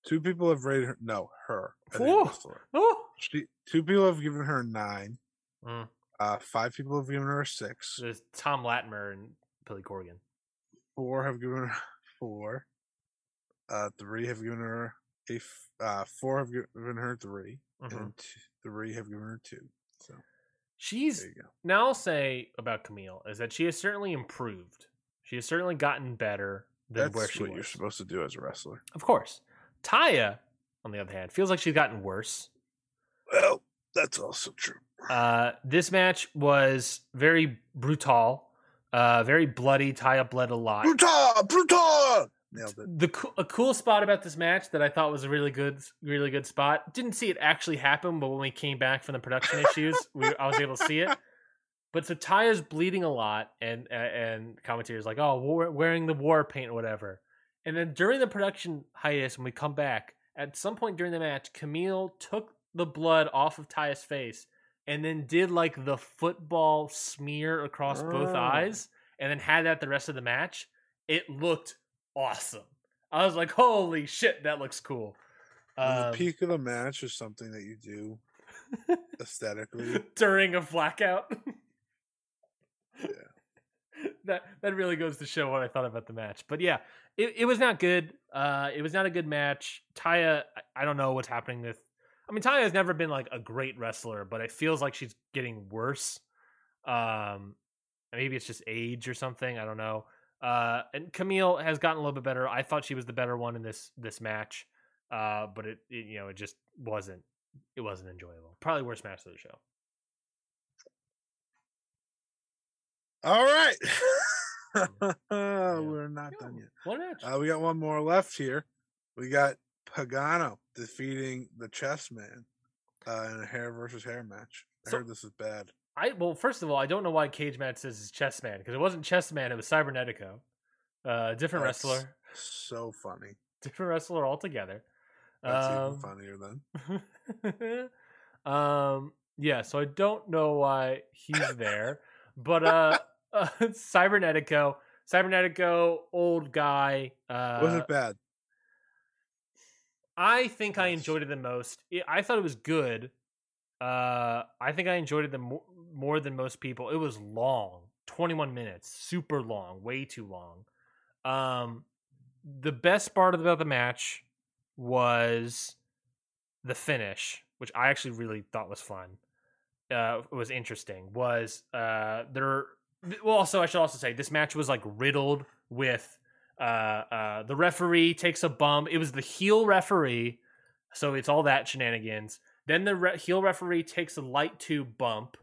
Two people have rated her. No, her. I didn't Whoa. wrestle her. Oh, She, two people have given her a nine. Mm. Uh, five people have given her a six. there's Tom Latimer and Billy Corgan. Four have given her four. Uh, three have given her a. f- Uh, four have given her 3 Mhm. and two, three have given her two. So She's there you go. now I'll say about Kamille is that she has certainly improved. She has certainly gotten better than That's where she what was. you're supposed to do as a wrestler. Of course. Taya, on the other hand, feels like she's gotten worse. Well, that's also true. Uh, this match was very brutal, uh, very bloody. Taya bled a lot. Brutal, brutal. Nailed it. The coo- a cool spot about this match that I thought was a really good, really good spot. Didn't see it actually happen, but when we came back from the production issues, we, I was able to see it. But so Taya's bleeding a lot, and and commentators like, oh, war, wearing the war paint or whatever. And then during the production hiatus, when we come back, at some point during the match, Kamille took the blood off of Taya's face and then did like the football smear across both Oh. eyes, and then had that the rest of the match. It looked awesome. I was like, holy shit, that looks cool. Um, the peak of the match is something that you do aesthetically. during a blackout. Yeah. that that really goes to show what I thought about the match. But yeah, it, it was not good. Uh, it was not a good match. Taya, I- I don't know what's happening with. I mean, Taya has never been like a great wrestler, but it feels like she's getting worse. Um, maybe it's just age or something. I don't know. Uh, and Kamille has gotten a little bit better. I thought she was the better one in this this match. Uh, but it, it you know it just wasn't it wasn't enjoyable. Probably worst match of the show. All right. Yeah. We're not done yet. One match. Uh, we got one more left here. We got Pagano defeating the Chessman uh, in a hair versus hair match. I So- heard this is bad. I well, first of all, I don't know why Cage Match says it's Chessman because it wasn't Chessman; it was Cybernetico, uh, different That's wrestler, So funny. different wrestler altogether. That's Um, even funnier then. um, yeah, so I don't know why he's there, but uh, uh, Cybernetico, Cybernetico, old guy. Uh, was it bad? I think I enjoyed it the most. I thought it was good. Uh, I think I enjoyed it the mo- more than most people. It was long, twenty one minutes, super long, way too long. Um, the best part about the match was the finish, which I actually really thought was fun. Uh, was interesting. Was uh there? Well, also I should also say this match was like riddled with uh, uh, the referee takes a bump. It was the heel referee, so it's all that shenanigans. Then the re- heel referee takes a light tube bump.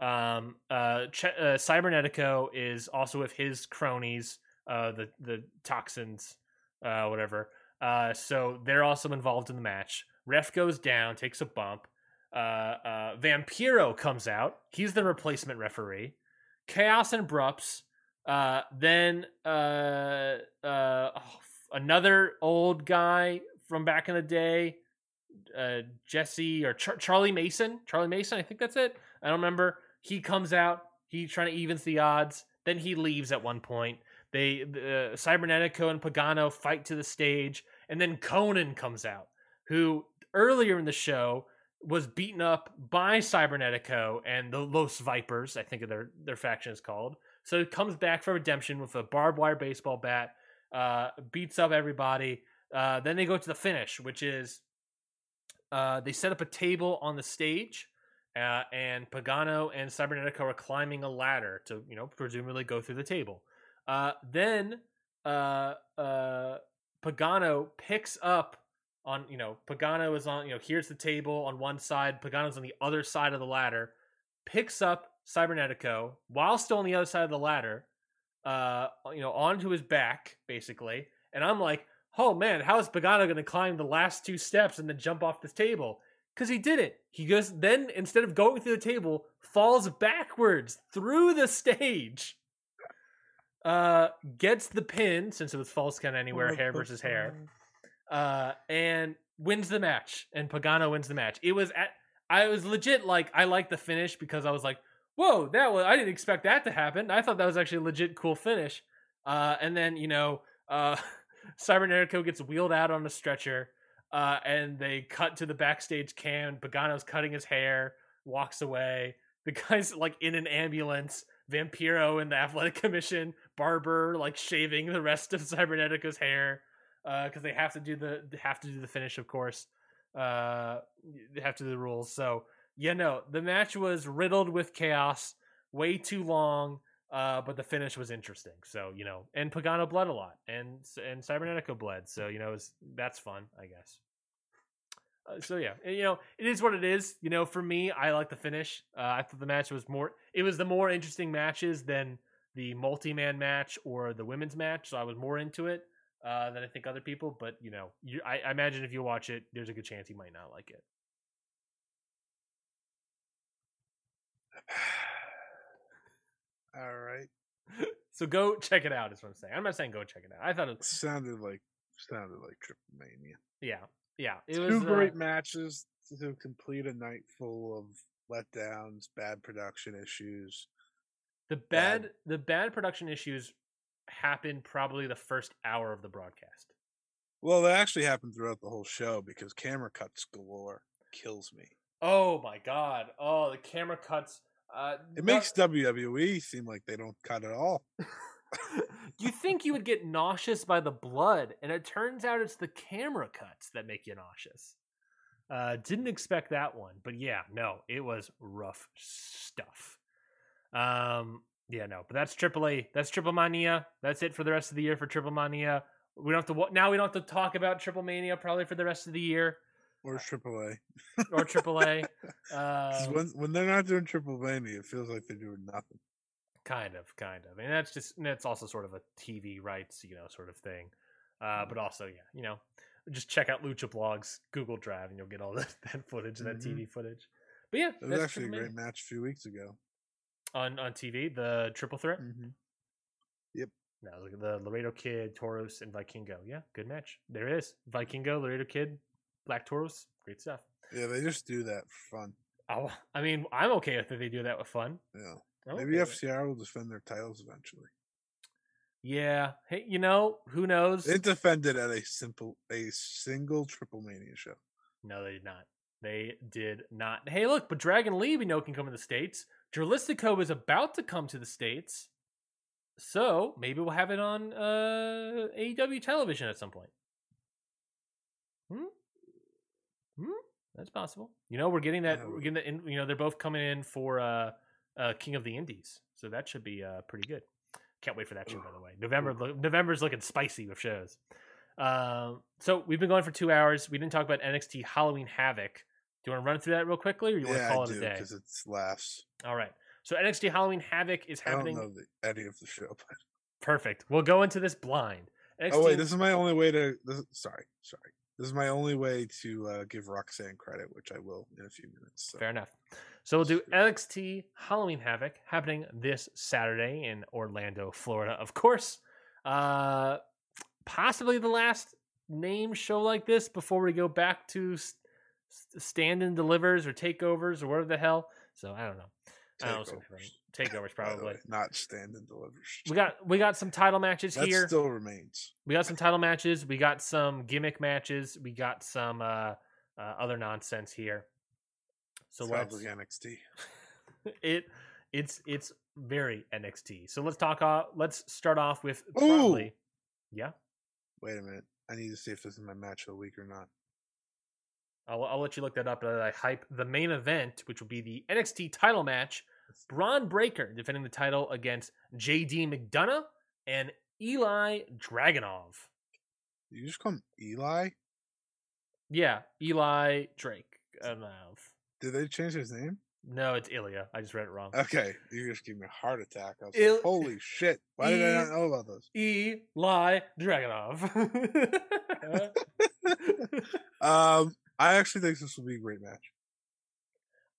Um, uh, Ch- uh, Cybernetico is also with his cronies, uh, the the toxins, uh, whatever. Uh, so they're also involved in the match. Ref goes down, takes a bump. Uh, uh, Vampiro comes out. He's the replacement referee. Chaos and Brups Uh, then uh, uh, oh, another old guy from back in the day, uh, Jesse or Char- Charly Manson. Charly Manson, I think that's it. I don't remember. He comes out. He's trying to evens the odds. Then he leaves at one point. They uh, Cybernetico and Pagano fight to the stage, and then Konnan comes out, who earlier in the show was beaten up by Cybernetico and the Los Vipers. I think their their faction is called. So he comes back for redemption with a barbed wire baseball bat, uh, beats up everybody. Uh, then they go to the finish, which is uh, they set up a table on the stage, uh, and Pagano and Cybernetico are climbing a ladder to, you know, presumably go through the table. Uh, then uh, Pagano picks up on, you know, Pagano is on, you know, here's the table on one side, Pagano's on the other side of the ladder, picks up Cybernetico while still on the other side of the ladder, uh, you know, onto his back, basically. And I'm like, oh man, how is Pagano going to climb the last two steps and then jump off this table? Because he did it. He goes, then instead of going through the table, falls backwards through the stage. Uh, gets the pin since it was false count anywhere, hair versus hair. Uh, and wins the match. And Pagano wins the match. It was at, I was legit like, I like the finish because I was like, whoa, that was I didn't expect that to happen. I thought that was actually a legit cool finish. Uh, and then you know, uh, Cybernetico gets wheeled out on a stretcher, uh, and they cut to the backstage cam. Pagano's cutting his hair, walks away. The guy's like in an ambulance. Vampiro and the Athletic Commission, Barber like shaving the rest of Cybernetico's hair because uh, they have to do the have to do the finish, of course. Uh, they have to do the rules. So yeah, no, the match was riddled with chaos, way too long, uh, but the finish was interesting. So you know, and Pagano bled a lot, and and Cybernetico bled. So you know, was, that's fun, I guess. Uh, so yeah, you know, it is what it is. You know, for me, I like the finish. Uh, I thought the match was more. It was the more interesting matches than the multi-man match or the women's match. So I was more into it uh, than I think other people. But you know, you, I, I imagine if you watch it, there's a good chance you might not like it. All right. so go check it out. Is what I'm saying. I'm not saying go check it out. I thought it sounded like sounded like Triple Mania. Yeah, yeah. It Two was, great uh, matches to complete a night full of letdowns, bad production issues. The bad, bad the bad production issues happened probably the first hour of the broadcast. Well, they actually happened throughout the whole show because camera cuts galore kills me. Oh my god! Oh, the camera cuts uh, it makes WWE seem like they don't cut at all. you think you would get nauseous by the blood, and it turns out it's the camera cuts that make you nauseous. Uh, didn't expect that one, but yeah, no, it was rough stuff. Um, yeah, no, but that's AAA. That's Triple Mania. That's it for the rest of the year for Triple Mania. We don't have to now. We don't have to talk about Triple Mania probably for the rest of the year or AAA or AAA. Uh, when when they're not doing Triple Mania, it feels like they're doing nothing. Kind of, kind of, and that's just that's also sort of a TV rights, you know, sort of thing. Uh, but mm-hmm. also, yeah, you know, just check out Lucha Blogs Google Drive, and you'll get all that, that footage, that mm-hmm. TV footage. But yeah, it was actually a great match a few weeks ago on on TV. The triple threat. Mm-hmm. Yep. Now look at the Laredo Kid, Taurus, and Vikingo. Yeah, good match. There it is. Vikingo, Laredo Kid, Black Taurus, great stuff. Yeah, they just do that for fun. Oh, I mean, I'm okay with it. They do that with fun. Yeah. I'm Maybe okay FTR will defend their titles eventually. Yeah. Hey, you know, who knows? It defended at a simple, a single Triple Mania show. No, they did not. They did not. Hey, look, but Dragon Lee we know can come to the states. Dralistico is about to come to the states, so maybe we'll have it on uh, AEW television at some point. Hmm. That's possible. You know, we're getting that. We're getting that. In, you know, they're both coming in for uh, uh, King of the Indies, so that should be uh, pretty good. Can't wait for that show. By the way, November. November's looking spicy with shows. Um, so we've been going for two hours. We didn't talk about NXT Halloween Havoc. Do you want to run through that real quickly, or you yeah, want to call I it do, a day? Because it's laughs. All right. So NXT Halloween Havoc is happening. I don't know the any of the show. But... Perfect. We'll go into this blind. NXT... Oh wait, this is my only way to. This, sorry, sorry. This is my only way to uh, give Roxanne credit, which I will in a few minutes. So. Fair enough. So we'll do NXT Halloween Havoc happening this Saturday in Orlando, Florida. Of course, uh, possibly the last name show like this before we go back to stand and delivers or takeovers or whatever the hell. So I don't know. I don't know what's gonna happen. Takeovers. Takeovers By the probably. way, not stand and delivers. We got we got some title matches that here. still remains. We got some title matches. We got some gimmick matches. We got some uh, uh, other nonsense here. So Sounds let's like NXT. it it's it's very NXT. So let's talk. Uh, let's start off with Ooh! probably yeah. Wait a minute. I need to see if this is my match of the week or not. I'll, I'll let you look that up. I hype the main event, which will be the NXT title match. Bron Breakker defending the title against JD McDonagh and Eli Dragunov. You just call him Eli? Yeah, Eli Drake. Uh, Did they change his name? no, it's Ilya. I just read it wrong. Okay, you just gave me a heart attack. I was Il- like, holy shit. Why did I not know about this? Eli Dragunov. Um, I actually think this will be a great match.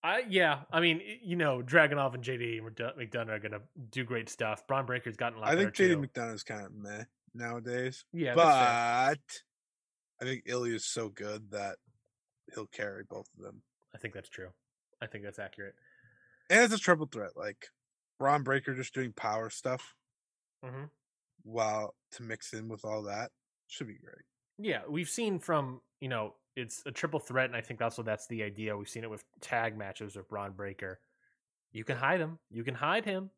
I yeah, I mean, you know, Dragunov and JD McDo- McDonagh are gonna do great stuff. Bron Breakker's gotten a lot I think JD too. McDonough is kind of meh nowadays. yeah, but. I think Ilya is so good that he'll carry both of them. I think that's true. I think that's accurate. And it's a triple threat. Like Bron Breakker just doing power stuff hmm while to mix in with all that should be great. Yeah, we've seen from you know it's a triple threat, and I think also that's the idea. We've seen it with tag matches with Bron Breakker. You can hide him. You can hide him,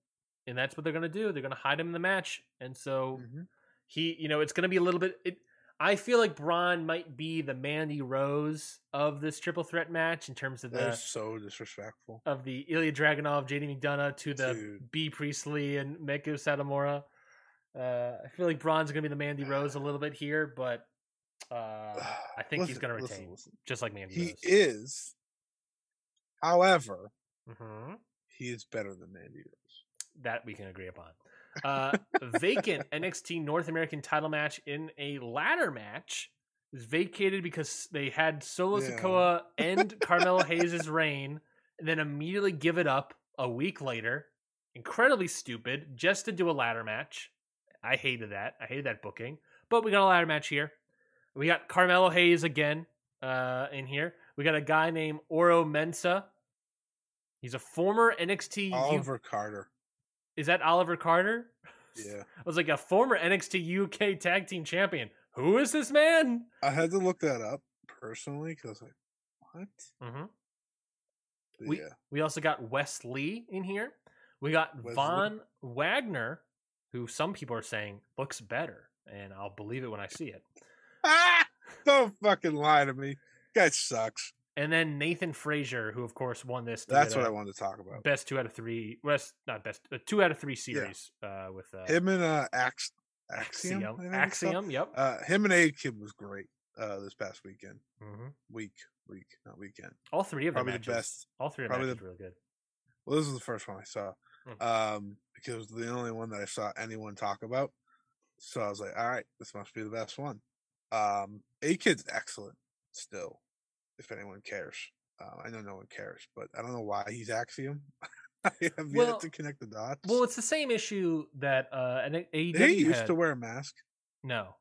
and that's what they're gonna do. They're gonna hide him in the match, and so Mhm. he, you know, it's gonna be a little bit. It, I feel like Bron might be the Mandy Rose of this triple threat match in terms of That the so disrespectful. of the Ilya Dragunov, JD McDonagh to the Dude. Bea Priestley and Meiko Satomura. Uh, I feel like Bron's gonna be the Mandy Rose a little bit here, but uh, I think he's gonna retain, listen. just like Mandy He Rose. is. However, hmm he is better than Mandy Rose. That we can agree upon. Uh, vacant NXT North American title match in a ladder match is vacated because they had Solo Yeah. Sikoa end Carmelo Hayes' reign and then immediately give it up a week later. Incredibly stupid just to do a ladder match. I hated that. I hated that booking. But we got a ladder match here. We got Carmelo Hayes again uh, in here. We got a guy named Oro Mensa. He's a former NXT. U- Oliver Carter. is that Oliver Carter? Yeah. I was like a former NXT UK Tag Team Champion. Who is this man? I had to look that up personally because I was like, what? Mm-hmm. But We yeah. we also got Wes Lee in here. We got Wes Lee. Von Wagner, who some people are saying looks better, and I'll believe it when I see it. Don't fucking lie to me. Guy sucks. And then Nathan Frazer, who of course won this. That's what I wanted to talk about. Best two out of three. Best not best. Uh, two out of three series uh, with uh, Him and uh, Ax- Axiom. Axiom. I think it's called. Axiom. Yep. Uh, him and A Kid was great uh, this past weekend. hmm Week, week, not weekend. All three of them Probably the matches. best- All three of them probably the- really good. Well, this was the first one I saw Mm. um, because it was the only one that I saw anyone talk about. So I was like, all right, this must be the best one. Um, A Kid's excellent still, if anyone cares. Uh, I know no one cares, but I don't know why he's Axiom. I have Well- yet to connect the dots. Well, it's the same issue that uh, an AEW he used had. to wear a mask? No,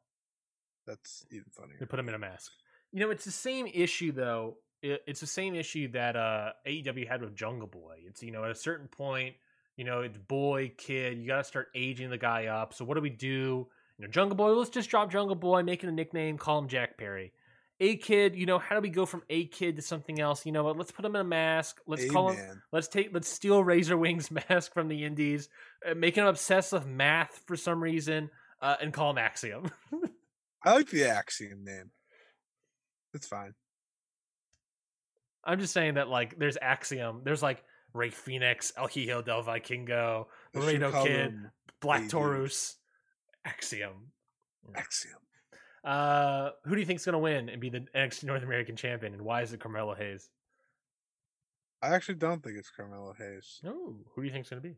That's even funnier. they put him in a mask. You know, it's the same issue though. It, it's the same issue that uh, AEW had with Jungle Boy. It's you know at a certain point, you know it's boy kid. You got to start aging the guy up. So what do we do? You know, Jungle Boy. Let's just drop Jungle Boy, make it a nickname, call him Jack Perry. A kid. You know, how do we go from a kid to something else? You know what? Let's put him in a mask. Let's call him. Let's take let's steal Razor Wing's mask from the Indies, uh, make him obsessed with math for some reason, uh, and call him Axiom. I like the Axiom name. It's fine. I'm just saying that like there's Axiom, there's like Rey Fénix, El Hijo del Vikingo, Laredo Kid, Black. Taurus, Axiom. Axiom. Uh, who do you think's gonna win and be the next North American champion, and why is it Carmelo Hayes? I actually don't think it's Carmelo Hayes. Oh, who do you think's gonna be?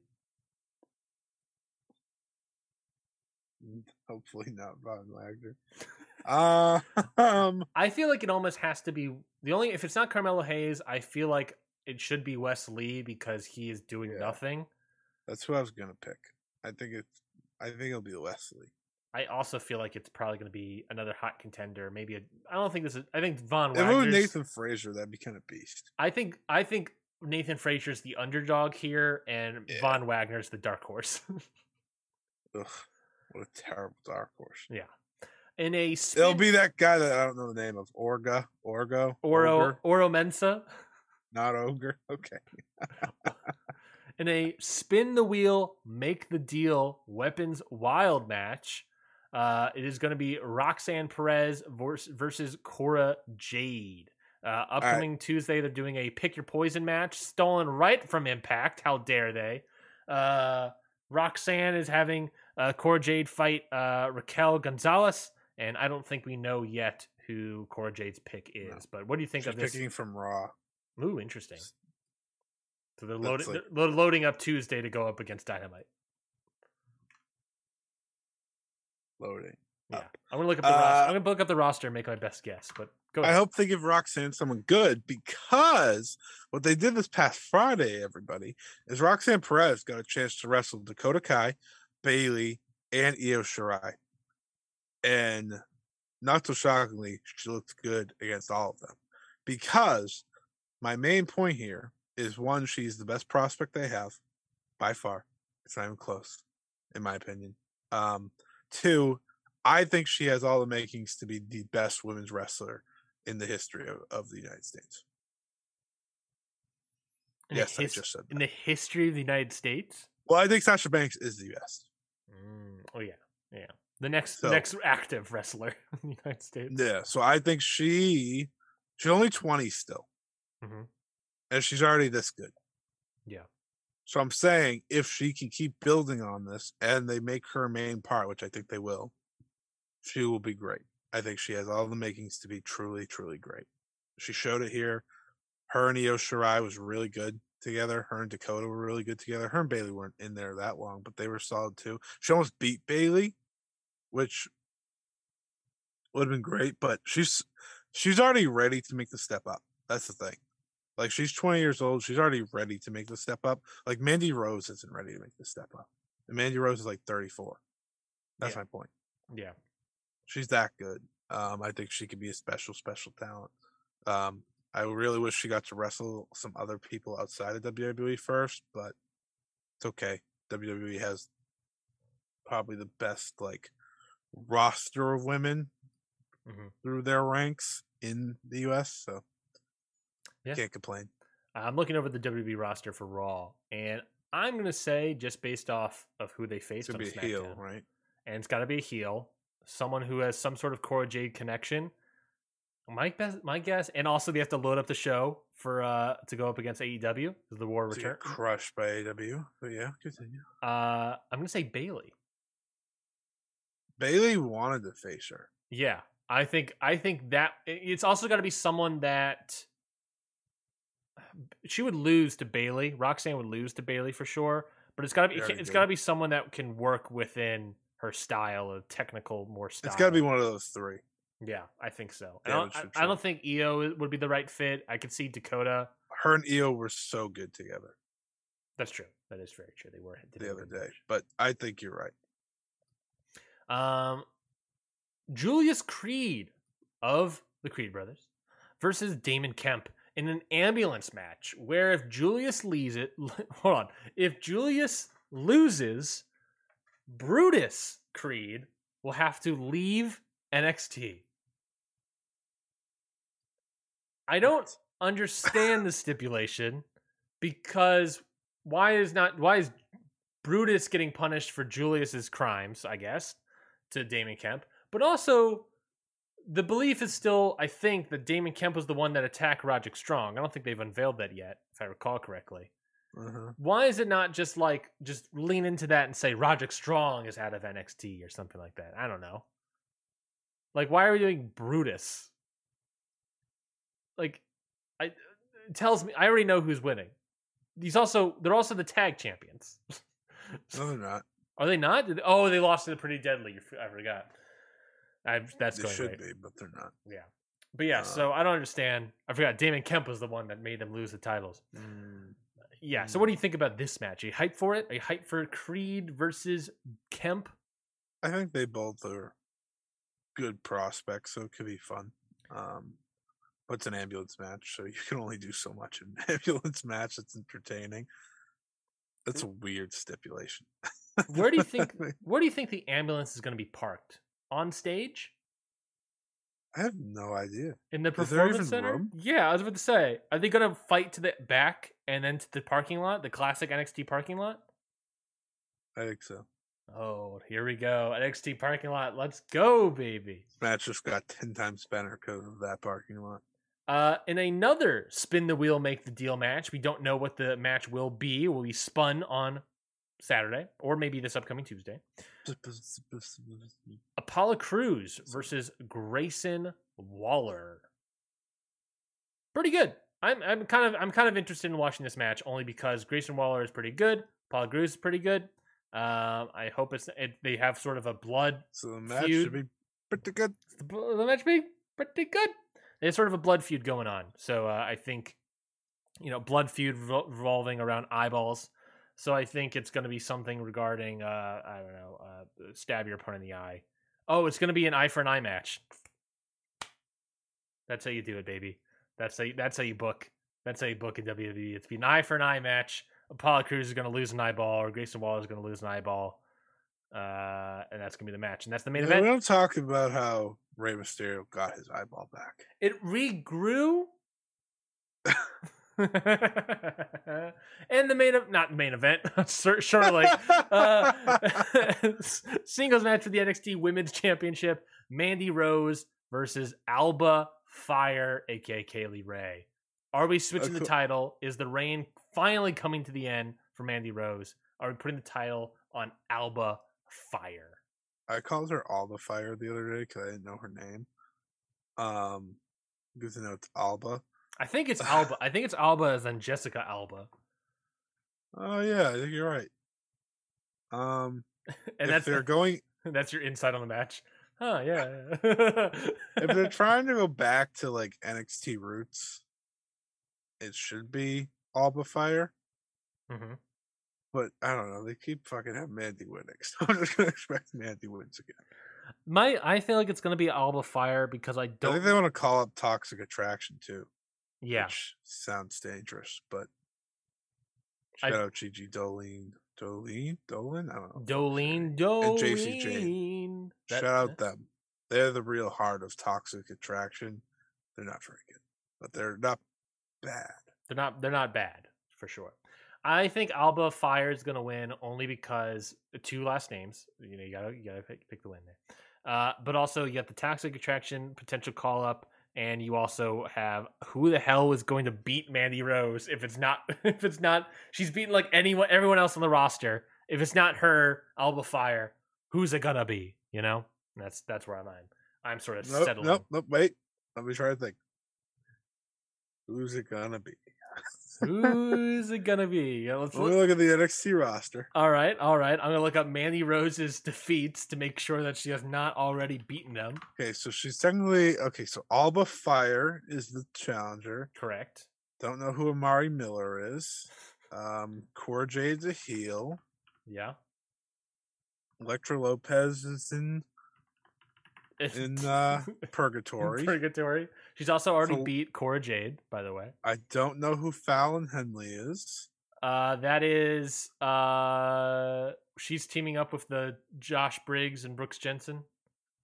Hopefully not Von Wagner. Uh, um, I feel like it almost has to be the only if it's not Carmelo Hayes. I feel like it should be Wes Lee because he is doing Yeah. nothing. That's who I was gonna pick. I think it's. I think it'll be Wes Lee. I also feel like it's probably going to be another hot contender. Maybe a, I don't think this is. I think Von If it was Nathan Frazer, that'd be kind of beast. I think I think Nathan Frazer's the underdog here, and Yeah. Von Wagner's the dark horse. Ugh, what a terrible dark horse. Yeah. In a spin, It'll be that guy that I don't know the name of. Orga, Orgo, Oro Oro Mensa. not ogre. Okay. In a spin the wheel, make the deal weapons wild match. Uh, it is going to be Roxanne Perez versus Cora Jade. Uh, upcoming Tuesday, they're doing a pick your poison match, stolen right from Impact. How dare they? Uh, Roxanne is having uh, Cora Jade fight uh, Raquel Gonzalez, and I don't think we know yet who Cora Jade's pick is. No. But what do you think She's of this? picking from Raw. Ooh, interesting. So they're loading. like- they're loading up Tuesday to go up against Dynamite. Loading. Yeah, Up. I'm gonna look up the roster. Uh, I'm gonna look up the roster and make my best guess. But go I hope they give Roxanne someone good because what they did this past Friday, everybody, is Roxanne Perez got a chance to wrestle Dakota Kai, Bayley, and Io Shirai. And not so shockingly, she looked good against all of them. Because my main point here is one, she's the best prospect they have by far. It's not even close, in my opinion. Um, two, I think she has all the makings to be the best women's wrestler in the history of, of the United States. In yes, I just said in the history of the United States. Well, I think Sasha Banks is the best. Mm, oh yeah, yeah. The next So- next active wrestler in the United States. Yeah, so I think she she's only 20 still. Mhm. And she's already this good. Yeah. So I'm saying if she can keep building on this and they make her main part, which I think they will, she will be great. I think she has all the makings to be truly, truly great. She showed it here. Her and Io Shirai was really good together. Her and Dakota were really good together. Her and Bayley weren't in there that long, but they were solid too. She almost beat Bayley, which would have been great, but she's she's already ready to make the step up. That's the thing. Like she's 20 years old, she's already ready to make the step up. Like Mandy Rose isn't ready to make the step up. And Mandy Rose is like 34. That's Yeah. my point. Yeah. She's that good. Um, I think she could be a special, special talent. Um, I really wish she got to wrestle some other people outside of WWE first, but it's okay. WWE has probably the best like roster of women Mhm. through their ranks in the US, so Yeah. can't complain. I'm looking over the WWE roster for Raw, and I'm gonna say just based off of who they It's faced on be a heel, right? and it's got to be a heel, someone who has some sort of Cora Jade connection. My best, my guess, and also they have to load up the show for uh to go up against AEW, the War To get Return. crushed by AEW. but yeah, continue. Uh, I'm gonna say Bayley. Bayley wanted to face her. Yeah, I think I think that it's also got to be someone that she would lose to Bayley. Roxanne would lose to Bayley for sure, but it's got to be They already it's did. got to be someone that can work within her style, a technical more style. It's got to be one of those three. Yeah, I think so. I don't, I, I don't think Io would be the right fit. I could see Dakota. Her and Io were so good together That's true. That is very true. They were the other day, but I think you're right. Um, Julius Creed of the Creed brothers versus Damon Kemp in an ambulance match where if Julius leaves it, hold on, if Julius loses, Brutus Creed will have to leave NXT. I don't understand the stipulation because why is not why is Brutus getting punished for Julius's crimes, I guess, to Damon Kemp. But also the belief is still, I think, that Damon Kemp was the one that attacked Roderick Strong. I don't think they've unveiled that yet, if I recall correctly. Uh-huh. Why is it not just like just lean into that and say Roderick Strong is out of NXT or something like that? I don't know. Like, why are we doing Brutus? Like, I it tells me I already know who's winning. He's also they're also the tag champions. No, they're not. Are they not? Oh, they lost to the Pretty Deadly. I forgot. I, that's They going should right. be, but they're not. Yeah. But yeah, Uh, so I don't understand. I forgot Damon Kemp was the one that made them lose the titles. Yeah. So what do you think about this match? Are you hyped for it? Are you hyped for Creed versus Kemp? I think they both are good prospects, so it could be fun. Um, but it's an ambulance match, so you can only do so much in an ambulance match that's entertaining. That's a weird stipulation. Where do you think where do you think the ambulance is going to be parked? On stage? I have no idea. In the Is there even performance center? room? Yeah, I was about to say. Are they gonna fight to the back and then to the parking lot, the classic NXT parking lot? I think so. Oh, here we go. NXT parking lot. Let's go, baby. Match just got ten times better because of that parking lot. Uh, in another spin the wheel, make the deal match, we don't know what the match will be. Will be spun on Saturday or maybe this upcoming Tuesday. Apollo Crews versus Grayson Waller. Pretty good. I'm I'm kind of I'm kind of interested in watching this match only because Grayson Waller is pretty good. Apollo Crews is pretty good. Um, I hope it's it, they have sort of a blood. So the match Feud. should be pretty good. The, the match be pretty good. There's sort of a blood feud going on, so uh, I think you know blood feud revolving around eyeballs. So I think it's going to be something regarding uh, I don't know, uh, stab your opponent in the eye. Oh, it's going to be an eye for an eye match. That's how you do it, baby. That's how you, that's how you book. That's how you book in WWE. It's be an eye for an eye match. Apollo Crews is going to lose an eyeball, or Grayson Waller is going to lose an eyeball, uh, and that's going to be the match, and that's the main Yeah, event. We don't talk about how Rey Mysterio got his eyeball back. It regrew. and the main ev- not main event, sur- surely. Uh, singles match for the NXT Women's Championship: Mandy Rose versus Alba Fyre, aka Kay Lee Ray. Are we switching the cool. title? Is the reign finally coming to the end for Mandy Rose? Are we putting the title on Alba Fyre? I called her Alba Fire the other day because I didn't know her name. Um, good to know it's Alba. I think it's Alba. I think it's Alba as in Jessica Alba, Oh yeah, I think you're right. Um, and if that's they're going, That's your insight on the match. Huh? yeah. if they're trying to go back to like NXT roots, it should be Alba Fyre. hmm But I don't know. They keep fucking having Mandy winning, I'm just gonna expect Mandy wins again. My, I feel like it's gonna be Alba Fyre because I I don't. think they want to call up Toxic Attraction too. Yeah, which sounds dangerous, but I- shout out Gigi Dolin, Dolin, Dolin. I don't know. Dolene, And Jacy Jayne. That- shout out them. They're the real heart of Toxic Attraction. They're not very good, but they're not bad. They're not. They're not bad for sure. I think Alba Fyre is gonna win only because the two last names. You know, you gotta you gotta pick, pick the win there. Uh, but also you got the Toxic Attraction potential call up, and you also have who the hell is going to beat Mandy Rose if it's not if it's not she's beaten like anyone everyone else on the roster. If it's not her, Alba Fyre, who's it gonna be? You know, And that's that's where I'm at. I'm sort of Nope, settling. nope, nope. Wait, let me try to think. Who's it gonna be? Who's it gonna be? Let's Let look. look at the NXT roster. All right, all right. I'm gonna look up Mandy Rose's defeats to make sure that she has not already beaten them. Okay, so she's technically okay. So Alba Fyre is the challenger. Correct. Don't know who Amari Miller is. Um, Cora Jade's a heel. Yeah. Electra Lopez is in in uh, Purgatory. Purgatory. She's also already So- beat Cora Jade, by the way. I don't know who Fallon Henley is. Uh, that is uh, she's teaming up with the Josh Briggs and Brooks Jensen,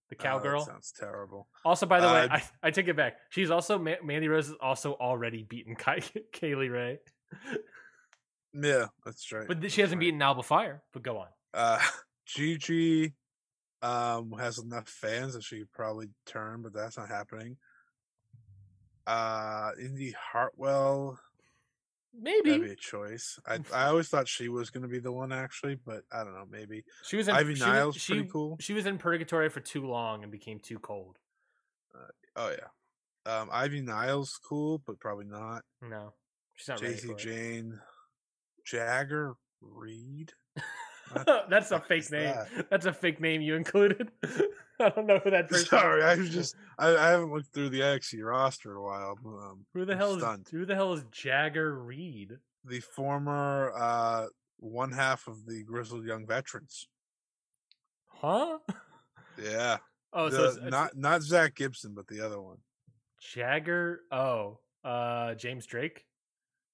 the Oh, that cowgirl. sounds terrible. also, by the way, uh, I, I take it back. She's also Ma- Mandy Rose is also already beaten Ky- Kay Lee Ray, Yeah, that's right. but she hasn't Right. beaten Alba Fyre. But go on. Uh, Gigi um has enough fans that she could probably turn, but that's not happening. Uh, Indy Hartwell Maybe that'd be a choice. I I always thought she was gonna be the one actually, but I don't know. Maybe she was in Ivy she, Niles she, pretty cool. She was in purgatory for too long and became too cold. Oh yeah, um, Ivy Niles cool, but probably not. No, she's not ready JC for it. Jane, Jagger Reed. That's a fake name. that? That's a fake name you included. I don't know who that person. Sorry, is. I was just I, I haven't looked through the NXT roster in a while. but, Um, Who the I'm hell is who the hell is Jagger Reed? the former uh one half of the grizzled young veterans. Huh? Yeah, Oh, The- so it's, it's not not Zach Gibson, but the other one. Jagger. Oh, uh, James Drake.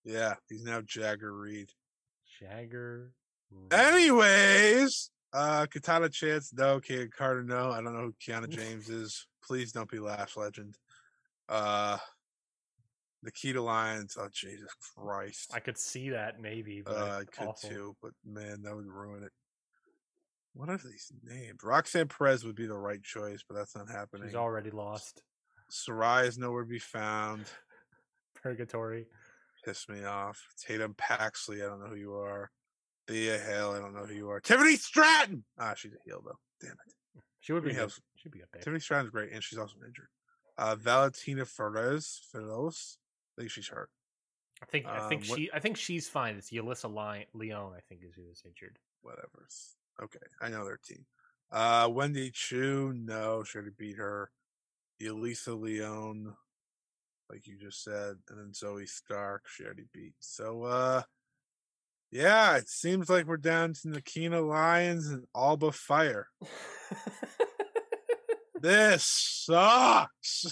Yeah, he's now Jagger Reed. Jagger. Reed. Anyways, uh Katana Chance, no, Kid Carter, no. I don't know who Kiana James is. Please don't be Lash Legend. Uh Nikita Lyons, oh Jesus Christ. I could see that maybe, but Uh, I could awful. too, but man, that would ruin it. What are these names? Roxanne Perez would be the right choice, but that's not happening. She's already lost. Sarray is nowhere to be found. Purgatory. Piss me off. Tatum Paxley, I don't know who you are. Thea Hale, I don't know who you are. Tiffany Stratton! Ah, she's a heel though. Damn it. She would be. Good. She'd be a pick. Tiffany Stratton's great, and she's also injured. Uh, Valentina Ferez, Feroz, I think she's hurt. I think. I think Um, what- she. I think she's fine. It's Yelissa Ly- Leon. I think is who is injured. Whatever. Okay, I know their team. Uh, Wendy Choo, no, she already beat her. Elisa Leone, like you just said, and then Zoey Stark, she already beat. So, uh, yeah, it seems like we're down to the Nakina Lions and Alba Fyre. This sucks.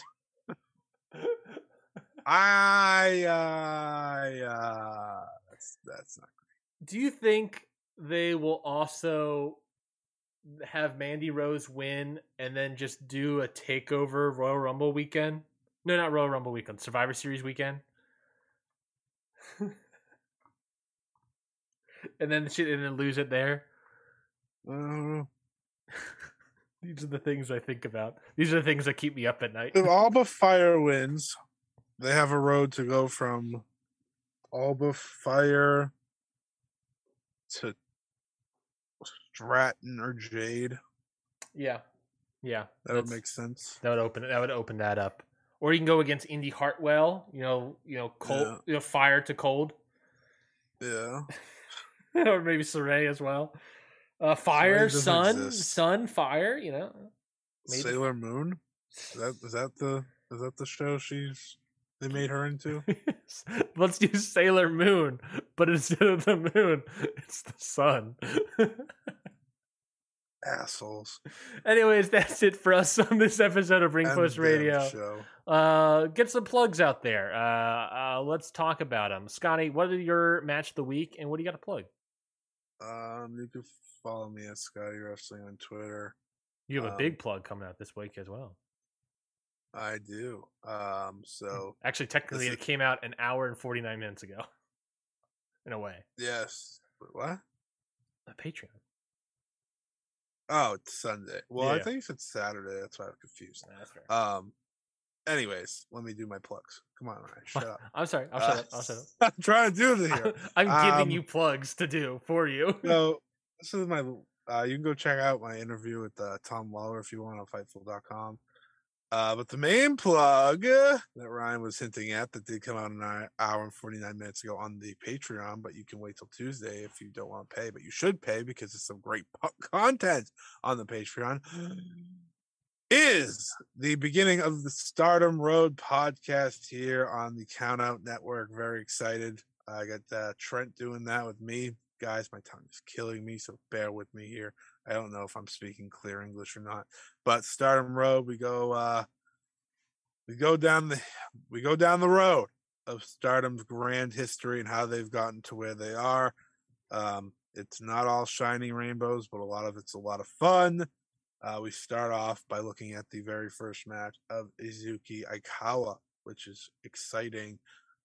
I, I, uh, that's, that's not Do you think they will also have Mandy Rose win and then just do a takeover Royal Rumble weekend? No, not Royal Rumble weekend. Survivor Series weekend. and then she and then lose it there. Uh, These are the things I think about. These are the things that keep me up at night. if Alba Fyre wins, they have a road to go from Alba Fyre to Stratton or Jade. yeah, yeah, That would make sense. That would open it. That would open that up. Or you can go against Indy Hartwell. You know, you know, cold, Yeah. you know, fire to cold, Yeah. or maybe Sarray as well. Uh, fire, sun, exist. sun, fire. You know, Maybe. Sailor Moon. Is that is that the is that the show she's they made her into? let's do Sailor Moon, but instead of the moon, it's the sun. Assholes. Anyways, that's it for us on this episode of Ring Post Radio. Show. Uh, get some plugs out there. Uh, uh, let's talk about them. Scotty, what are your match of the week, and what do you got to plug? Um, you can follow me at Scotty Wrestling on Twitter. You have a Um, big plug coming out this week as well. I do. Um, so Actually, technically, is- it came out an hour and forty nine minutes ago. In a way, yes. What? a Patreon. Oh, it's Sunday. Well, I Yeah. think it's Saturday. That's why I'm confused. Nah, that's fair. Um. Anyways, let me do my plugs. Come on, Ryan, shut up. I'm sorry. I'll Uh, shut up. I'll shut I'm trying to do it here. I'm giving Um, you plugs to do for you. so this is my. Uh, you can go check out my interview with uh, Tom Lawlor if you want on Fightful.com. Uh, but the main plug that Ryan was hinting at that did come out an hour and 49 minutes ago on the Patreon, but you can wait till Tuesday if you don't want to pay, but you should pay because it's some great content on the Patreon. Is the beginning of the Stardom Road podcast here on the Countout Network. Very excited. I got uh, Trent doing that with me. Guys, my tongue is killing me, so bear with me here. I don't know if I'm speaking clear English or not. But Stardom Road, we go uh we go down the we go down the road of Stardom's grand history and how they've gotten to where they are. Um it's not all shiny rainbows, but a lot of it's a lot of fun. Uh, we start off by looking at the very first match of Yuzuki Aikawa, which is exciting.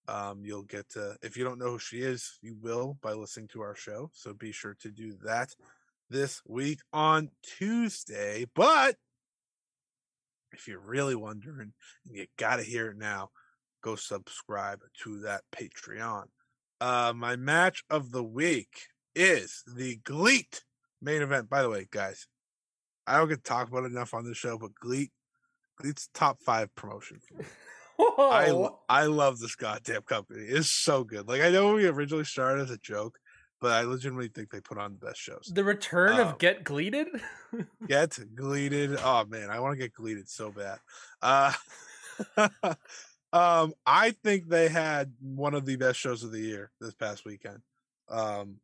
Um, you'll get to, if you don't know who she is, you will by listening to our show. So be sure to do that this week on Tuesday. But if you're really wondering, and you got to hear it now, go subscribe to that Patreon. Uh, my match of the week is the GLEAT main event. By the way, guys, I don't get to talk about it enough on the show, but GLEAT, GLEAT's top five promotion for. I I love this goddamn company. It's so good. Like I know we originally started as a joke, but I legitimately think they put on the best shows. The return Um, of Get Gleated. Get gleated. Oh man, I want to get gleated so bad. Uh, um, I think they had one of the best shows of the year this past weekend. Um,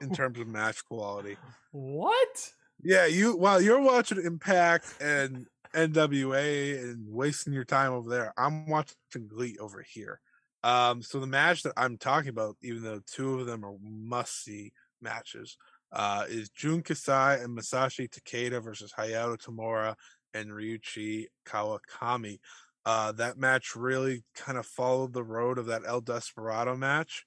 in terms of match quality. what? Yeah, you while you're watching Impact and NWA and wasting your time over there, I'm watching Glee over here. Um, so the match that I'm talking about, even though two of them are must see matches, uh, is Jun Kasai and Masashi Takeda versus Hayato Tamura and Ryuichi Kawakami. Uh, that match really kind of followed the road of that El Desperado match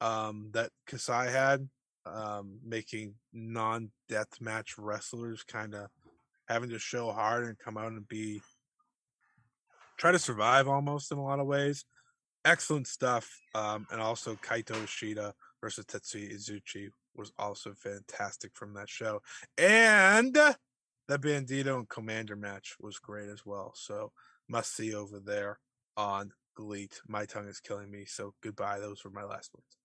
um, that Kasai had, um, making non death match wrestlers kind of having to show hard and come out and be try to survive almost in a lot of ways. Excellent stuff. Um, and also Kaito Ishida versus Tetsuya Izuchi was also fantastic from that show. And that Bandito and Commander match was great as well. So must see over there on GLEAT. My tongue is killing me. So goodbye. Those were my last words.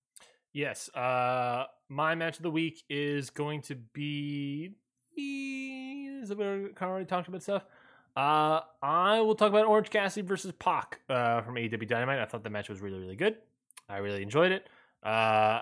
Yes. Uh, my match of the week is going to be. Is it we already talked about stuff? Uh, I will talk about Orange Cassidy versus PAC uh, from AEW Dynamite. I thought the match was really, really good. I really enjoyed it. Uh,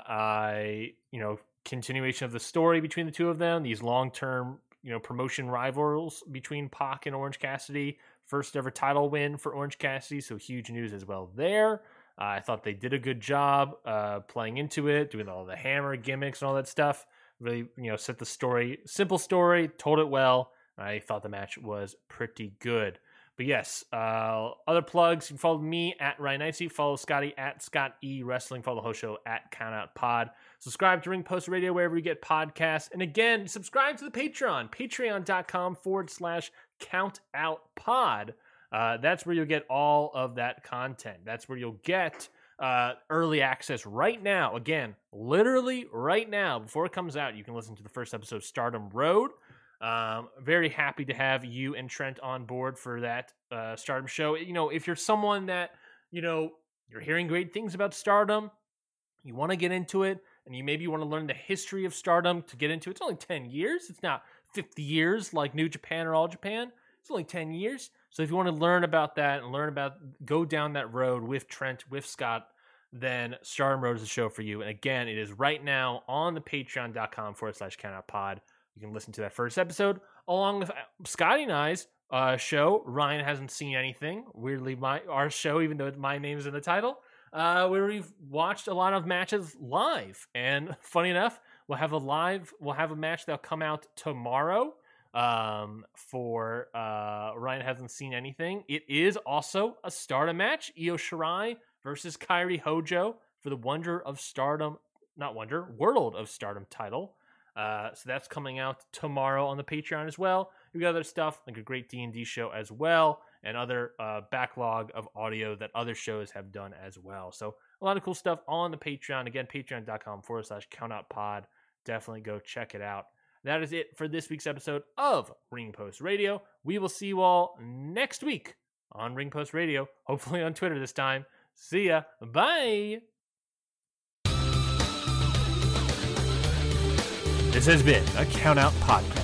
I, you know, continuation of the story between the two of them. These long-term, you know, promotion rivals between PAC and Orange Cassidy. First ever title win for Orange Cassidy, so huge news as well there. I thought they did a good job uh, playing into it, doing all the hammer gimmicks and all that stuff. Really, you know, set the story, simple story, told it well. I thought the match was pretty good. But yes, uh, other plugs. You can follow me at Ryan Nicey. Follow Scotty at Scott E Wrestling. Follow the whole show at Countout Pod. Subscribe to Ring Post Radio wherever you get podcasts. And again, subscribe to the Patreon, patreon.com forward slash count out pod. Uh, that's where you'll get all of that content. That's where you'll get uh, early access right now. Again, literally right now, before it comes out, you can listen to the first episode of Stardom Road. Um, very happy to have you and Trent on board for that uh, Stardom show. You know, if you're someone that, you know, you're hearing great things about Stardom, you want to get into it, and you maybe want to learn the history of Stardom to get into it. It's only 10 years. It's not 50 years like New Japan or All Japan. It's only 10 years. So if you want to learn about that and learn about, go down that road with Trent, with Scott, then Stardom Road is the show for you. And again, it is right now on the patreon.com forward slash countout pod. You can listen to that first episode along with uh, Scotty and I's uh, show. Ryan hasn't seen anything. Weirdly, my our show, even though my name is in the title, uh, where we've watched a lot of matches live. And funny enough, we'll have a live, we'll have a match that'll come out tomorrow. Um, for uh, Ryan hasn't seen anything. It is also a Stardom match: Io Shirai versus Kairi Hojo for the Wonder of Stardom, not Wonder, World of Stardom title. Uh, so that's coming out tomorrow on the Patreon as well. We got other stuff like a great D and D show as well, and other uh, backlog of audio that other shows have done as well. So a lot of cool stuff on the Patreon. Again, patreon.com forward slash countout pod. Definitely go check it out. That is it for this week's episode of Ring Post Radio. We will see you all next week on Ring Post Radio, hopefully on Twitter this time. See ya. Bye. This has been a Count Out Podcast.